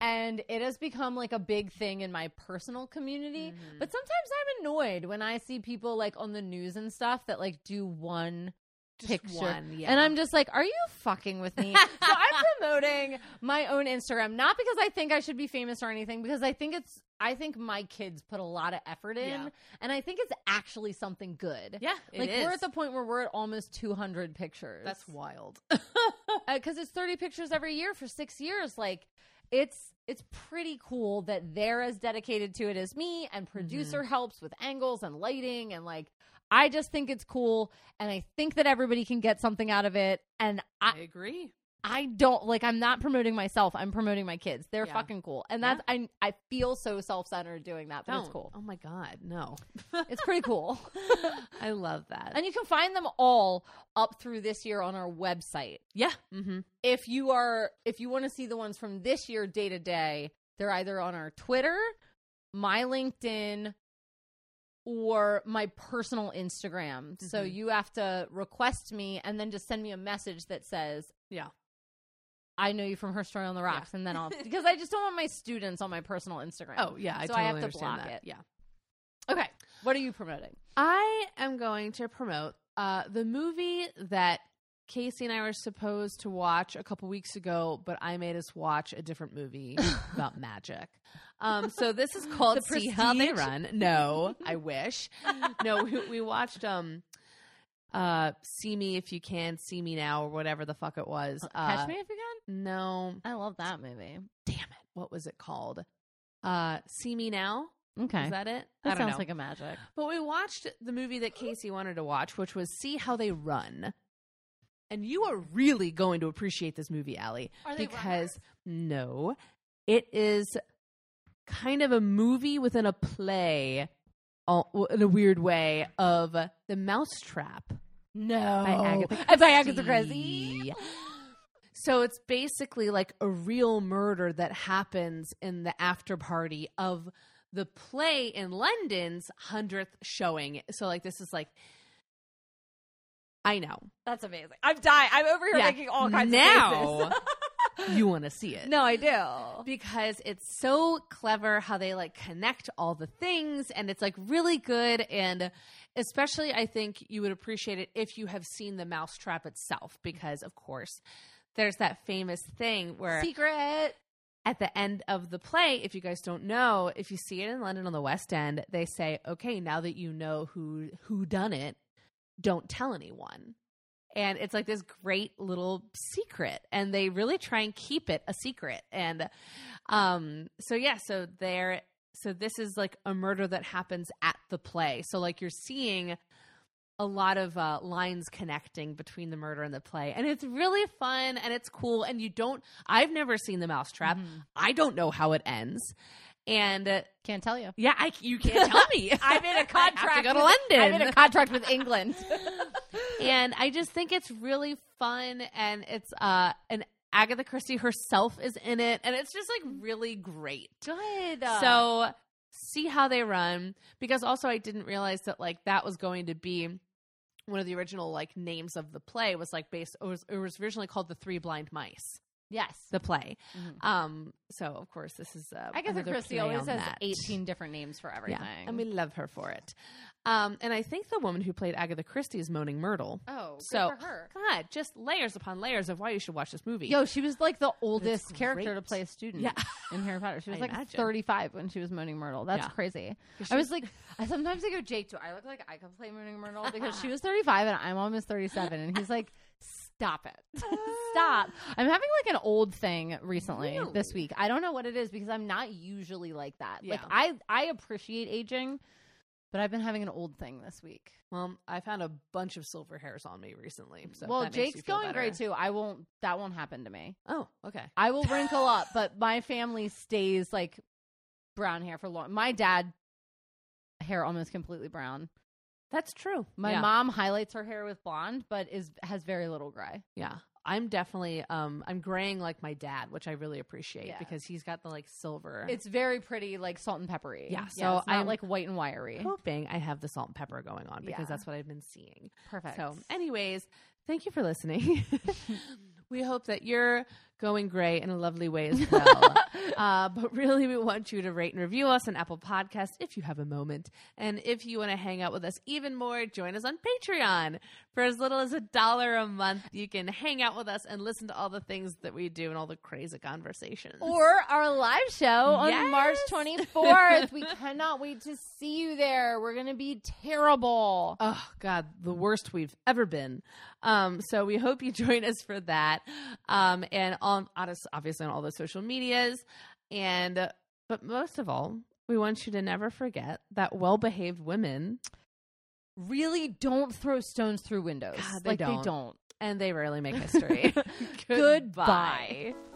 Speaker 1: And it has become like a big thing in my personal community.
Speaker 2: Mhm.
Speaker 1: But sometimes I'm annoyed when I see people like on the news and stuff that like do one
Speaker 2: Just
Speaker 1: picture.
Speaker 2: one, yeah.
Speaker 1: And I'm just like, are you fucking with me? so I'm promoting my own Instagram, not because I think I should be famous or anything, because I think it's, I think my kids put a lot of effort in.
Speaker 2: Yeah.
Speaker 1: And I think it's actually something good.
Speaker 2: yeah, it
Speaker 1: like we're at the point where we're at almost 200 pictures.
Speaker 2: That's wild.
Speaker 1: because it's 30 pictures every year for six years. Like it's it's pretty cool that they're as dedicated to it as me, and producer mm-hmm. helps with angles and lighting, and like I just think it's cool, and I think that everybody can get something out of it. And
Speaker 2: I
Speaker 1: I
Speaker 2: agree.
Speaker 1: I don't like I'm not promoting myself. I'm promoting my kids. They're
Speaker 2: Yeah.
Speaker 1: fucking cool, and that's I I feel so self centered doing that, but
Speaker 2: Don't.
Speaker 1: it's cool.
Speaker 2: Oh my god, no.
Speaker 1: It's pretty cool.
Speaker 2: I love that.
Speaker 1: And you can find them all up through this year on our website.
Speaker 2: yeah. Mm-hmm.
Speaker 1: if you are if you want to see the ones from this year day to day they're either on our twitter my linkedin or my personal instagram so
Speaker 2: Mhm.
Speaker 1: you have to request me and then just send me a message that says
Speaker 2: Yeah.
Speaker 1: I know you from her story on the rocks and then i'll because i just don't want my students on my personal instagram
Speaker 2: Oh yeah. I
Speaker 1: So I have to block
Speaker 2: that.
Speaker 1: it.
Speaker 2: Yeah.
Speaker 1: okay what are you promoting
Speaker 2: I am going to promote uh, the movie that Casey and I were supposed to watch a couple weeks ago, but I made us watch a different movie about magic. Um, so this is called
Speaker 1: The
Speaker 2: See How They Run. No, I wish. No, we, we watched um, uh, See Me If You Can, See Me Now, or whatever the fuck it was. Uh,
Speaker 1: catch me if you can
Speaker 2: No,
Speaker 1: i love that movie
Speaker 2: damn it. What was it called? Uh, See Me Now.
Speaker 1: okay
Speaker 2: Is that it?
Speaker 1: that
Speaker 2: I don't
Speaker 1: sounds
Speaker 2: know.
Speaker 1: like a magic
Speaker 2: But we watched the movie that Casey wanted to watch, which was See How They Run. And you are really going to appreciate this movie, Allie.
Speaker 1: Are they
Speaker 2: because no, it is kind of a movie within a play all, in a weird way of The Mousetrap
Speaker 1: no
Speaker 2: by Agatha
Speaker 1: Uh, by agatha
Speaker 2: Christie.
Speaker 1: christie
Speaker 2: So it's basically like a real murder that happens in the after party of the play in London's 100th showing. So like this is like I know.
Speaker 1: That's amazing. I'm dying. I'm over here
Speaker 2: Yeah.
Speaker 1: making all kinds
Speaker 2: Now-
Speaker 1: of faces.
Speaker 2: You want to see it.
Speaker 1: no, I do.
Speaker 2: because it's so clever how they like connect all the things and it's like really good and especially I think you would appreciate it if you have seen the mousetrap itself because of course there's that famous thing where
Speaker 1: Secret.
Speaker 2: at the end of the play, if you guys don't know, if you see it in London on the West End, they say, "Okay, now that you know who who done it, don't tell anyone." And it's like this great little secret, and they really try and keep it a secret. And um, so yeah, so there, so this is like a murder that happens at the play. So like you're seeing a lot of uh, lines connecting between the murder and the play, and it's really fun and it's cool. And you don't, I've never seen the mousetrap.
Speaker 1: Mhm.
Speaker 2: I don't know how it ends. And uh,
Speaker 1: Can't tell you.
Speaker 2: yeah, I, you can't tell me.
Speaker 1: I'm in a
Speaker 2: I
Speaker 1: contract.
Speaker 2: have to go to London.
Speaker 1: I'm in a contract with England.
Speaker 2: and I just think it's really fun, and it's uh, and Agatha Christie herself is in it, and it's just like really great.
Speaker 1: Good.
Speaker 2: So see how they run because also I didn't realize that like that was going to be one of the original like names of the play was like based it was, it was originally called the Three Blind Mice.
Speaker 1: Yes.
Speaker 2: the play.
Speaker 1: Mhm.
Speaker 2: Um, so of course this is uh,
Speaker 1: Agatha
Speaker 2: another
Speaker 1: Christie always has
Speaker 2: that.
Speaker 1: 18 different names for everything.
Speaker 2: Yeah, and we love her for it. Um, and I think the woman who played Agatha Christie is Moaning Myrtle.
Speaker 1: oh, good
Speaker 2: so
Speaker 1: for her.
Speaker 2: God, just layers upon layers of why you should watch this movie.
Speaker 1: Yo, she was like the oldest character to play a student
Speaker 2: Yeah.
Speaker 1: in Harry Potter. She was
Speaker 2: I
Speaker 1: like
Speaker 2: imagine.
Speaker 1: 35 when she was Moaning Myrtle. That's
Speaker 2: Yeah.
Speaker 1: crazy.
Speaker 2: She
Speaker 1: I was like, I sometimes I go, Jake, do I look like I could play Moaning Myrtle? Because she was 35 and I'm almost 37. And he's like, stop it. stop. I'm having like an old thing recently
Speaker 2: Really?
Speaker 1: this week. I don't know what it is because I'm not usually like that. Like I, I appreciate aging, but I've been having an old thing this week.
Speaker 2: Well, I've had a bunch of silver hairs on me recently. So
Speaker 1: well,
Speaker 2: that makes you
Speaker 1: Jake's going
Speaker 2: better.
Speaker 1: great too. I won't, that won't happen to me.
Speaker 2: Oh, okay.
Speaker 1: I will wrinkle up, but my family stays like brown hair for long. My dad hair almost completely brown.
Speaker 2: That's true.
Speaker 1: My
Speaker 2: yeah.
Speaker 1: mom highlights her hair with blonde, but is has very little gray.
Speaker 2: Yeah. I'm definitely um I'm graying like my dad, which I really appreciate
Speaker 1: Yeah.
Speaker 2: because he's got the like silver.
Speaker 1: It's very pretty, like salt and peppery.
Speaker 2: Yeah,
Speaker 1: so not
Speaker 2: I'm-
Speaker 1: like white and wiry.
Speaker 2: hoping I have the salt and pepper going on because
Speaker 1: Yeah.
Speaker 2: that's what I've been seeing.
Speaker 1: Perfect.
Speaker 2: So, anyways, thank you for listening. we hope that you're going gray in a lovely way as well. uh, but really, we want you to rate and review us on Apple Podcasts if you have a moment. And if you want to hang out with us even more, join us on Patreon. For as little as a dollar a month, you can hang out with us and listen to all the things that we do and all the crazy conversations.
Speaker 1: or our live show on
Speaker 2: Yes.
Speaker 1: March 24th. we cannot wait to see you there. We're going to be terrible.
Speaker 2: Oh God, the worst we've ever been. Um, so we hope you join us for that, um, and on obviously on all the social medias, and but most of all, we want you to never forget that well-behaved women,
Speaker 1: Really don't throw stones through windows.
Speaker 2: God, they
Speaker 1: like
Speaker 2: don't.
Speaker 1: they don't.
Speaker 2: and they rarely make history.
Speaker 1: Goodbye. You've